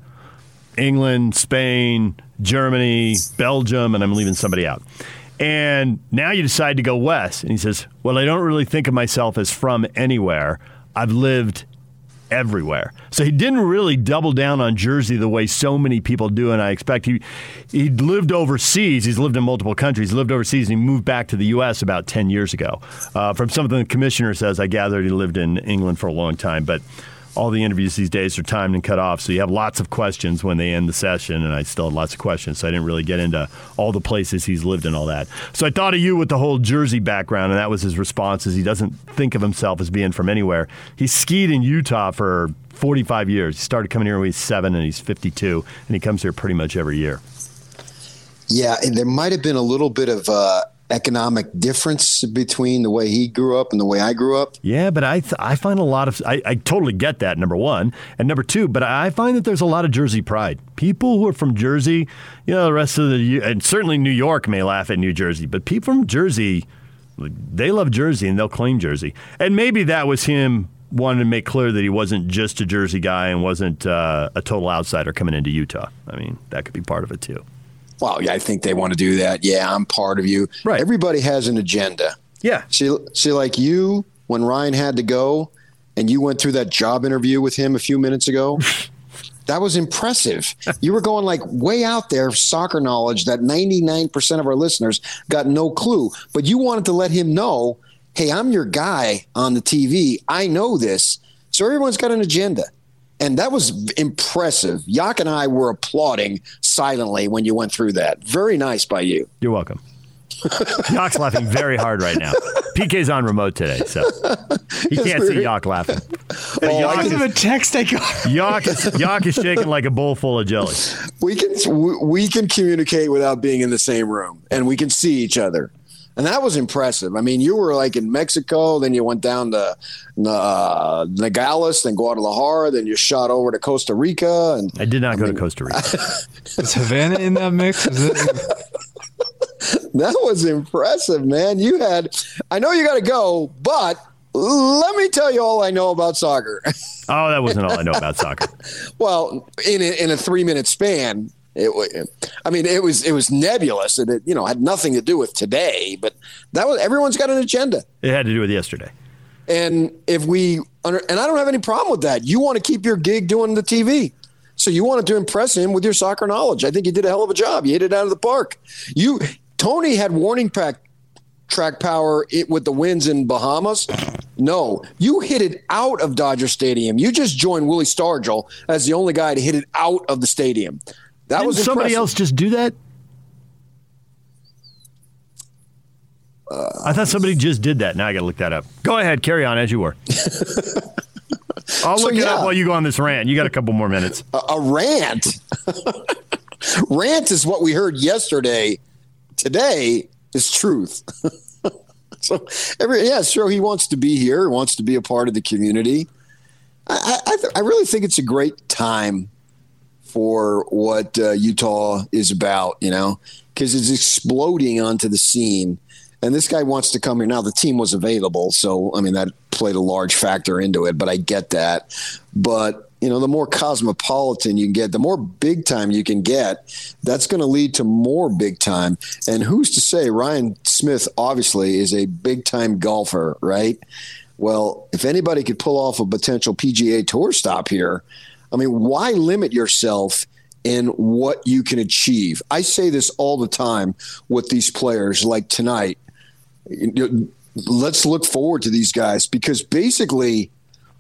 England, Spain, Germany, Belgium, and I'm leaving somebody out. And now you decide to go west. And he says, Well, I don't really think of myself as from anywhere. I've lived everywhere. So he didn't really double down on Jersey the way so many people do, and I expect he he lived overseas. He's lived in multiple countries. He lived overseas, and he moved back to the U.S. about ten years ago. Uh, from something the commissioner says, I gathered he lived in England for a long time, but. All the interviews these days are timed and cut off, so you have lots of questions when they end the session, and I still had lots of questions, so I didn't really get into all the places he's lived and all that. So I thought of you with the whole Jersey background, and that was his response: is he doesn't think of himself as being from anywhere. He skied in Utah for 45 years. He started coming here when he was seven, and he's 52, and he comes here pretty much every year.
Yeah, and there might have been a little bit of uh, economic difference between the way he grew up and the way I grew up.
Yeah, but I th- I find a lot of I, I totally get that number one and number two, but I find that there's a lot of Jersey pride. People who are from Jersey, you know, the rest of the and certainly New York may laugh at New Jersey, but people from Jersey, they love Jersey and they'll claim Jersey. And maybe that was him wanting to make clear that he wasn't just a Jersey guy and wasn't uh, a total outsider coming into Utah. I mean, that could be part of it too.
Well, yeah, I think they want to do that. Yeah, I'm part of you.
Right.
Everybody has an agenda.
Yeah.
See, see, like you, when Ryan had to go, and you went through that job interview with him a few minutes ago. <laughs> that was impressive. You were going like way out there, soccer knowledge that 99% of our listeners got no clue. But you wanted to let him know, hey, I'm your guy on the TV. I know this. So everyone's got an agenda. And that was impressive. Yak and I were applauding silently when you went through that. Very nice by you.
You're welcome. <laughs> Yak's laughing very hard right now. PK's on remote today, so he can't see Yak laughing.
Oh, Yak I have a text I got.
Yak is, Yak is shaking like a bowl full of jelly.
We can we can communicate without being in the same room, and we can see each other. And that was impressive. I mean, you were like in Mexico, then you went down to uh, Nogales, then Guadalajara, then you shot over to Costa Rica. And
I did not I go mean, to Costa Rica. <laughs>
Is Havana in that mix? <laughs>
that was impressive, man. You had, I know you got to go, but let me tell you all I know about soccer.
oh, that wasn't all I know about soccer. <laughs>
well, in a, in a three minute span, it, I mean, it was it was nebulous, and it you know had nothing to do with today. But that was everyone's got an agenda.
It had to do with yesterday.
And if we and I don't have any problem with that. You want to keep your gig doing the TV, so you wanted to impress him with your soccer knowledge. I think you did a hell of a job. You hit it out of the park. You Tony had warning pack track power it, with the wins in Bahamas. No, you hit it out of Dodger Stadium. You just joined Willie Stargell as the only guy to hit it out of the stadium. That
Didn't
was
somebody
impressive.
else just do that. Uh, I thought somebody just did that. Now I got to look that up. Go ahead, carry on as you were. <laughs> I'll
So,
look it
yeah.
up while you go on this rant. You got a couple more minutes.
a, a rant. <laughs> rant is what we heard yesterday. Today is truth. <laughs> so every yeah, sure he wants to be here, wants to be a part of the community. I I, I really think it's a great time for what uh, Utah is about, you know, because it's exploding onto the scene. And this guy wants to come here. Now, the team was available. So, I mean, that played a large factor into it, but I get that. But, you know, the more cosmopolitan you can get, the more big time you can get, that's going to lead to more big time. And who's to say Ryan Smith obviously is a big time golfer, right? Well, if anybody could pull off a potential PGA Tour stop here, I mean, why limit yourself in what you can achieve? I say this all the time with these players, like tonight. Let's look forward to these guys because basically,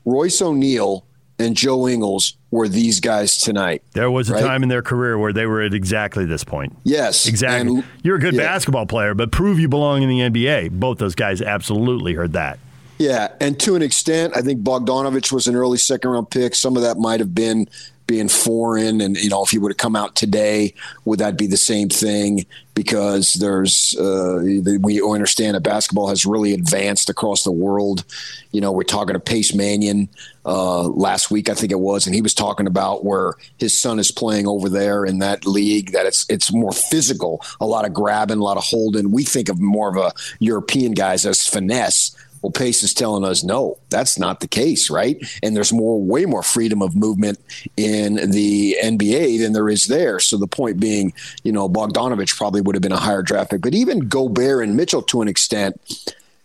Royce O'Neale and Joe Ingles were these guys tonight.
There was a
right?
time in their career where they were at exactly this point.
Yes,
Exactly.
and-
You're a good
yeah.
basketball player, but prove you belong in the NBA. Both those guys absolutely heard that.
Yeah, and to an extent, I think Bogdanovic was an early second round pick. Some of that might have been being foreign, and you know, if he would have come out today, would that be the same thing? Because there's uh, we understand that basketball has really advanced across the world. You know, we're talking to Pace Mannion uh, last week, I think it was, and he was talking about where his son is playing over there in that league. That it's it's more physical, a lot of grabbing, a lot of holding. We think of more of a European guys as finesse well, Pace is telling us no, that's not the case, right? And there's more, way more freedom of movement in the NBA than there is there. So the point being, you know, Bogdanovic probably would have been a higher draft pick, but even Gobert and Mitchell to an extent,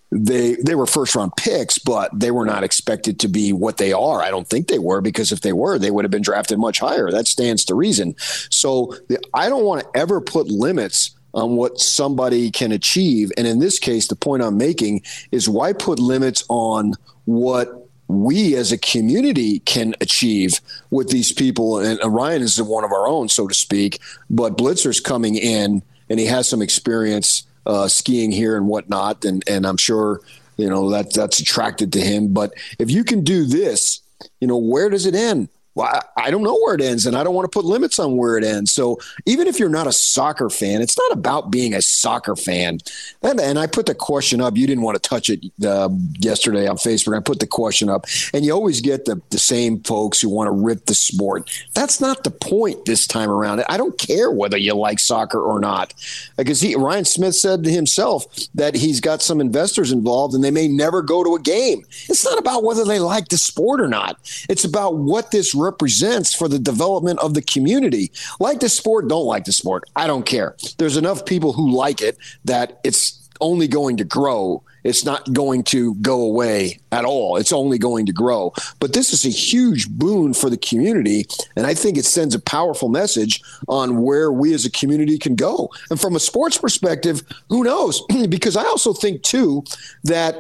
they they were first round picks, but they were not expected to be what they are. I don't think they were because if they were, they would have been drafted much higher. That stands to reason. So the, I don't want to ever put limits on what somebody can achieve. And in this case, the point I'm making is why put limits on what we as a community can achieve with these people. And Ryan is one of our own, so to speak, but Blitzer's coming in and he has some experience uh, skiing here and whatnot. And, and I'm sure, you know, that that's attracted to him. But if you can do this, you know, where does it end? Well, I don't know where it ends, and I don't want to put limits on where it ends. So even if you're not a soccer fan, it's not about being a soccer fan. And, and I put the question up. You didn't want to touch it uh, yesterday on Facebook. I put the question up, and you always get the, the same folks who want to rip the sport. That's not the point this time around. I don't care whether you like soccer or not, because he, Ryan Smith said to himself that he's got some investors involved, and they may never go to a game. It's not about whether they like the sport or not. It's about what this represents for the development of the community. Like the sport, don't like the sport. I don't care. There's enough people who like it that it's only going to grow. It's not going to go away at all. It's only going to grow. But this is a huge boon for the community. And I think it sends a powerful message on where we as a community can go. And from a sports perspective, who knows? <clears throat> because I also think, too, that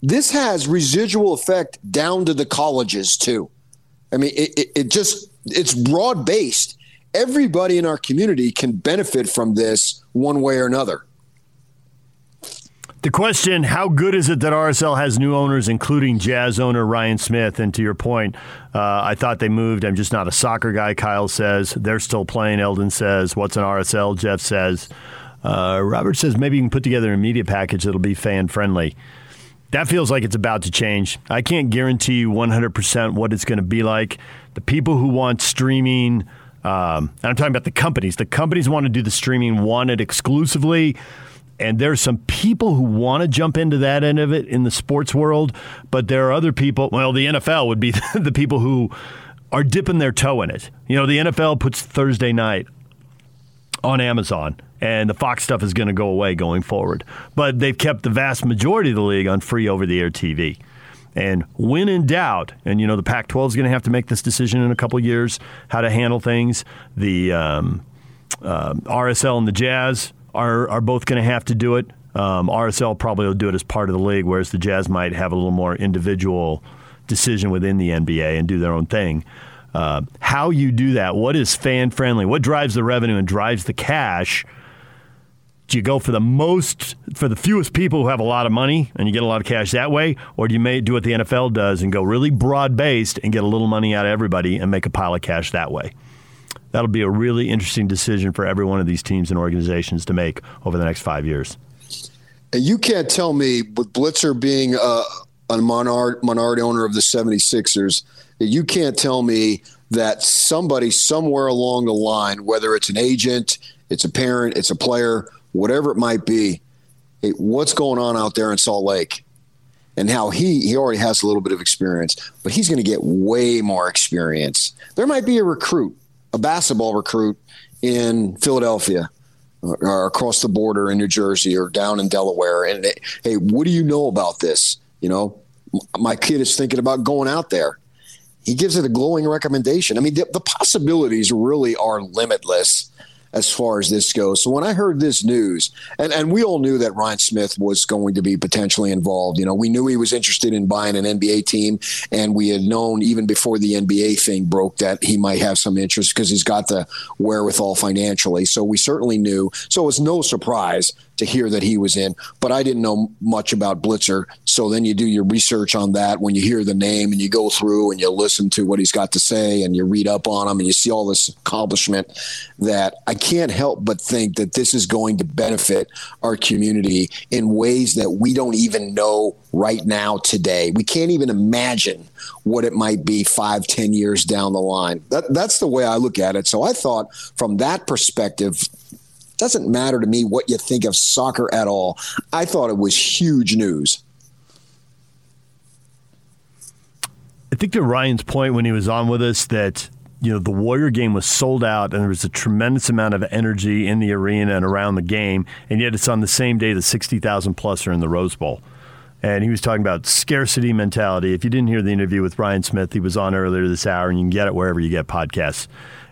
this has residual effect down to the colleges, too. I mean, it, it, it just it's broad based. Everybody in our community can benefit from this one way or another.
The question: How good is it that RSL has new owners, including Jazz owner Ryan Smith? And to your point, uh, I thought they moved. I'm just not a soccer guy. Kyle says they're still playing. Eldon says, "What's an RSL?" Jeff says. Uh, Robert says maybe you can put together a media package that'll be fan friendly. That feels like it's about to change. I can't guarantee you 100% what it's going to be like. The people who want streaming, um, and I'm talking about the companies, the companies want to do the streaming, want it exclusively. And there's some people who want to jump into that end of it in the sports world, but there are other people. Well, the NFL would be <laughs> the people who are dipping their toe in it. You know, the NFL puts Thursday night on Amazon and the Fox stuff is going to go away going forward. But they've kept the vast majority of the league on free over the air TV. And when in doubt, and you know the Pac-12 is going to have to make this decision in a couple years how to handle things. The um, uh, RSL and the Jazz are are both going to have to do it. Um, RSL probably will do it as part of the league, whereas the Jazz might have a little more individual decision within the NBA and do their own thing. Uh, how you do that, what is fan friendly, what drives the revenue and drives the cash do you go for the most for the fewest people who have a lot of money and you get a lot of cash that way? Or do you may do what the NFL does and go really broad based and get a little money out of everybody and make a pile of cash that way? That'll be a really interesting decision for every one of these teams and organizations to make over the next 5 years.
And you can't tell me with Blitzer being a, a minority, owner of the 76ers you can't tell me that somebody somewhere along the line whether it's an agent it's a parent it's a player whatever it might be, hey, what's going on out there in Salt Lake? And how he he already has a little bit of experience, but he's going to get way more experience. There might be a recruit, a basketball recruit in Philadelphia or across the border in New Jersey or down in Delaware. And hey, what do you know about this? You know, my kid is thinking about going out there. He gives it a glowing recommendation. I mean, the, the possibilities really are limitless as far as this goes. So when I heard this news, and, and we all knew that Ryan Smith was going to be potentially involved. You know, we knew he was interested in buying an NBA team, and we had known even before the NBA thing broke that he might have some interest because he's got the wherewithal financially. So we certainly knew. So it was no surprise to hear that he was in, but I didn't know much about Blitzer. So then you do your research on that when you hear the name and you go through and you listen to what he's got to say and you read up on him and you see all this accomplishment that I can't help but think that this is going to benefit our community in ways that we don't even know right now today. We can't even imagine what it might be five, ten years down the line. That, that's the way I look at it. So I thought from that perspective, doesn't matter to me what you think of soccer at all. I thought it was huge news.
I think to Ryan's point when he was on with us that you know the Warrior game was sold out and there was a tremendous amount of energy in the arena and around the game, and yet it's on the same day the sixty thousand plus are in the Rose Bowl. And he was talking about scarcity mentality. If you didn't hear the interview with Ryan Smith, he was on earlier this hour, and you can get it wherever you get podcasts,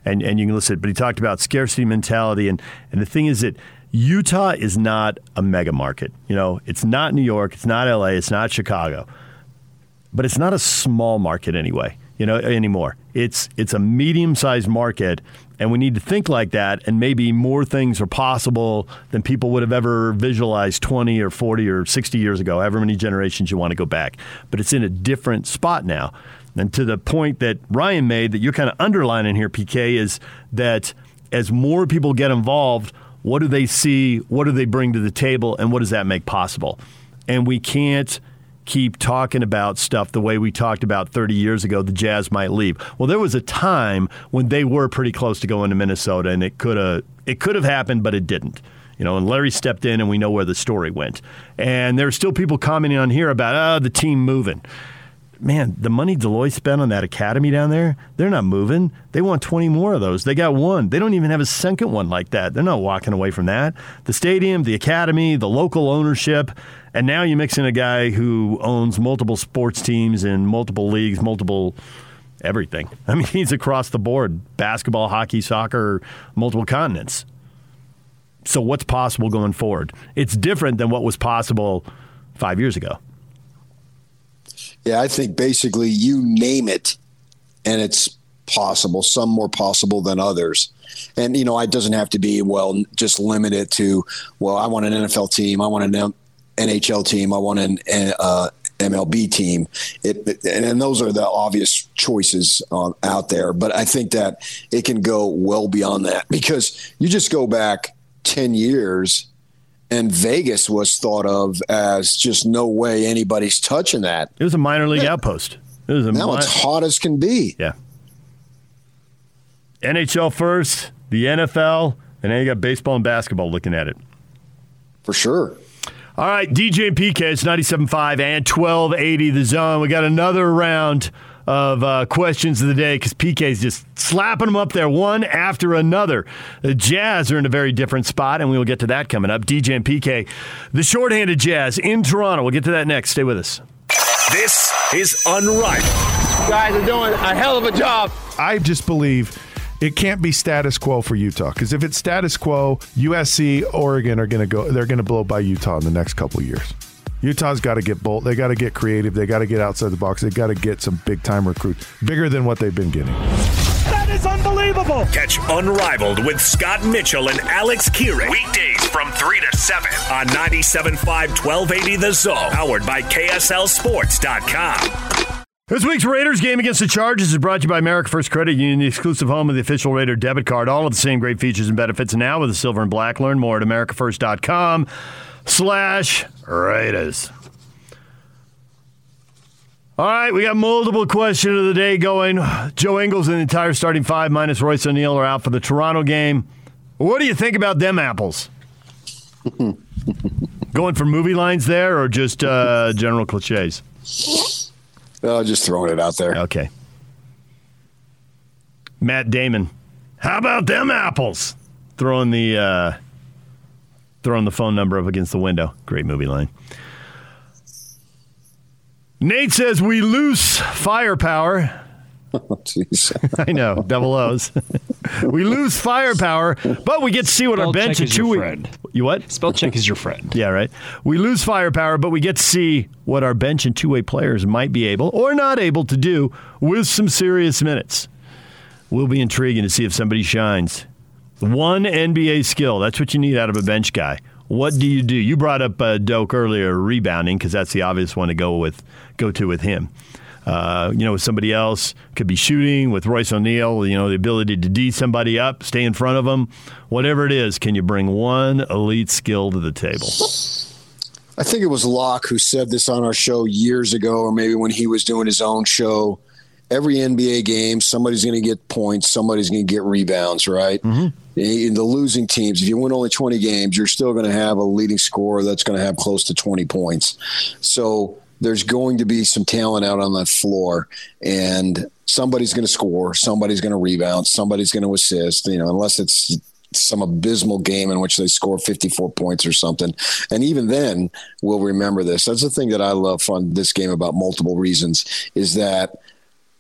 and and you can listen. But he talked about scarcity mentality, and and the thing is that Utah is not a mega market. You know, it's not New York, it's not L.A., it's not Chicago but it's not a small market anyway. You know anymore. It's it's a medium-sized market, and we need to think like that. And maybe more things are possible than people would have ever visualized 20 or 40 or 60 years ago. However many generations you want to go back, but it's in a different spot now. And to the point that Ryan made, that you're kind of underlining here, PK, is that as more people get involved, what do they see? What do they bring to the table? And what does that make possible? And we can't keep talking about stuff the way we talked about 30 years ago the Jazz might leave. Well, there was a time when they were pretty close to going to Minnesota and it could have it could have happened but it didn't. You know, and Larry stepped in and we know where the story went. And there are still people commenting on here about oh, the team moving. Man, the money Dell Loy spent on that academy down there, they're not moving. They want 20 more of those. They got one. They don't even have a second one like that. They're not walking away from that. The stadium, the academy, the local ownership, and now you mix in a guy who owns multiple sports teams in multiple leagues, multiple everything. <laughs> I mean, he's across the board basketball, hockey, soccer, multiple continents. So, what's possible going forward? It's different than what was possible five years ago.
Yeah, I think basically you name it and it's possible, some more possible than others. And, you know, it doesn't have to be, well, just limit it to, well, I want an NFL team, I want an NHL team, I want an uh, MLB team. It, and those are the obvious choices uh, out there. But I think that it can go well beyond that because you just go back 10 years and Vegas was thought of as just no way anybody's touching that.
It was a minor league yeah. outpost. It was a
now mi- it's hot as can be.
Yeah. NHL first, the NFL, and then you got baseball and basketball looking at it.
For sure.
All right, DJ and PK, it's 97.5 and 1280 the zone. We got another round of uh, questions of the day because PK's just slapping them up there one after another. The Jazz are in a very different spot, and we will get to that coming up. DJ and PK, the shorthanded Jazz in Toronto. We'll get to that next. Stay with us.
This is Unrivaled.
You guys are doing a hell of a job.
I just believe it can't be status quo for Utah because if it's status quo, USC, Oregon are going to go. They're going to blow by Utah in the next couple years. Utah's got to get bold. They got to get creative. They got to get outside the box. They got to get some big time recruits, bigger than what they've been getting.
That is unbelievable. Catch Unrivaled with Scott Mitchell and Alex Kirry. Weekdays from 3 to 7 on 97.5 1280 The Zone. Powered by KSLSports.com.
This week's Raiders game against the Chargers is brought to you by America First Credit Union, the exclusive home of the official Raider debit card. All of the same great features and benefits now with the silver and black. Learn more at AmericaFirst.com slash Raiders. All right, we got multiple question of the day going. Joe Ingles and the entire starting five minus Royce O'Neale are out for the Toronto game. What do you think about them apples? <laughs> going for movie lines there or just uh, general cliches?
Oh, just throwing it out there.
Okay. Matt Damon. How about them apples? Throwing the uh, throwing the phone number up against the window. Great movie line. Nate says we lose firepower. <laughs>
Oh. <laughs>
I know, double O's. <laughs> we lose firepower, but we get to see what
Spell
our bench
check
of
is your
two.
friend.
You what?
Spell check is your friend.
Yeah, right. We lose firepower, but we get to see what our bench and two way players might be able or not able to do with some serious minutes. We'll be intriguing to see if somebody shines. One NBA skill. That's what you need out of a bench guy. What do you do? You brought up uh, Doak earlier, rebounding, because that's the obvious one to go with, go to with him. Uh, you know, with somebody else could be shooting with Royce O'Neale. You know, the ability to d somebody up, stay in front of them, whatever it is. Can you bring one elite skill to the table?
I think it was Locke who said this on our show years ago, or maybe when he was doing his own show. Every NBA game, somebody's going to get points, somebody's going to get rebounds, right?
Mm-hmm.
In the losing teams, if you win only 20 games, you're still going to have a leading scorer that's going to have close to 20 points. So there's going to be some talent out on that floor, and somebody's going to score, somebody's going to rebound, somebody's going to assist. You know, unless it's some abysmal game in which they score 54 points or something. And even then, we'll remember this. That's the thing that I love from this game about multiple reasons is that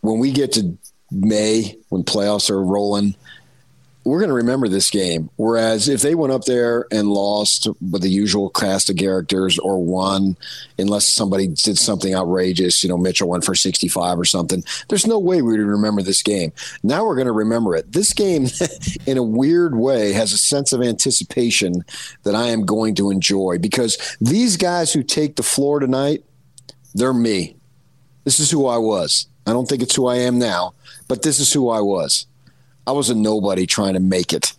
when we get to May, when playoffs are rolling, we're going to remember this game. Whereas if they went up there and lost with the usual cast of characters or won, unless somebody did something outrageous, you know, Mitchell went for 65 or something, there's no way we would remember this game. Now we're going to remember it. This game, <laughs> in a weird way, has a sense of anticipation that I am going to enjoy because these guys who take the floor tonight, they're me. This is who I was. I don't think it's who I am now, but this is who I was. I was a nobody trying to make it.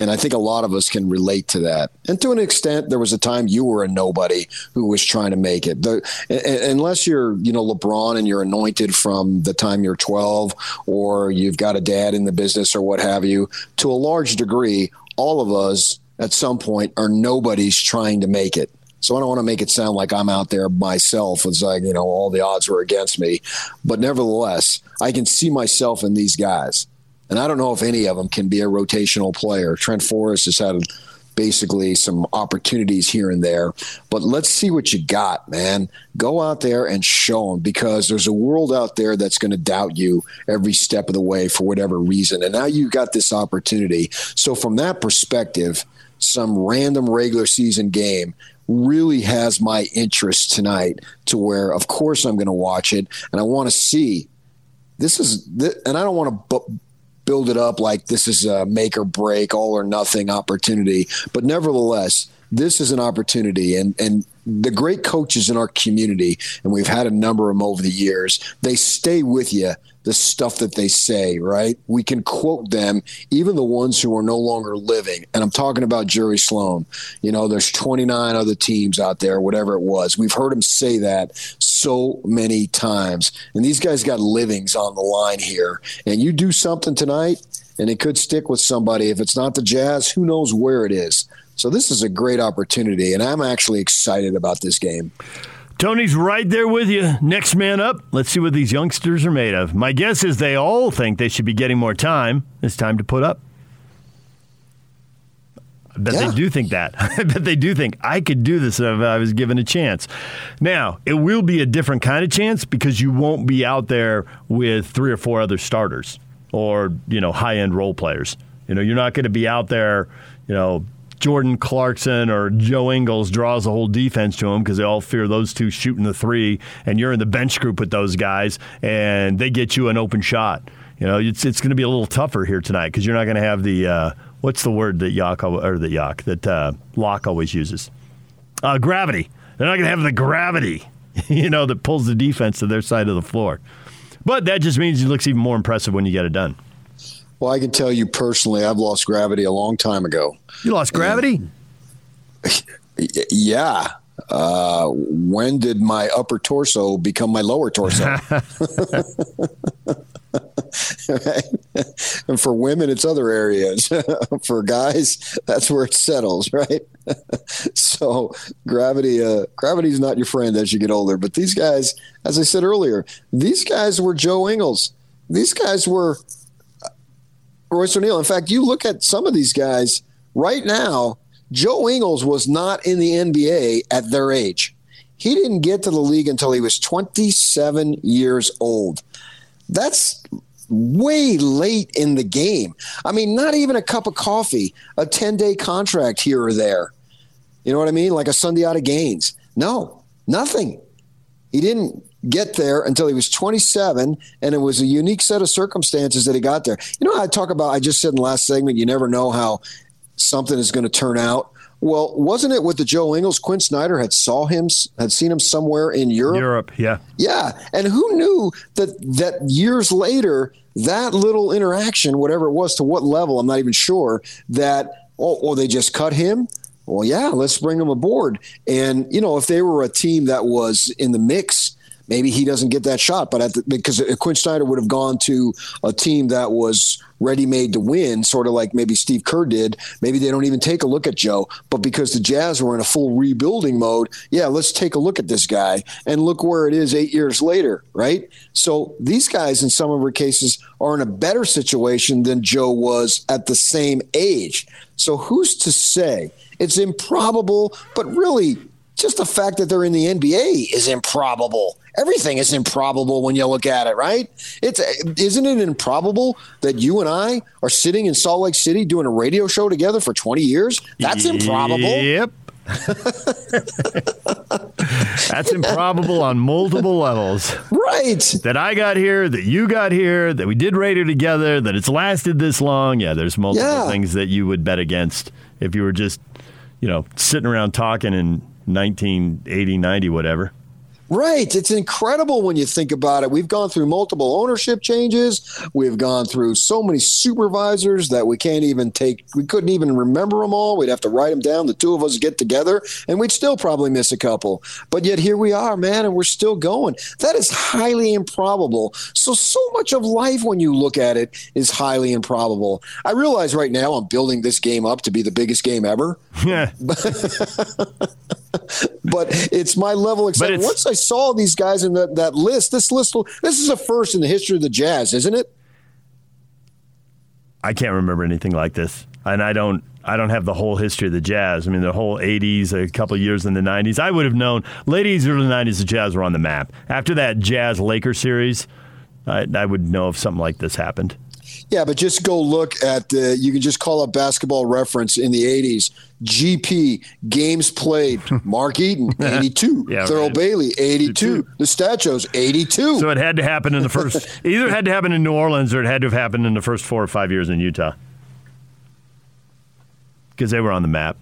And I think a lot of us can relate to that. And to an extent, there was a time you were a nobody who was trying to make it. The, unless you're, you know, LeBron and you're anointed from the time you're 12 or you've got a dad in the business or what have you, to a large degree, all of us at some point are nobodies trying to make it. So I don't want to make it sound like I'm out there myself. It's like, you know, all the odds were against me. But nevertheless, I can see myself in these guys. And I don't know if any of them can be a rotational player. Trent Forrest has had basically some opportunities here and there. But let's see what you got, man. Go out there and show them because there's a world out there that's going to doubt you every step of the way for whatever reason. And now you've got this opportunity. So, from that perspective, some random regular season game really has my interest tonight to where, of course, I'm going to watch it and I want to see. This is, and I don't want to build it up like this is a make or break, all or nothing opportunity. But nevertheless, this is an opportunity. And, and the great coaches in our community, and we've had a number of them over the years, they stay with you the stuff that they say, right? We can quote them, even the ones who are no longer living. And I'm talking about Jerry Sloan. You know, there's 29 other teams out there, whatever it was. We've heard him say that so many times. And these guys got livings on the line here. And you do something tonight, and it could stick with somebody. If it's not the Jazz, who knows where it is? So this is a great opportunity, and I'm actually excited about this game.
Tony's right there with you. Next man up. Let's see what these youngsters are made of. My guess is they all think they should be getting more time. It's time to put up. I bet yeah. they do think that. <laughs> I bet they do think I could do this if I was given a chance. Now, it will be a different kind of chance because you won't be out there with three or four other starters or, you know, high end role players. You know, you're not going to be out there, you know, Jordan Clarkson or Joe Ingles draws the whole defense to him because they all fear those two shooting the three, and you're in the bench group with those guys, and they get you an open shot. You know, it's it's going to be a little tougher here tonight because you're not going to have the uh, what's the word that Yak or the Yak that uh, Locke always uses? Uh, gravity. They're not going to have the gravity, <laughs> you know, that pulls the defense to their side of the floor. But that just means it looks even more impressive when you get it done.
Well, I can tell you personally, I've lost gravity a long time ago.
You lost gravity?
And, <laughs> yeah. Uh, when did my upper torso become my lower torso? <laughs> <laughs> and for women, it's other areas. for guys, that's where it settles, right? so gravity, uh, gravity is not your friend as you get older. But these guys, as I said earlier, these guys were Joe Ingles. These guys were Royce O'Neale. In fact, you look at some of these guys right now. Joe Ingles was not in the NBA at their age. He didn't get to the league until he was 27 years old. That's way late in the game. I mean, not even a cup of coffee, a 10 day contract here or there. You know what I mean? Like a Sunday out of gains. No, nothing. He didn't get there until he was 27, and it was a unique set of circumstances that he got there. You know, I talk about, I just said in the last segment, you never know how something is going to turn out. Well, wasn't it with the Joe Ingles? Quin Snyder had saw him, had seen him somewhere in Europe.
Europe, yeah,
yeah. And who knew that that years later, that little interaction, whatever it was, to what level, I'm not even sure. That oh, oh they just cut him. Well, yeah, let's bring him aboard. And you know, if they were a team that was in the mix maybe he doesn't get that shot. But the, because Quin Snyder would have gone to a team that was ready made to win, sort of like maybe Steve Kerr did, maybe they don't even take a look at Joe. But because the Jazz were in a full rebuilding mode, yeah, let's take a look at this guy and look where it is eight years later, right? So these guys, in some of their cases, are in a better situation than Joe was at the same age. So who's to say? It's improbable, but really just the fact that they're in the NBA is improbable. Everything is improbable when you look at it, right? It's isn't it improbable that you and I are sitting in Salt Lake City doing a radio show together for 20 years? That's improbable.
Yep. <laughs> That's improbable on multiple levels.
Right.
That I got here, that you got here, that we did radio together, that it's lasted this long. Yeah, there's multiple
Yeah.
things that you would bet against if you were just, you know, sitting around talking in 1980, 90, whatever.
Right. It's incredible when you think about it. We've gone through multiple ownership changes. We've gone through so many supervisors that we can't even take, we couldn't even remember them all. We'd have to write them down. The two of us get together and we'd still probably miss a couple. But yet here we are, man, and we're still going. That is highly improbable. So, so much of life when you look at it is highly improbable. I realize right now I'm building this game up to be the biggest game ever. <laughs>
Yeah. <laughs>
but it's my level of excitement. Once I saw these guys in that, that list, this list, this is a first in the history of the Jazz, isn't it?
I can't remember anything like this, and I don't. I don't have the whole history of the Jazz. I mean, the whole '80s, a couple years in the '90s. I would have known. Late '80s, early '90s, the Jazz were on the map. After that Jazz Laker series, I, I would know if something like this happened.
Yeah, but just go look at the. You can just call up Basketball Reference in the '80s. GP games played. <laughs> Mark Eaton, 82.
Yeah,
Thurl
right.
Bailey, 82. The Stachos, 82.
So it had to happen in the first. <laughs> either had to happen in New Orleans or it had to have happened in the first four or five years in Utah, because they were on the map.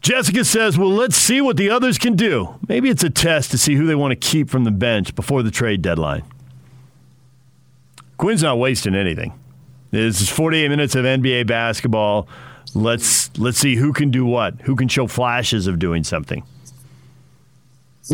Jessica says, Well, let's see what the others can do. Maybe it's a test to see who they want to keep from the bench before the trade deadline. Quin's not wasting anything. This is 48 minutes of NBA basketball. Let's let's see who can do what. Who can show flashes of doing something.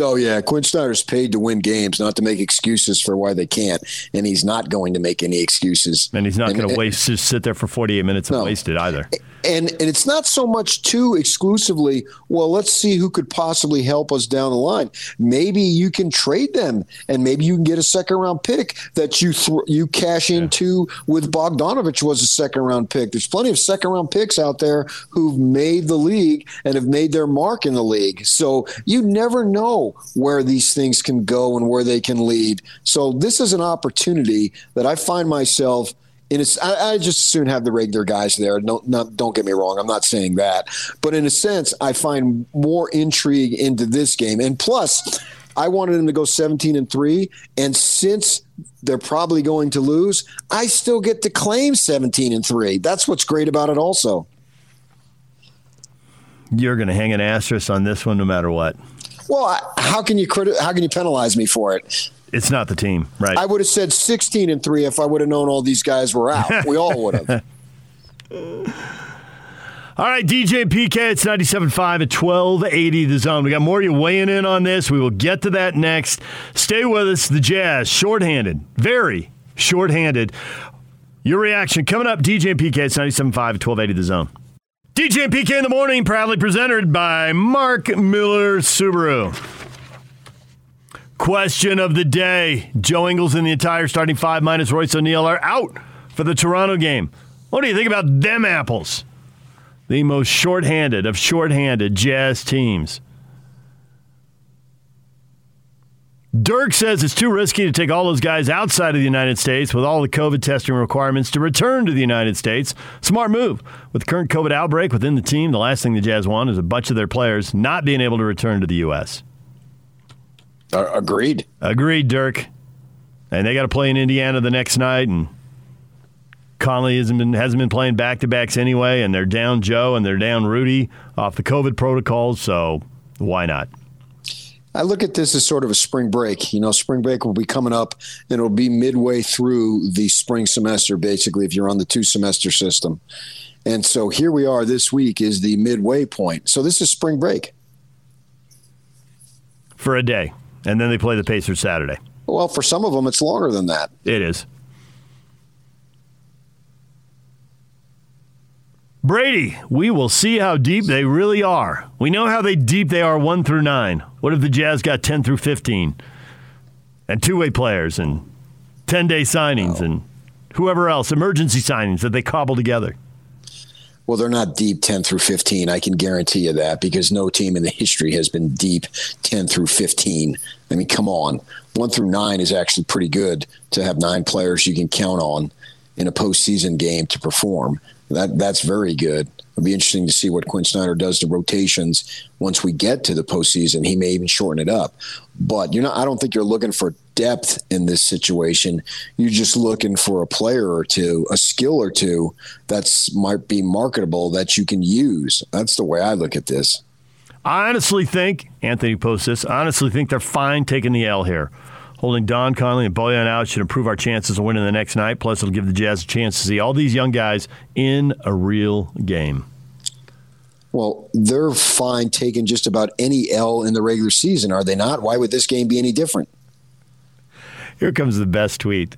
Oh yeah, Quin Snyder's paid to win games, not to make excuses for why they can't, and he's not going to make any excuses.
And he's not going to waste just sit there for 48 minutes and waste it either.
And and it's not so much too exclusively well let's see who could possibly help us down the line. Maybe you can trade them and maybe you can get a second round pick that you th- you cash into with Bogdanovic was a second round pick. There's plenty of second round picks out there who've made the league and have made their mark in the league. So you never know where these things can go and where they can lead. So this is an opportunity that I find myself in a, I, I just soon have the regular guys there. Don't not, don't get me wrong. I'm not saying that, but in a sense, I find more intrigue into this game. And plus, I wanted them to go 17 and three, and since they're probably going to lose, I still get to claim 17 and three. That's what's great about it. Also,
You're going to hang an asterisk on this one no matter what.
well, how can you criti- how can you penalize me for it?
It's not the team, right?
I would have said 16 and three if I would have known all these guys were out. We all would have. <laughs>
All right, DJ and PK, it's 97.5 at 1280 the zone. We got more of you weighing in on this. We will get to that next. Stay with us. The Jazz, shorthanded, very shorthanded. Your reaction coming up. DJ and PK, it's 97.5 at 1280 the zone. DJ and PK in the morning, proudly presented by Mark Miller Subaru. Question of the day. Joe Ingles and the entire starting five minus Royce O'Neale are out for the Toronto game. What do you think about them apples? The most shorthanded of shorthanded Jazz teams. Dirk says it's too risky to take all those guys outside of the United States with all the COVID testing requirements to return to the United States. Smart move. With the current COVID outbreak within the team, the last thing the Jazz want is a bunch of their players not being able to return to the U.S.
Uh, agreed.
Agreed, Dirk. And they got to play in Indiana the next night, and Conley hasn't been hasn't been playing back to backs anyway, and they're down Joe and they're down Rudy off the COVID protocols. So why not?
I look at this as sort of a spring break. You know, spring break will be coming up, and it'll be midway through the spring semester, basically, if you're on the two semester system. And so here we are this week is the midway point. So this is spring break.
For a day. And then they play the Pacers Saturday.
Well, for some of them, it's longer than that.
It is. Brady, we will see how deep they really are. We know how they deep they are 1 through 9. What if the Jazz got 10 through 15? And two-way players and 10-day signings oh. and whoever else, emergency signings that they cobble together.
Well, they're not deep 10 through 15. I can guarantee you that because no team in the history has been deep 10 through 15. I mean, come on. One through nine is actually pretty good to have nine players you can count on in a postseason game to perform. That That's very good. It'll be interesting to see what Quin Snyder does to rotations once we get to the postseason. He may even shorten it up. But you know, I don't think you're looking for depth in this situation. You're just looking for a player or two, a skill or two that's might be marketable that you can use. That's the way I look at this.
I honestly think Anthony. I honestly think they're fine taking the L here. Holding Don Conley and Bojan out should improve our chances of winning the next night. Plus, it'll give the Jazz a chance to see all these young guys in a real game.
Well, they're fine taking just about any L in the regular season, are they not? Why would this game be any different?
Here comes the best tweet.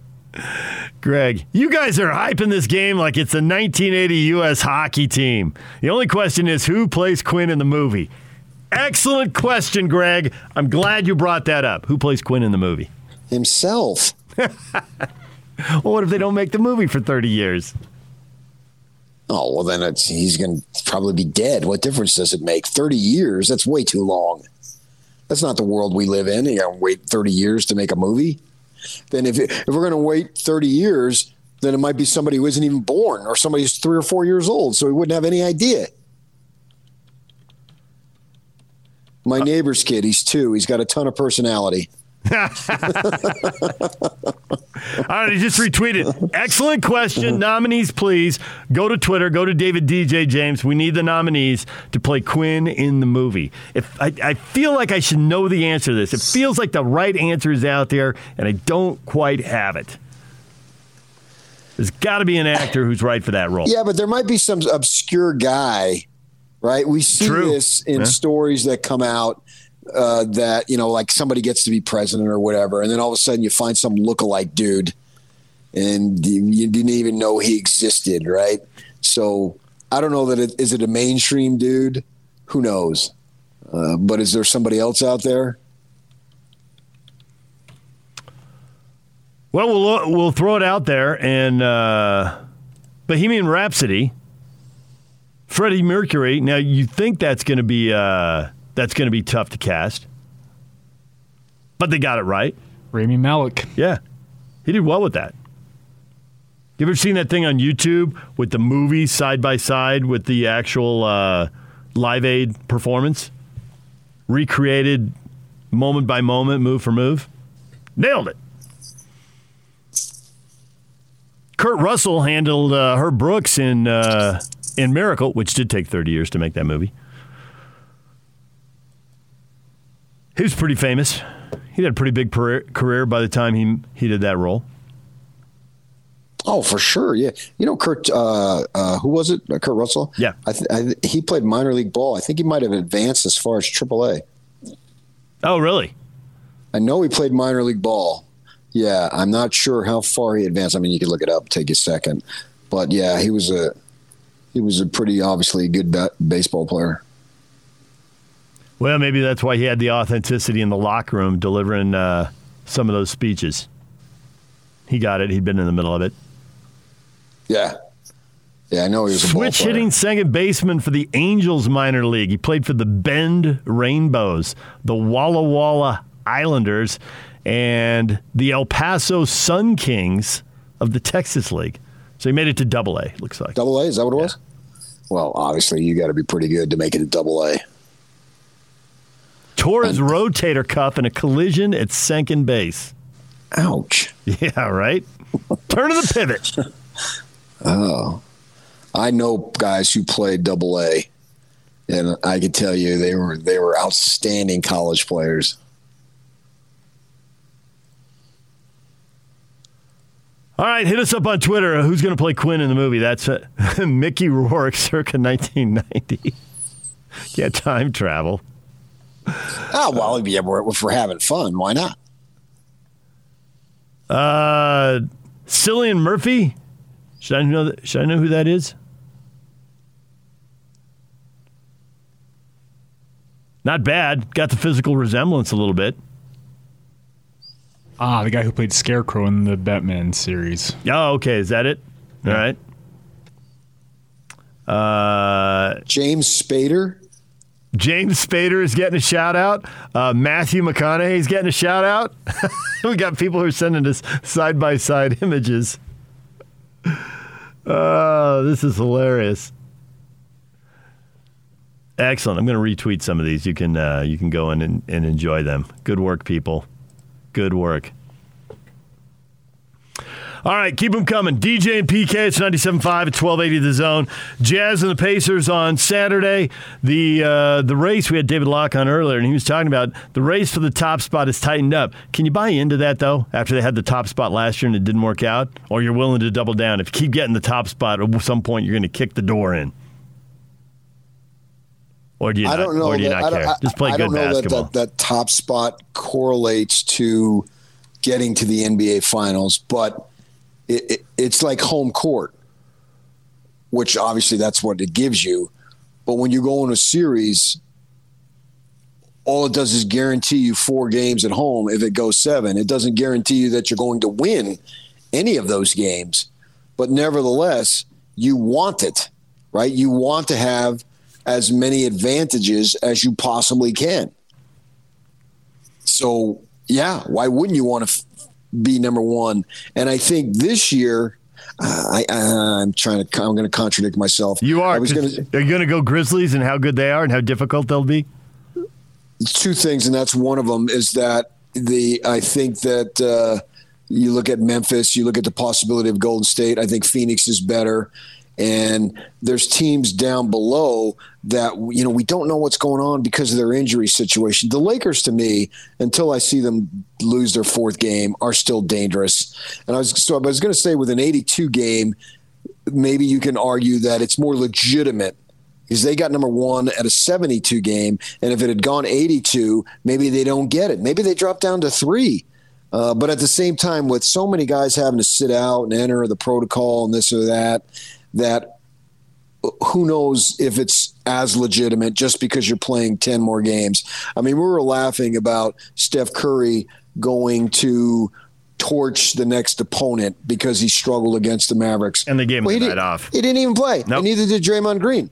Greg, you guys are hyping this game like it's a 1980 U.S. hockey team. The only question is who plays Quin in the movie? Excellent question, Greg. I'm glad you brought that up. Who plays Quin in the movie?
Himself. <laughs>
well, what if they don't make the movie for 30 years?
Oh, well, then it's, he's going to probably be dead. What difference does it make? 30 years? That's way too long. That's not the world we live in. You got to wait 30 years to make a movie then if, if we're going to wait 30 years, then it might be somebody who isn't even born or somebody who's three or four years old. So he wouldn't have any idea. My uh, neighbor's kid, he's two. He's got a ton of personality. <laughs>
All right, he just retweeted. Excellent question. Mm-hmm. Nominees, please. Go to Twitter. Go to David DJ James. We need the nominees to play Quin in the movie. If I, I feel like I should know the answer to this. It feels like the right answer is out there, and I don't quite have it. There's got to be an actor who's right for that role.
Yeah, but there might be some obscure guy, right? We see True. this in yeah. stories that come out uh, that you know, like somebody gets to be president or whatever, and then all of a sudden you find some lookalike dude, and you didn't even know he existed, right? So I don't know that it is it a mainstream dude. Who knows? Uh, but is there somebody else out there?
Well, we'll we'll throw it out there, and uh, Bohemian Rhapsody, Freddie Mercury. Now you think that's going to be. Uh, that's going to be tough to cast. But they got it right.
Rami Malek.
Yeah. He did well with that. You ever seen that thing on YouTube with the movie side by side with the actual uh, Live Aid performance? Recreated moment by moment, move for move? Nailed it. Kurt Russell handled uh, Herb Brooks in uh, in Miracle, which did take 30 years to make that movie. He was pretty famous. He had a pretty big career by the time he he did that role.
Oh, for sure, yeah. You know, Kurt, uh, uh, who was it? Kurt Russell.
Yeah,
I th- I th- he played minor league ball. I think he might have advanced as far as AAA.
Oh, really?
I know he played minor league ball. Yeah, I'm not sure how far he advanced. I mean, you could look it up, take a second, but yeah, he was a he was a pretty obviously good ba- baseball player.
Well, maybe that's why he had the authenticity in the locker room delivering uh, some of those speeches. He got it. He'd been in the middle of it.
Yeah. Yeah, I know he was a
switch hitting second baseman for the Angels minor league. He played for the Bend Rainbows, the Walla Walla Islanders, and the El Paso Sun Kings of the Texas League. So he made it to Double A. Looks like
Double A. Is that what it was? Well, obviously you got to be pretty good to make it to Double A
tore his rotator cuff in a collision at second base.
Ouch. <laughs>
Yeah, right? Turn of the pivot. <laughs>
Oh, I know guys who played Double A, and I can tell you they were they were outstanding college players.
All right, hit us up on Twitter. Who's going to play Quin in the movie? That's uh, <laughs> Mickey Rourke, circa 1990. <laughs> yeah, time travel.
Oh well, yeah, we're, if we're having fun, why not?
Uh, Cillian Murphy. Should I know? That, should I know who that is? Not bad. Got the physical resemblance a little bit.
Ah, the guy who played Scarecrow in the Batman series.
Oh, okay. Is that it? All right. Uh,
James Spader.
James Spader is getting a shout out. Uh, Matthew McConaughey is getting a shout out. <laughs> we got people who are sending us side by side images. Oh, this is hilarious. Excellent. I'm going to retweet some of these. You can uh, you can go in and, and enjoy them. Good work, people. Good work. All right, keep them coming. DJ and PK, it's 97.5 at 1280 The Zone. Jazz and the Pacers on Saturday. The uh, the race, we had David Locke on earlier, and he was talking about the race for the top spot is tightened up. Can you buy into that, though, after they had the top spot last year and it didn't work out? Or you're willing to double down? If you keep getting the top spot, at some point you're going to kick the door in. Or do you
I
not,
don't know.
or do you
that,
not
I
care? Just play
I
good
don't know
basketball.
That, that that top spot correlates to getting to the NBA Finals, but it, it, it's like home court, which obviously that's what it gives you. But when you go in a series, all it does is guarantee you four games at home if it goes seven. It doesn't guarantee you that you're going to win any of those games. But nevertheless, you want it, right? You want to have as many advantages as you possibly can. So, yeah, why wouldn't you want to f- be number one? And I think this year, uh, I, I, I'm trying to, I'm going to contradict myself.
You are.
I was going to
Are you going to go Grizzlies and how good they are and how difficult they'll be?
two things, and that's one of them is that the I think that uh, you look at Memphis, you look at the possibility of Golden State. I think Phoenix is better, and there's teams down below that you know we don't know what's going on because of their injury situation. The Lakers, to me, until I see them lose their fourth game, are still dangerous. And I was so I was going to say with an 82 game, maybe you can argue that it's more legitimate because they got number one at a 72 game. And if it had gone 82, maybe they don't get it. Maybe they drop down to three. Uh, but at the same time, with so many guys having to sit out and enter the protocol and this or that, that who knows if it's as legitimate just because you're playing 10 more games. I mean, we were laughing about Steph Curry going to torch the next opponent because he struggled against the Mavericks.
And they gave him
Well,
the off.
He didn't even play.
Nope.
And neither did Draymond Green.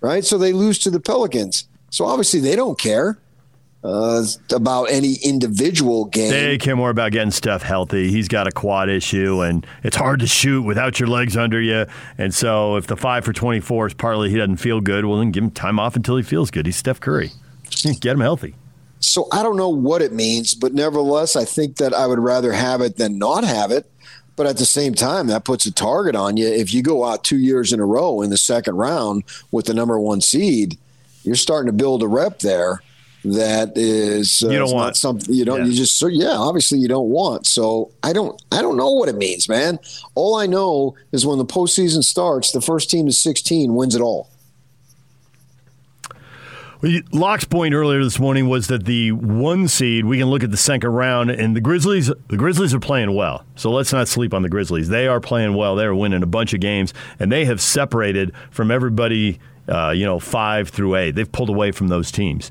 Right? So they lose to the Pelicans. So obviously they don't care uh, about any individual game.
They care more about getting Steph healthy. He's got a quad issue, and it's hard to shoot without your legs under you. And so, if the five for 24 is partly he doesn't feel good, well, then give him time off until he feels good. He's Steph Curry. <laughs> Get him healthy.
So I don't know what it means, but nevertheless, I think that I would rather have it than not have it. But at the same time, that puts a target on you. If you go out two years in a row in the second round with the number one seed, you're starting to build a rep there that is uh,
You don't want.
something you don't
Yeah.
you just so yeah obviously you don't want so I don't I don't know what it means man all I know is when the postseason starts the first team to 16 wins it all
Well, Locke's point earlier this morning was that the one seed we can look at the second round, and the Grizzlies. The Grizzlies are playing well, so let's not sleep on the Grizzlies. They are playing well. They are winning a bunch of games, and they have separated from everybody. Uh, you know, five through eight. They've pulled away from those teams.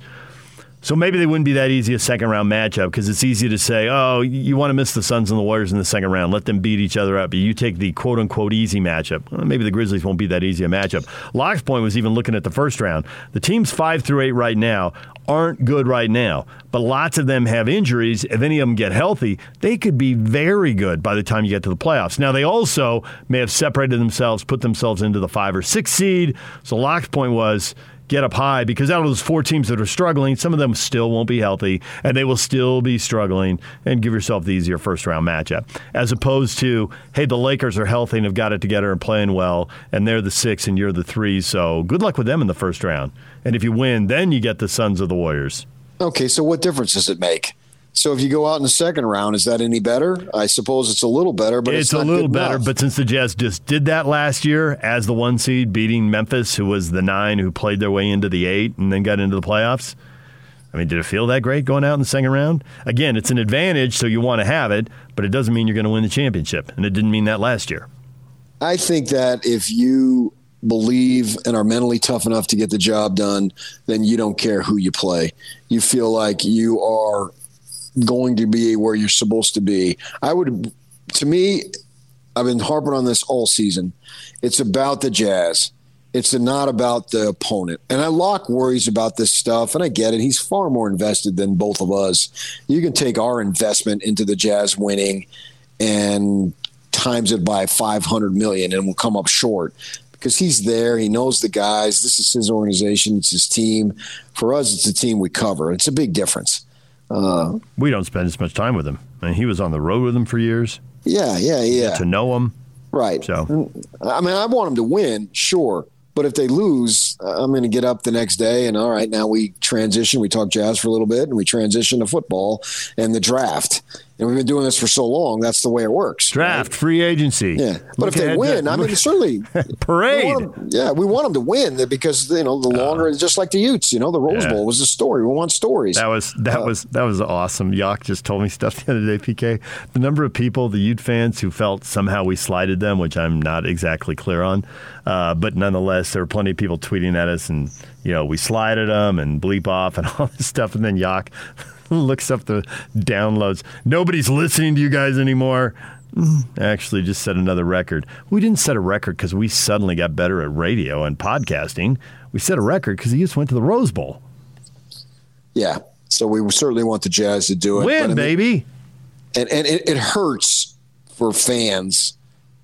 So maybe they wouldn't be that easy a second round matchup because it's easy to say, oh, you want to miss the Suns and the Warriors in the second round. Let them beat each other up. You take the quote unquote easy matchup. Well, maybe the Grizzlies won't be that easy a matchup. Locke's point was even looking at the first round. The teams five through eight right now aren't good right now, but lots of them have injuries. If any of them get healthy, they could be very good by the time you get to the playoffs. Now, they also may have separated themselves, put themselves into the five or six seed. So Locke's point was, get up high because out of those four teams that are struggling, some of them still won't be healthy and they will still be struggling and give yourself the easier first round matchup. As opposed to, hey, the Lakers are healthy and have got it together and playing well, and they're the six and you're the three. So good luck with them in the first round. And if you win, then you get the Suns of the Warriors.
Okay, so what difference does it make? So if you go out in the second round, is that any better? I suppose it's a little better, but it's,
it's a little better. Enough. But since the Jazz just did that last year as the one seed, beating Memphis, who was the nine, who played their way into the eight and then got into the playoffs. I mean, did it feel that great going out in the second round? Again, it's an advantage, so you want to have it, but it doesn't mean you're going to win the championship, and it didn't mean that last year.
I think that if you believe and are mentally tough enough to get the job done, then you don't care who you play. You feel like you are going to be where you're supposed to be. I would, to me, I've been harping on this all season. It's about the Jazz. It's not about the opponent. And I Locke worries about this stuff, and I get it. He's far more invested than both of us. You can take our investment into the Jazz winning and times it by 500 million and we'll come up short because he's there. He knows the guys. This is his organization. It's his team. For us, it's a team we cover. It's a big difference.
Uh, we don't spend as much time with him. I mean, he was on the road with him for years.
Yeah, yeah, yeah.
To know him,
right?
So,
I mean, I want him to win, sure, but if they lose, I'm going to get up the next day and all right, now we transition. We talk jazz for a little bit, and we transition to football and the draft and we've been doing this for so long. That's the way it works.
Draft, right? free agency.
Yeah, but if they win, I mean, certainly <laughs>
parade.
We them, yeah, we want them to win because you know the longer, uh, just like the Utes. You know, the Rose yeah. Bowl was a story. We want stories.
That was that uh, was that was awesome. Yock just told me <laughs> stuff the other day. PK, the number of people, the Ute fans who felt somehow we slighted them, which I'm not exactly clear on, uh, but nonetheless, there were plenty of people tweeting at us and you know we slided them and bleep off and <laughs> all this stuff, and then Yock <laughs> looks up the downloads. Nobody's listening to you guys anymore. Mm, actually, just set another record. We didn't set a record because we suddenly got better at radio and podcasting. We set a record because he just went to the Rose Bowl.
Yeah. So we certainly want the Jazz to do it.
Win, but, baby.
and and it, it hurts for fans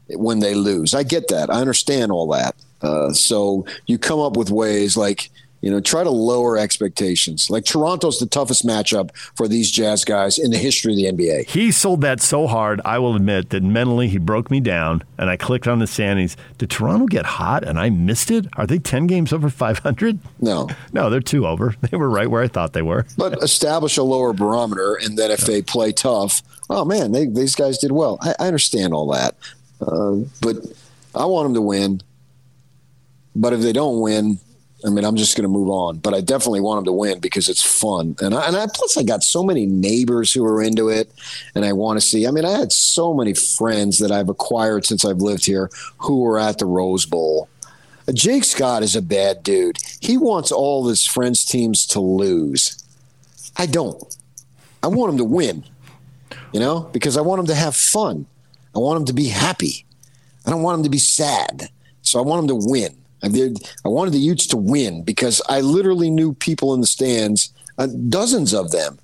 when they lose. I get that. I understand all that. Uh, so you come up with ways like you know, try to lower expectations. Like Toronto's the toughest matchup for these Jazz guys in the history of the NBA.
He sold that so hard, I will admit that mentally he broke me down and I clicked on the standings. Did Toronto get hot and I missed it? Are they 10 games over 500?
No. <laughs>
No, they're two over. They were right where I thought they were.
But <laughs> establish a lower barometer and then if they play tough, oh man, they, these guys did well. I, I understand all that. Uh, but I want them to win. But if they don't win, I mean, I'm just going to move on, but I definitely want them to win because it's fun. And I, and I, plus I got so many neighbors who are into it and I want to see, I mean, I had so many friends that I've acquired since I've lived here who were at the Rose Bowl. Jake Scott is a bad dude. He wants all his friends' teams to lose. I don't. I want them to win, you know, because I want them to have fun. I want them to be happy. I don't want them to be sad. So I want them to win. I, did, I wanted the Utes to win because I literally knew people in the stands, uh, dozens of them,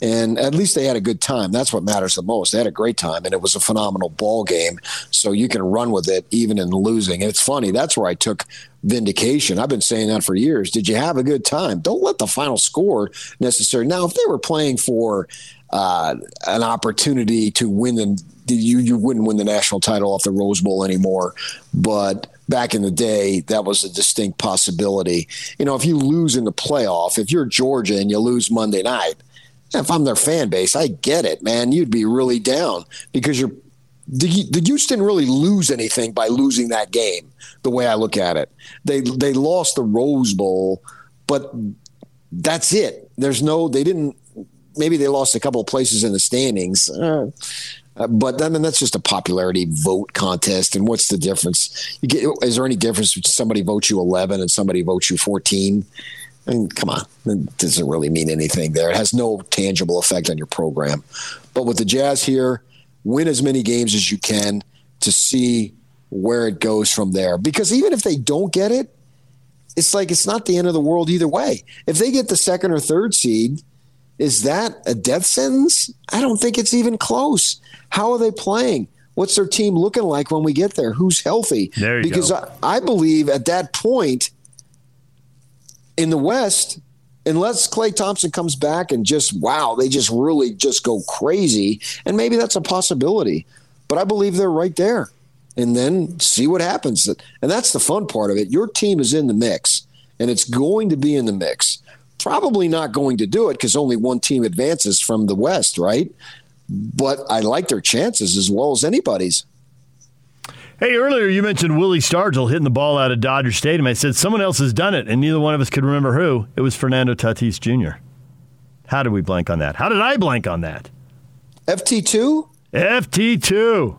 and at least they had a good time. That's what matters the most. They had a great time, and it was a phenomenal ball game. So you can run with it even in losing. And it's funny. That's where I took vindication. I've been saying that for years. Did you have a good time? Don't let the final score necessarily. Now, if they were playing for uh, an opportunity to win the you you wouldn't win the national title off the Rose Bowl anymore. But back in the day, that was a distinct possibility. You know, if you lose in the playoff, if you're Georgia and you lose Monday night, if I'm their fan base, I get it, man. You'd be really down because you're the, the Utes didn't really lose anything by losing that game. The way I look at it, they they lost the Rose Bowl, but that's it. There's no. They didn't. Maybe they lost a couple of places in the standings. Uh, uh, but I mean, that's just a popularity vote contest. And what's the difference? Get, is there any difference if somebody votes you 11 and somebody votes you 14? I mean, come on, it doesn't really mean anything there. It has no tangible effect on your program. But with the Jazz here, win as many games as you can to see where it goes from there. Because even if they don't get it, it's like it's not the end of the world either way. If they get the second or third seed, is that a death sentence? I don't think it's even close. How are they playing? What's their team looking like when we get there? Who's healthy?
There you
because
go.
I, I believe at that point, in the West, unless Klay Thompson comes back and just wow, they just really just go crazy, and maybe that's a possibility. But I believe they're right there, and then see what happens. And that's the fun part of it. Your team is in the mix, and it's going to be in the mix. Probably not going to do it because only one team advances from the West, right? But I like their chances as well as anybody's.
Hey, earlier you mentioned Willie Stargell hitting the ball out of Dodger Stadium. I said someone else has done it, and neither one of us could remember who. It was Fernando Tatis Jr. How did we blank on that? How did I blank on that?
FT2?
FT2.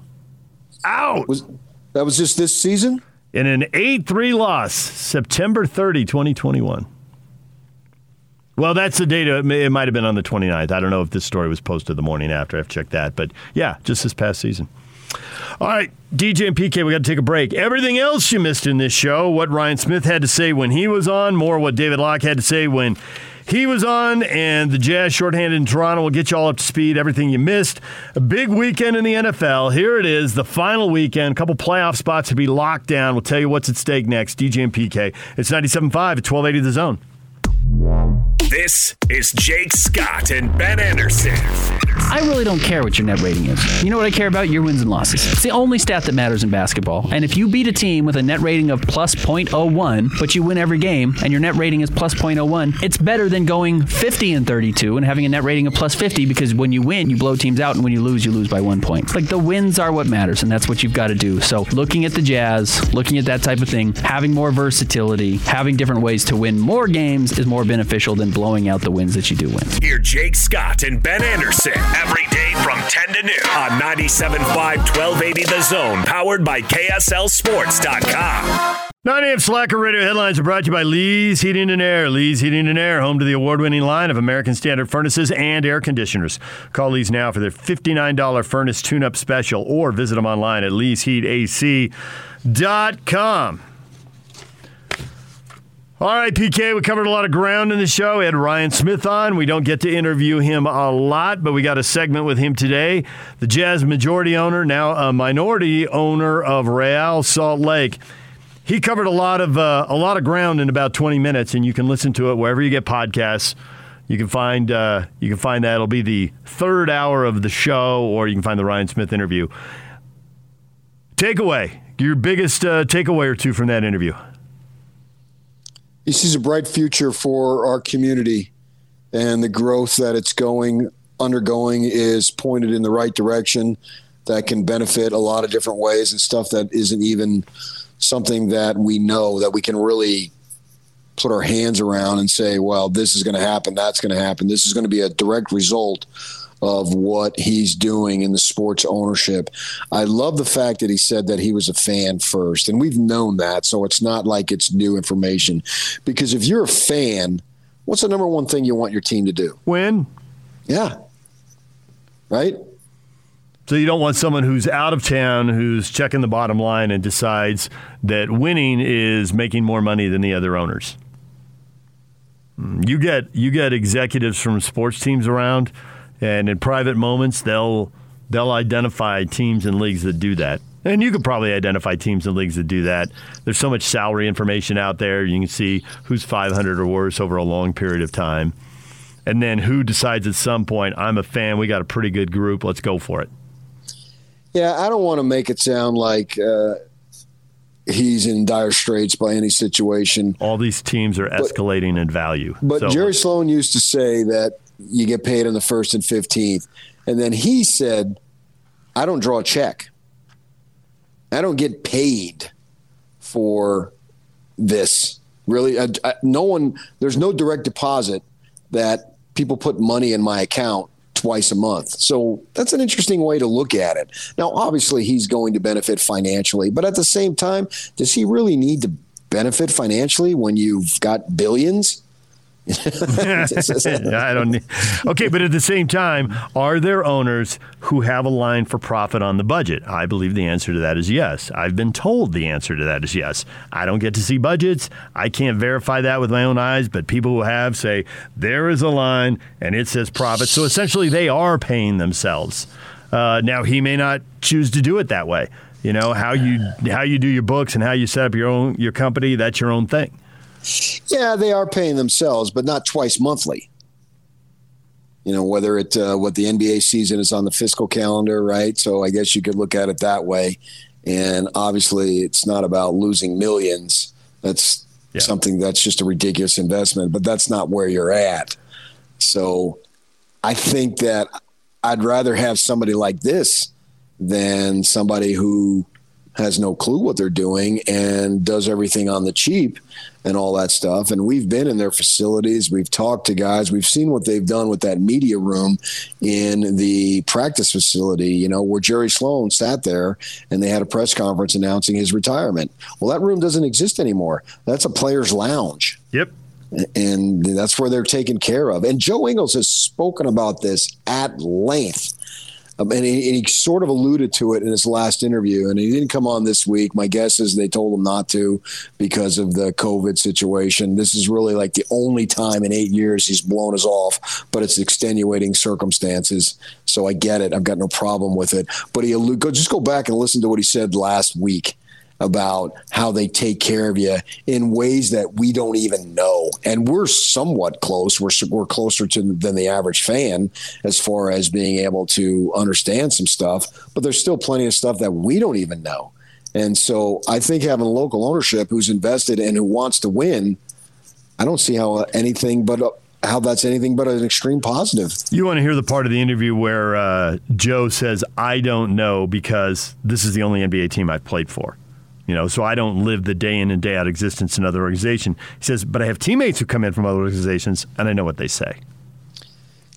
Out.
Was, that was just this season?
In an 8 3 loss, September 30, 2021. Well, that's the data. It might have been on the 29th. I don't know if this story was posted the morning after. I've checked that. But yeah, just this past season. All right, DJ and PK, we got to take a break. Everything else you missed in this show, what Ryan Smith had to say when he was on, more what David Locke had to say when he was on, and the Jazz shorthanded in Toronto will get you all up to speed, everything you missed. A big weekend in the NFL. Here it is, the final weekend. A couple playoff spots to be locked down. We'll tell you what's at stake next. DJ and PK. It's 97.5 at 1280 The Zone.
This is Jake Scott and Ben Anderson.
I really don't care what your net rating is. You know what I care about? Your wins and losses. It's the only stat that matters in basketball. And if you beat a team with a net rating of plus 0.01, but you win every game and your net rating is plus 0.01, it's better than going 50 and 32 and having a net rating of plus 50 because when you win, you blow teams out, and when you lose, you lose by one point. Like the wins are what matters, and that's what you've got to do. So looking at the Jazz, looking at that type of thing, having more versatility, having different ways to win more games is more beneficial than blowing out the wins that you do win.
Hear Jake Scott and Ben Anderson every day from 10 to noon on 97.5 1280 The Zone, powered by KSLSports.com.
9 a.m. Slacker Radio headlines are brought to you by Lee's Heating and Air. Lee's Heating and Air, home to the award winning line of American Standard furnaces and air conditioners. Call Lee's now for their $59 furnace tune up special or visit them online at leesheatac.com. All right, PK, we covered a lot of ground in the show. We had Ryan Smith on. We don't get to interview him a lot, but we got a segment with him today. The Jazz majority owner, now a minority owner of Real Salt Lake. He covered a lot of uh, a lot of ground in about 20 minutes, and you can listen to it wherever you get podcasts. You can find uh, you can find that. It'll be the third hour of the show, or you can find the Ryan Smith interview. Takeaway: your biggest uh, takeaway or two from that interview
he sees a bright future for our community and the growth that it's going undergoing is pointed in the right direction that can benefit a lot of different ways and stuff that isn't even something that we know that we can really put our hands around and say well this is going to happen that's going to happen. This is going to be a direct result of what he's doing in the sports ownership. I love the fact that he said that he was a fan first, and we've known that, so it's not like it's new information. Because if you're a fan, what's the number one thing you want your team to do?
Win.
Yeah. Right?
So you don't want someone who's out of town who's checking the bottom line and decides that winning is making more money than the other owners. Hmm, you get you get executives from sports teams around and in private moments they'll they'll identify teams and leagues that do that. And you could probably identify teams and leagues that do that. There's so much salary information out there. You can see who's 500 or worse over a long period of time. And then who decides at some point, I'm a fan, we got a pretty good group, let's go for it.
Yeah, I don't want to make it sound like uh, he's in dire straits by any situation.
All these teams are escalating but, in value.
But so, Jerry Sloan used to say that you get paid on the first and 15th. And then he said, I don't draw a check. I don't get paid for this. Really, I, I, no one, there's no direct deposit that people put money in my account twice a month. So that's an interesting way to look at it. Now, obviously, he's going to benefit financially, but at the same time, does he really need to benefit financially when you've got billions?
I don't need. Okay, but at the same time, are there owners who have a line for profit on the budget? I believe the answer to that is yes. I've been told the answer to that is yes. I don't get to see budgets. I can't verify that with my own eyes, but people who have say there is a line and it says profit. So essentially, they are paying themselves. Uh, now he may not choose to do it that way. You know how you how you do your books and how you set up your own your company. That's your own thing.
Yeah, they are paying themselves, but not twice monthly. You know, whether it uh, what the NBA season is on the fiscal calendar, right? So I guess you could look at it that way. And obviously, it's not about losing millions. That's yeah. something that's just a ridiculous investment, but that's not where you're at. So I think that I'd rather have somebody like this than somebody who has no clue what they're doing and does everything on the cheap and all that stuff. And we've been in their facilities, we've talked to guys, we've seen what they've done with that media room in the practice facility, you know, where Jerry Sloan sat there and they had a press conference announcing his retirement. Well, that room doesn't exist anymore. That's a player's lounge.
Yep.
And that's where they're taken care of. And Joe Ingles has spoken about this at length um, and, he, and, he, sort of alluded to it in his last interview, and he didn't come on this week. My guess is they told him not to because of the COVID situation. This is really like the only time in eight years he's blown us off, but it's extenuating circumstances. So I get it. I've got no problem with it. But he go just go back and listen to what he said last week about how they take care of you in ways that we don't even know. And we're somewhat close. We're, we're closer to than the average fan as far as being able to understand some stuff, but there's still plenty of stuff that we don't even know. And so I think having local ownership who's invested and who wants to win, I don't see how anything but how that's anything but an extreme positive.
You want to hear the part of the interview where uh, Joe says, I don't know because this is the only NBA team I've played for. You know, so I don't live the day in and day out existence in another organization. He says, but I have teammates who come in from other organizations, and I know what they say.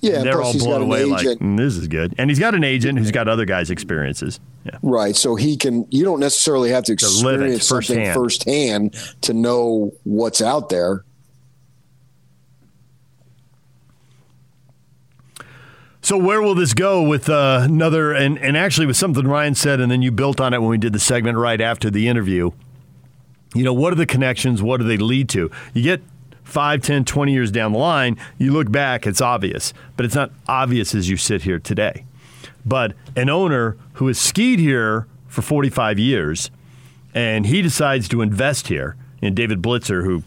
Yeah,
they're all blown away like mm, this is good, and he's got an agent who's got other guys' experiences. Yeah.
Right, so he can. You don't necessarily have to experience to something firsthand. firsthand to know what's out there.
So where will this go with uh, another and, and actually with something Ryan said and then you built on it when we did the segment right after the interview. You know, what are the connections? What do they lead to? You get 5, 10, 20 years down the line, you look back, it's obvious, but it's not obvious as you sit here today. But an owner who has skied here for 45 years and he decides to invest here in David Blitzer, who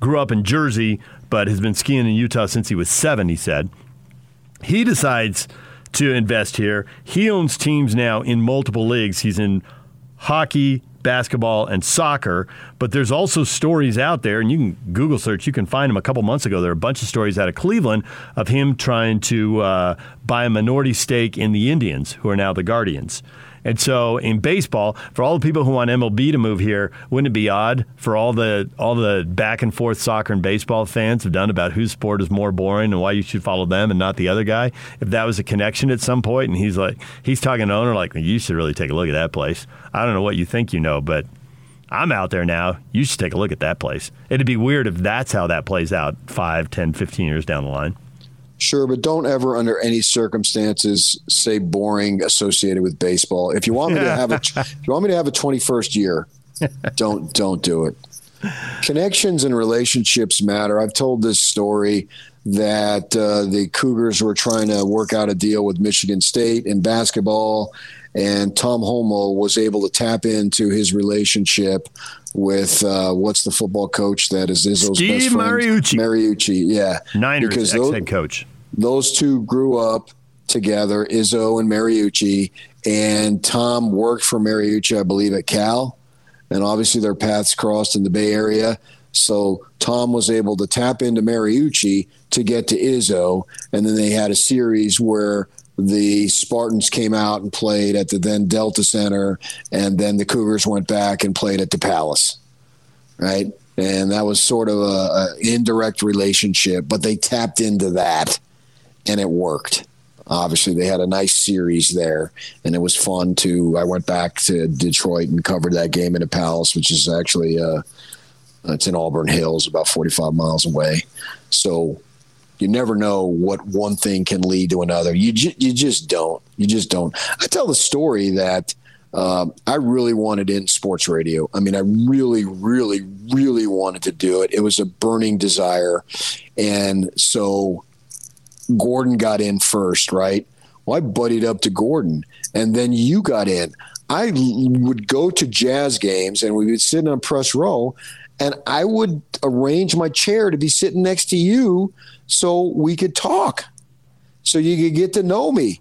grew up in Jersey but has been skiing in Utah since he was seven, he said. He decides to invest here. He owns teams now in multiple leagues. He's in hockey, basketball, and soccer. But there's also stories out there, and you can Google search, you can find them a couple months ago. There are a bunch of stories out of Cleveland of him trying to uh, buy a minority stake in the Indians, who are now the Guardians. And so in baseball, for all the people who want MLB to move here, wouldn't it be odd for all the all the back and forth soccer and baseball fans have done about whose sport is more boring and why you should follow them and not the other guy? If that was a connection at some point, and he's like he's talking to owner like you should really take a look at that place. I don't know what you think you know, but I'm out there now. You should take a look at that place. It'd be weird if that's how that plays out 5, 10, 15 years down the line.
Sure, but don't ever, under any circumstances, say boring associated with baseball. If you want me to <laughs> have a, if you want me to have a twenty first year, don't don't do it. Connections and relationships matter. I've told this story that uh, the Cougars were trying to work out a deal with Michigan State in basketball, and Tom Holmoe was able to tap into his relationship with uh, what's the football coach that is Izzo's
Steve
best friend?
Mariucci.
Mariucci, yeah.
Niners because those, head coach.
Those two grew up together, Izzo and Mariucci, and Tom worked for Mariucci, I believe, at Cal, and obviously their paths crossed in the Bay Area. So Tom was able to tap into Mariucci to get to Izzo, and then they had a series where the Spartans came out and played at the then Delta Center, and then the Cougars went back and played at the Palace, right? And that was sort of a, a indirect relationship, but they tapped into that, and it worked. Obviously, they had a nice series there, and it was fun to. I went back to Detroit and covered that game in the Palace, which is actually uh, it's in Auburn Hills, about 45 miles away. So you never know what one thing can lead to another. You ju- you just don't. You just don't. I tell the story that uh, I really wanted in sports radio. I mean, I really, really, really wanted to do it. It was a burning desire, and so Gordon got in first, right? Well, I buddied up to Gordon, and then you got in. I would go to jazz games, and we would sit on press row, and I would arrange my chair to be sitting next to you so we could talk, so you could get to know me.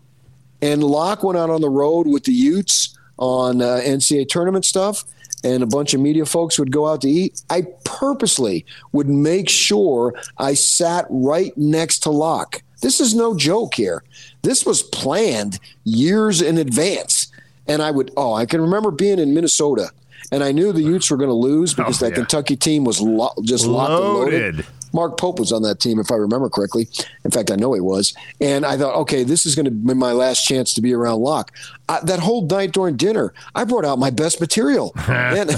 And Locke went out on the road with the Utes on uh, NCAA tournament stuff, and a bunch of media folks would go out to eat. I purposely would make sure I sat right next to Locke. This is no joke here. This was planned years in advance. And I would, oh, I can remember being in Minnesota and I knew the Utes were going to lose because
Oh,
that
yeah.
Kentucky team was lo- just locked and loaded.
Loaded.
Mark Pope was on that team, if I remember correctly. In fact, I know he was. And I thought, okay, this is going to be my last chance to be around Locke. I, that whole night during dinner, I brought out my best material. <laughs> And-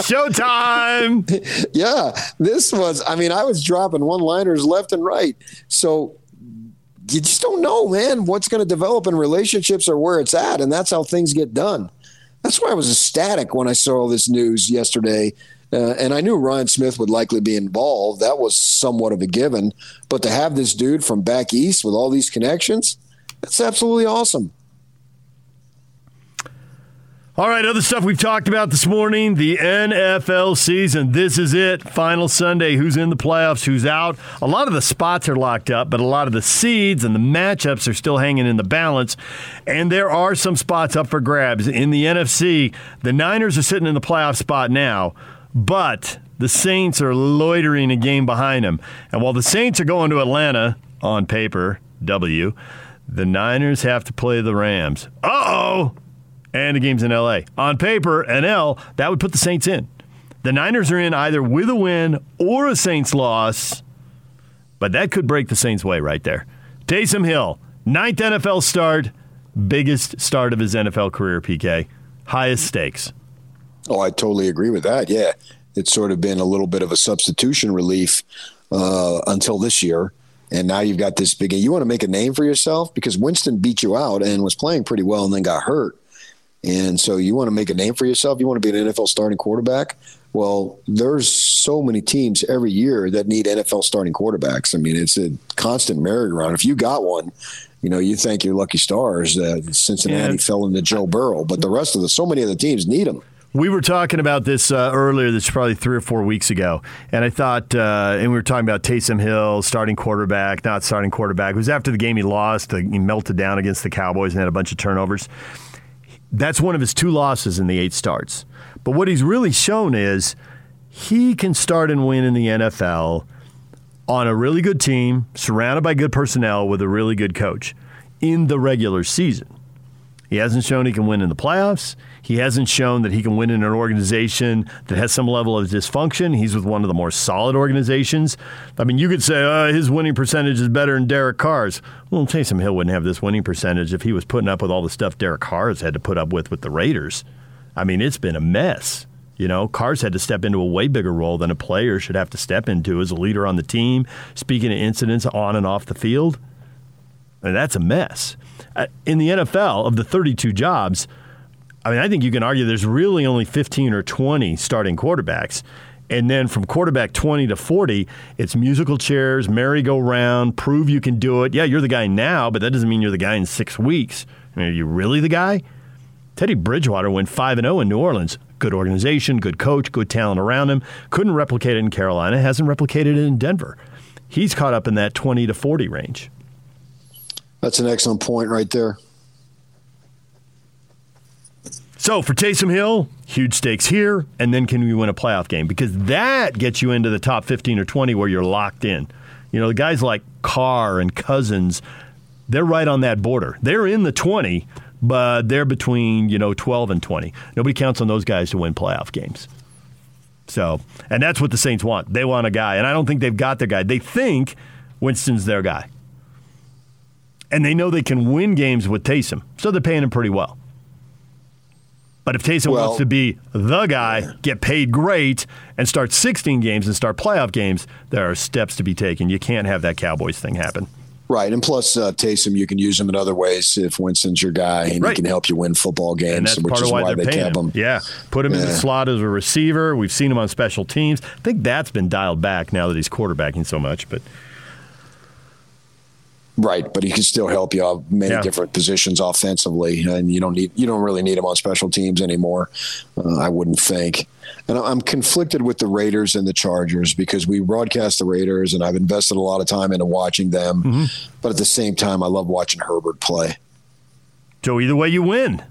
Showtime. <laughs>
yeah, this was. I mean, I was dropping one-liners left and right. So you just don't know, man, what's going to develop in relationships or where it's at, and that's how things get done. That's why I was ecstatic when I saw all this news yesterday. Uh, and I knew Ryan Smith would likely be involved. That was somewhat of a given. But to have this dude from back east with all these connections, that's absolutely awesome.
All right, other stuff we've talked about this morning the NFL season. This is it. Final Sunday. Who's in the playoffs? Who's out? A lot of the spots are locked up, but a lot of the seeds and the matchups are still hanging in the balance. And there are some spots up for grabs. In the NFC, the Niners are sitting in the playoff spot now, but the Saints are loitering a game behind them. And while the Saints are going to Atlanta on paper, W, the Niners have to play the Rams. Uh oh! and the game's in LA. On paper, an L, that would put the Saints in. The Niners are in either with a win or a Saints loss, but that could break the Saints' way right there. Taysom Hill, ninth NFL start, biggest start of his NFL career, PK. Highest stakes.
Oh, I totally agree with that. Yeah, it's sort of been a little bit of a substitution relief uh, until this year, and now you've got this big. You want to make a name for yourself because Winston beat you out and was playing pretty well, and then got hurt. And so you want to make a name for yourself. You want to be an NFL starting quarterback. Well, there's so many teams every year that need NFL starting quarterbacks. I mean, it's a constant merry-go-round. If you got one, you know, you thank your lucky stars that Cincinnati
Yeah.
fell into Joe Burrow, but the rest of the so many of the teams need them.
We were talking about this uh, earlier. This is probably three or four weeks ago, and I thought, uh, and we were talking about Taysom Hill starting quarterback, not starting quarterback. It was after the game he lost. He melted down against the Cowboys and had a bunch of turnovers. That's one of his two losses in the eight starts. But what he's really shown is he can start and win in the NFL on a really good team, surrounded by good personnel with a really good coach in the regular season. He hasn't shown he can win in the playoffs. He hasn't shown that he can win in an organization that has some level of dysfunction. He's with one of the more solid organizations. I mean, you could say uh, his winning percentage is better than Derek Carr's. Well, Taysom Hill wouldn't have this winning percentage if he was putting up with all the stuff Derek Carr's had to put up with with the Raiders. I mean, it's been a mess. You know, Carr's had to step into a way bigger role than a player should have to step into as a leader on the team, speaking of incidents on and off the field. And that's a mess. In the NFL, of the 32 jobs, I mean, I think you can argue there's really only 15 or 20 starting quarterbacks. And then from quarterback 20 to 40, it's musical chairs, merry-go-round, prove you can do it. Yeah, you're the guy now, but that doesn't mean you're the guy in six weeks. I mean, are you really the guy? Teddy Bridgewater went 5 0 in New Orleans. Good organization, good coach, good talent around him. Couldn't replicate it in Carolina, hasn't replicated it in Denver. He's caught up in that 20 to 40 range.
That's an excellent point right there.
So for Taysom Hill, huge stakes here, and then can we win a playoff game? Because that gets you into the top 15 or 20 where you're locked in. You know, the guys like Carr and Cousins, they're right on that border. They're in the 20, but they're between, you know, 12 and 20. Nobody counts on those guys to win playoff games. So, and that's what the Saints want. They want a guy, and I don't think they've got their guy. They think Winston's their guy. And they know they can win games with Taysom, so they're paying him pretty well. But if Taysom
Well-
wants to be the guy, get paid great, and start 16 games and start playoff games, there are steps to be taken. You can't have that Cowboys thing happen.
Right, and plus uh, Taysom, you can use him in other ways if Winston's your guy, and
Right.
he can help you win football games,
And that's
which
part
is
of why,
why
paying
kept
him.
him.
Yeah, put him in the slot as a receiver. We've seen him on special teams. I think that's been dialed back now that he's quarterbacking so much. But
Right, but he can still help you out many
Yeah.
different positions offensively, and you don't need you don't really need him on special teams anymore. Uh, I wouldn't think. And I'm conflicted with the Raiders and the Chargers because we broadcast the Raiders, and I've invested a lot of time into watching them.
Mm-hmm.
But at the same time, I love watching Herbert play.
So either way, you win.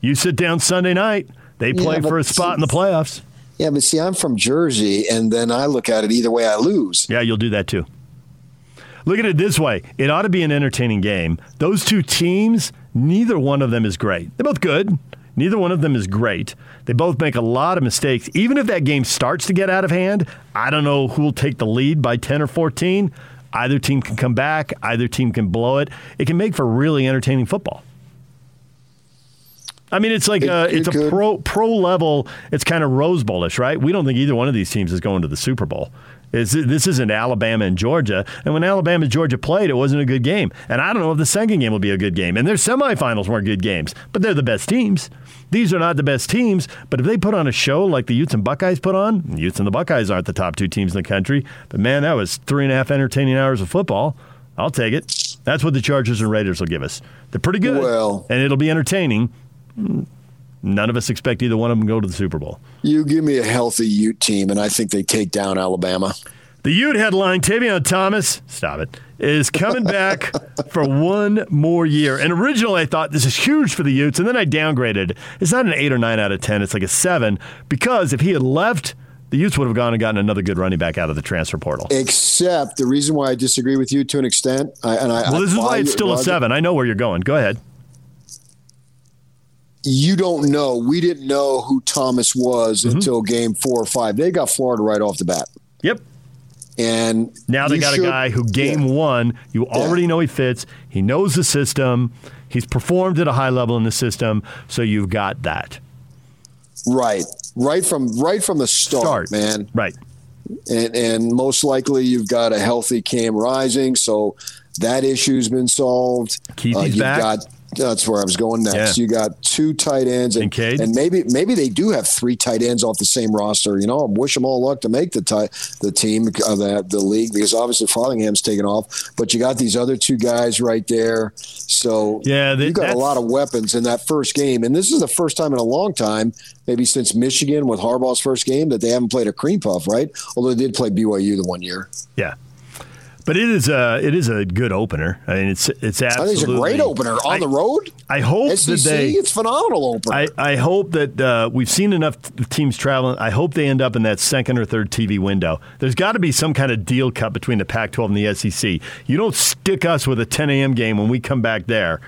You sit down Sunday night. They play
Yeah,
for a spot in the playoffs.
Yeah, but see, I'm from Jersey, and then I look at it either way, I lose.
Yeah, you'll do that too. Look at it this way it ought to be an entertaining game. Those two teams, neither one of them is great. They're both good. Neither one of them is great. They both make a lot of mistakes. Even if that game starts to get out of hand, I don't know who will take the lead by 10 or 14. Either team can come back, either team can blow it. It can make for really entertaining football. I mean, it's like a, it's a pro pro level. It's kind of Rose Bowlish, right? We don't think either one of these teams is going to the Super Bowl. It's, this isn't Alabama and Georgia. And when Alabama and Georgia played, it wasn't a good game. And I don't know if the second game will be a good game. And their semifinals weren't good games, but they're the best teams. These are not the best teams, but if they put on a show like the Utes and Buckeyes put on, the Utes and the Buckeyes aren't the top two teams in the country. But man, that was three and a half entertaining hours of football. I'll take it. That's what the Chargers and Raiders will give us. They're pretty good,
Well-
and it'll be entertaining. None of us expect either one of them to go to the Super Bowl.
You give me a healthy Ute team, and I think they take down Alabama.
The Ute headline, Tavion Thomas, stop it, is coming back <laughs> for one more year. And originally I thought this is huge for the Utes, and then I downgraded. It's not an 8 or 9 out of 10, it's like a 7, because if he had left, the Utes would have gone and gotten another good running back out of the transfer portal.
Except the reason why I disagree with you to an extent, I, and I
Well, this is why it's still a 7. I know where you're going. Go ahead.
You don't know. We didn't know who Thomas was
Mm-hmm.
until game four or five. They got Florida right off the bat.
Yep.
And
Now they got
should-
a guy who game one, you already know he fits. He knows the system. He's performed at a high level in the system, so you've got that.
Right, right from right from the start, man.
Right,
and and most likely you've got a healthy Cam Rising, so that issue's been solved.
Kuithe's
you've
back.
got that's where I was going next.
Yeah.
You got two tight ends, and, and maybe maybe they do have three tight ends off the same roster. You know, I wish them all luck to make the ti- the team uh, the the league because obviously Fotheringham's taken off, but you got these other two guys right there. So
yeah,
you got a lot of weapons in that first game, and this is the first time in a long time, maybe since Michigan with Harbaugh's first game, that they haven't played a cream puff, right? Although they did play BYU the one year.
Yeah. But it is a it is a good opener. I mean, it's it's
I
absolutely
think it's a great opener on
I-
the road.
I hope
SEC,
that they.
it's phenomenal opener.
I, I hope that uh, we've seen enough teams traveling. I hope they end up in that second or third TV window. There's got to be some kind of deal cut between the Pac-12 and the SEC. You don't stick us with a 10 a.m. game when we come back there,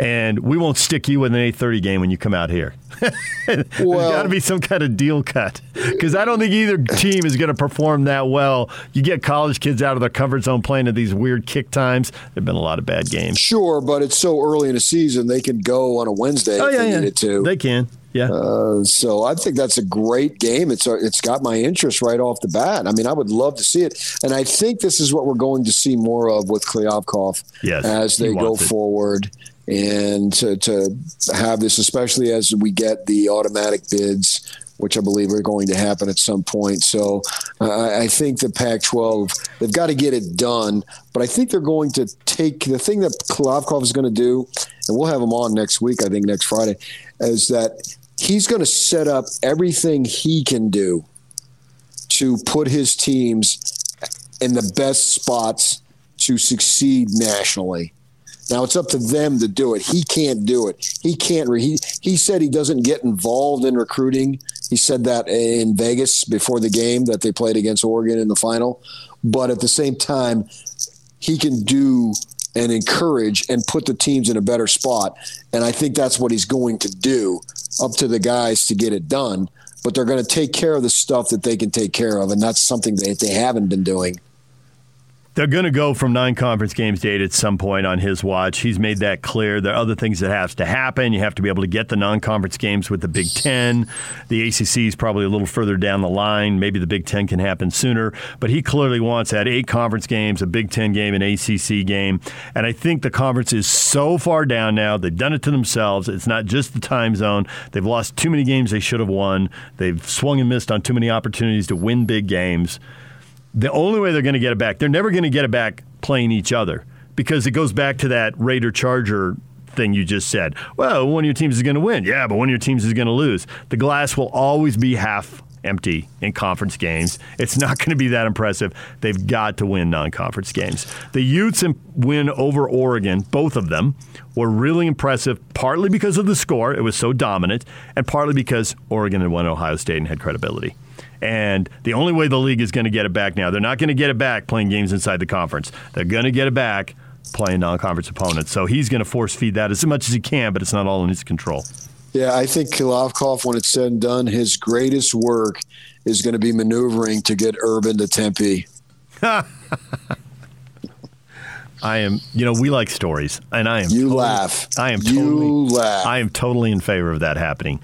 and we won't stick you with an 8:30 game when you come out here. <laughs> There's got to be some kind of deal cut because I don't think either team is going to perform that well. You get college kids out of their comfort zone playing at these weird kick times. There've been a lot of bad games.
Sure, but it's so early in the season they can go on a Wednesday
Oh,
if
yeah,
they
yeah.
needed to.
They can. Yeah.
Uh, so I think that's a great game. It's uh, it's got my interest right off the bat. I mean, I would love to see it, and I think this is what we're going to see more of with Kliavkoff
Yes,
as they go
it.
forward, and to, to have this, especially as we get the automatic bids. Which I believe are going to happen at some point. So uh, I think the Pac 12, they've got to get it done. But I think they're going to take the thing that Kliavkoff is going to do, and we'll have him on next week, I think next Friday, is that he's going to set up everything he can do to put his teams in the best spots to succeed nationally. Now it's up to them to do it. He can't do it. He can't. Re- he he said he doesn't get involved in recruiting. He said that in Vegas before the game that they played against Oregon in the final. But at the same time, he can do and encourage and put the teams in a better spot. And I think that's what he's going to do. Up to the guys to get it done. But they're going to take care of the stuff that they can take care of, and that's something that they haven't been doing.
They're going to go from nine conference games to eight at some point on his watch. He's made that clear. There are other things that have to happen. You have to be able to get the non-conference games with the Big Ten. The ACC is probably a little further down the line. Maybe the Big Ten can happen sooner. But he clearly wants that eight conference games, a Big Ten game, an ACC game. And I think the conference is so far down now. They've done it to themselves. It's not just the time zone. They've lost too many games they should have won. They've swung and missed on too many opportunities to win big games the only way they're going to get it back, they're never going to get it back playing each other because it goes back to that Raider Charger thing you just said. Well, one of your teams is going to win. Yeah, but one of your teams is going to lose. The glass will always be half empty in conference games. It's not going to be that impressive. They've got to win non conference games. The Utes win over Oregon, both of them, were really impressive, partly because of the score. It was so dominant, and partly because Oregon had won Ohio State and had credibility. And the only way the league is going to get it back now, they're not going to get it back playing games inside the conference. They're going to get it back playing non conference opponents. So he's going to force feed that as much as he can, but it's not all in his control.
Yeah, I think Kliavkoff, when it's said and done, his greatest work is going to be maneuvering to get Urban to Tempe. <laughs>
I am, you know, we like stories, and I am.
You
totally,
laugh.
I am.
You laugh.
I am totally in favor of that happening.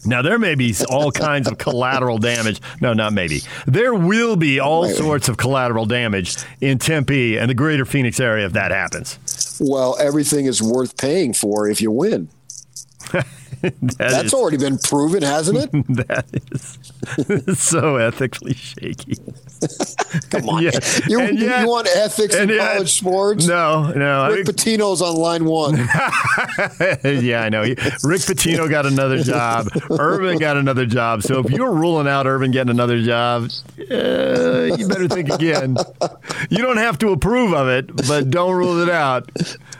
<laughs> Now there may be all kinds of collateral damage. No, not maybe. There will be all sorts of collateral damage in Tempe and the greater Phoenix area if that happens.
Well, everything is worth paying for if you win. <laughs>
That
That's
is-
already been proven, hasn't it? <laughs>
that is <laughs> so ethically shaky. <laughs>
Come on. <laughs>
Yeah.
You,
And
you
yet-
want ethics in
yet-
college sports?
No, no. I
Rick Pitino's on line one.
yeah, I know. Rick Pitino got another job. Urban got another job. So if you're ruling out Urban getting another job, uh, you better think again. You don't have to approve of it, but don't rule it out.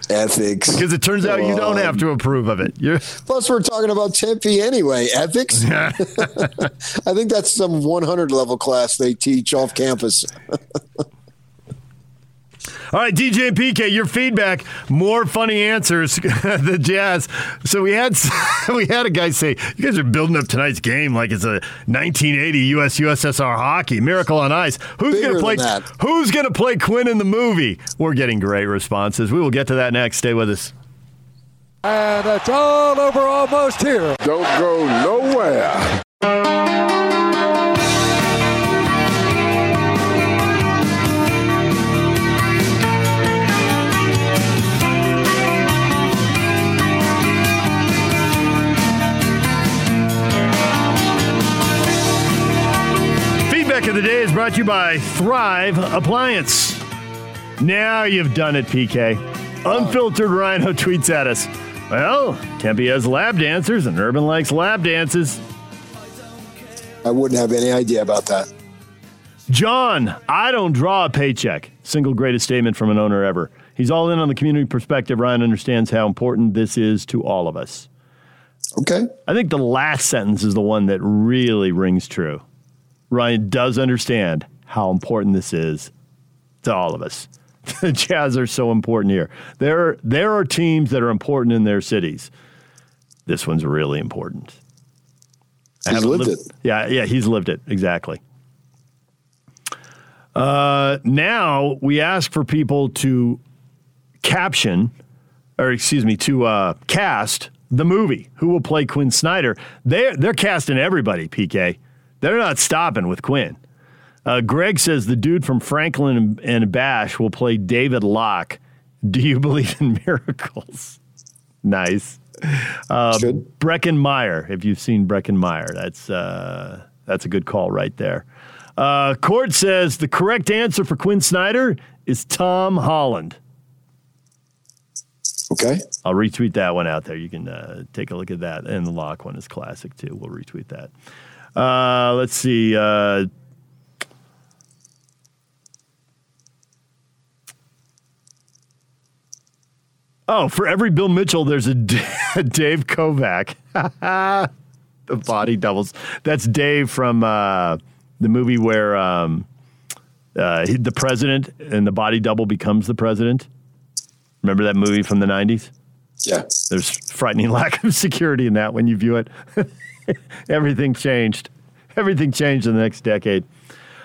Ethics.
Because it turns out you don't have to approve of it. You're,
Plus, we're talking about Tempe anyway. Ethics? I think that's some 100 level class they teach off campus. <laughs>
All right, DJ and PK, your feedback. More funny answers. <laughs> the Jazz. So we had <laughs> we had a guy say, "You guys are building up tonight's game like it's a 1980 US USSR hockey miracle on ice." Who's going to play? Who's going to play Quinn in the movie? We're getting great responses. We will get to that next. Stay with us.
And it's all over almost here.
Don't go nowhere.
Of the day is brought to you by Thrive Appliance. Now you've done it, PK. Unfiltered Rhino <laughs> tweets at us. Well, Tempe has lab dancers, and Urban likes lab dances.
I wouldn't have any idea about that.
John, I don't draw a paycheck. Single greatest statement from an owner ever. He's all in on the community perspective. Ryan understands how important this is to all of us.
Okay.
I think the last sentence is the one that really rings true. Ryan does understand how important this is to all of us. <laughs> The Jazz are so important here. There, there are teams that are important in their cities. This one's really important.
He's lived
lived-
it.
Yeah, yeah, he's lived it exactly. Uh, now we ask for people to caption, or excuse me, to uh, cast the movie. Who will play Quin Snyder? They're they're casting everybody. PK, they're not stopping with Quin. Uh, Greg says the dude from Franklin and, Bash will play David Locke. Do you <laughs> believe in miracles? nice. Uh, Breckin Meyer, if you've seen Breckin Meyer, that's uh, that's a good call right there. Uh, Court says the correct answer for Quin Snyder is Tom Holland.
Okay.
I'll retweet that one out there. You can uh, take a look at that. And the Locke one is classic too. We'll retweet that. Uh, let's see. Uh, oh, for every Bill Mitchell, there's a <laughs> Dave Kovic. <laughs> the body doubles. That's Dave from uh, the movie where um, uh, the president and the body double becomes the president. Remember that movie from the 90s?
Yeah.
There's frightening <laughs> lack of security in that when you view it. <laughs> Everything changed. Everything changed in the next decade.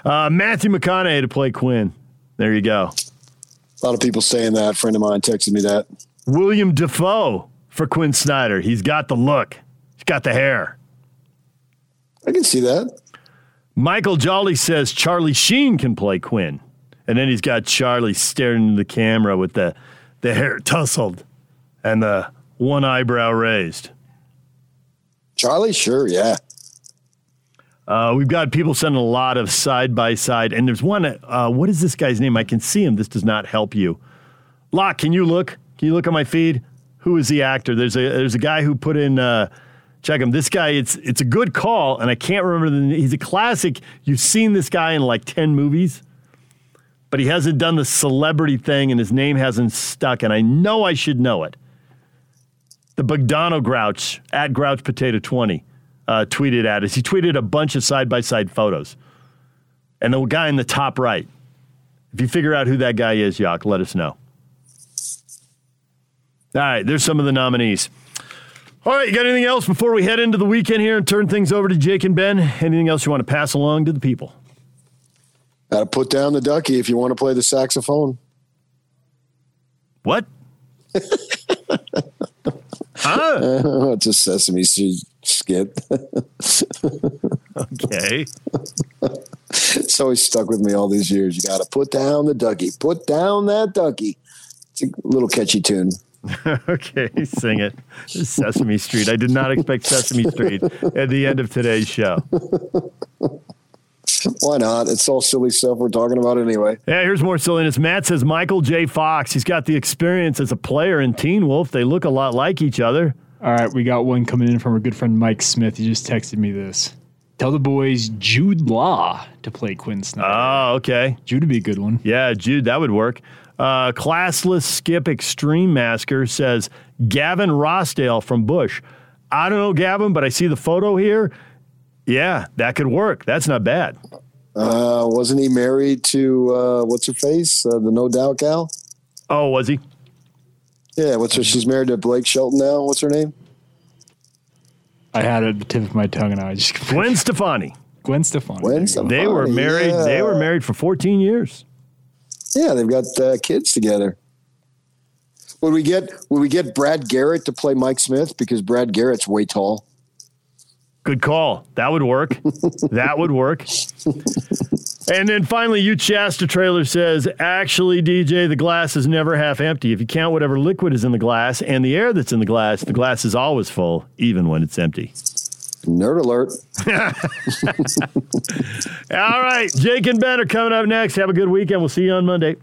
Uh, Matthew McConaughey to play Quin. There you go.
A lot of people saying that. A friend of mine texted me that.
Willem Dafoe for Quin Snyder. He's got the look. He's got the hair.
I can see that.
Michael Jolly says Charlie Sheen can play Quin. And then he's got Charlie staring into the camera with the, the hair <laughs> tousled and the one eyebrow raised.
Charlie, sure, yeah.
Uh, we've got people sending a lot of side by side, and there's one. Uh, what is this guy's name? I can see him. This does not help you. Locke, can you look? Can you look at my feed? Who is the actor? There's a there's a guy who put in. Uh, check him. This guy, it's it's a good call, and I can't remember the. He's a classic. You've seen this guy in like ten movies, but he hasn't done the celebrity thing, and his name hasn't stuck. And I know I should know it. The Bogdano Grouch at Grouch Potato Twenty uh, tweeted at us. He tweeted a bunch of side by side photos, and the guy in the top right. If you figure out who that guy is, Yak, let us know. All right, there's some of the nominees. All right, you got anything else before we head into the weekend here and turn things over to Jake and Ben? Anything else you want to pass along to the people?
Got to put down the ducky if you want to play the saxophone.
What? <laughs>
huh? <laughs> it's a Sesame Street skit. <laughs>
okay.
it's always stuck with me all these years. You got to put down the ducky. Put down that ducky. It's a little catchy tune. <laughs>
okay, sing it. Sesame Street. I did not expect Sesame Street at the end of today's show.
Why not? It's all silly stuff we're talking about anyway.
Yeah, here's more silliness. Matt says Michael J. Fox. He's got the experience as a player in Teen Wolf. They look a lot like each other.
All right, we got one coming in from our good friend Mike Smith. He just texted me this. Tell the boys Jude Law to play Quin Snyder.
Oh, okay.
Jude would be a good one.
Yeah, Jude, that would work. Uh, classless Skip Extreme Masker says Gavin Rossdale from Bush. I don't know Gavin, but I see the photo here. Yeah, that could work. That's not bad.
Uh, wasn't he married to uh, what's her face? Uh, the No Doubt gal.
Oh, was he?
Yeah, what's her? She's married to Blake Shelton now. What's her name?
I had it at the tip of my tongue, and I just <laughs>
Gwen Stefani.
Gwen Stefani.
Gwen Stefani.
They were married.
yeah.
They were married for 14 years.
Yeah, they've got uh, kids together. Would we get would we get Brad Garrett to play Mike Smith because Brad Garrett's way tall?
Good call. That would work. that would work. And then finally, you Shasta trailer says, actually, DJ, the glass is never half empty. If you count whatever liquid is in the glass and the air that's in the glass, the glass is always full, even when it's empty.
Nerd alert. <laughs>
All right. Jake and Ben are coming up next. Have a good weekend. We'll see you on Monday.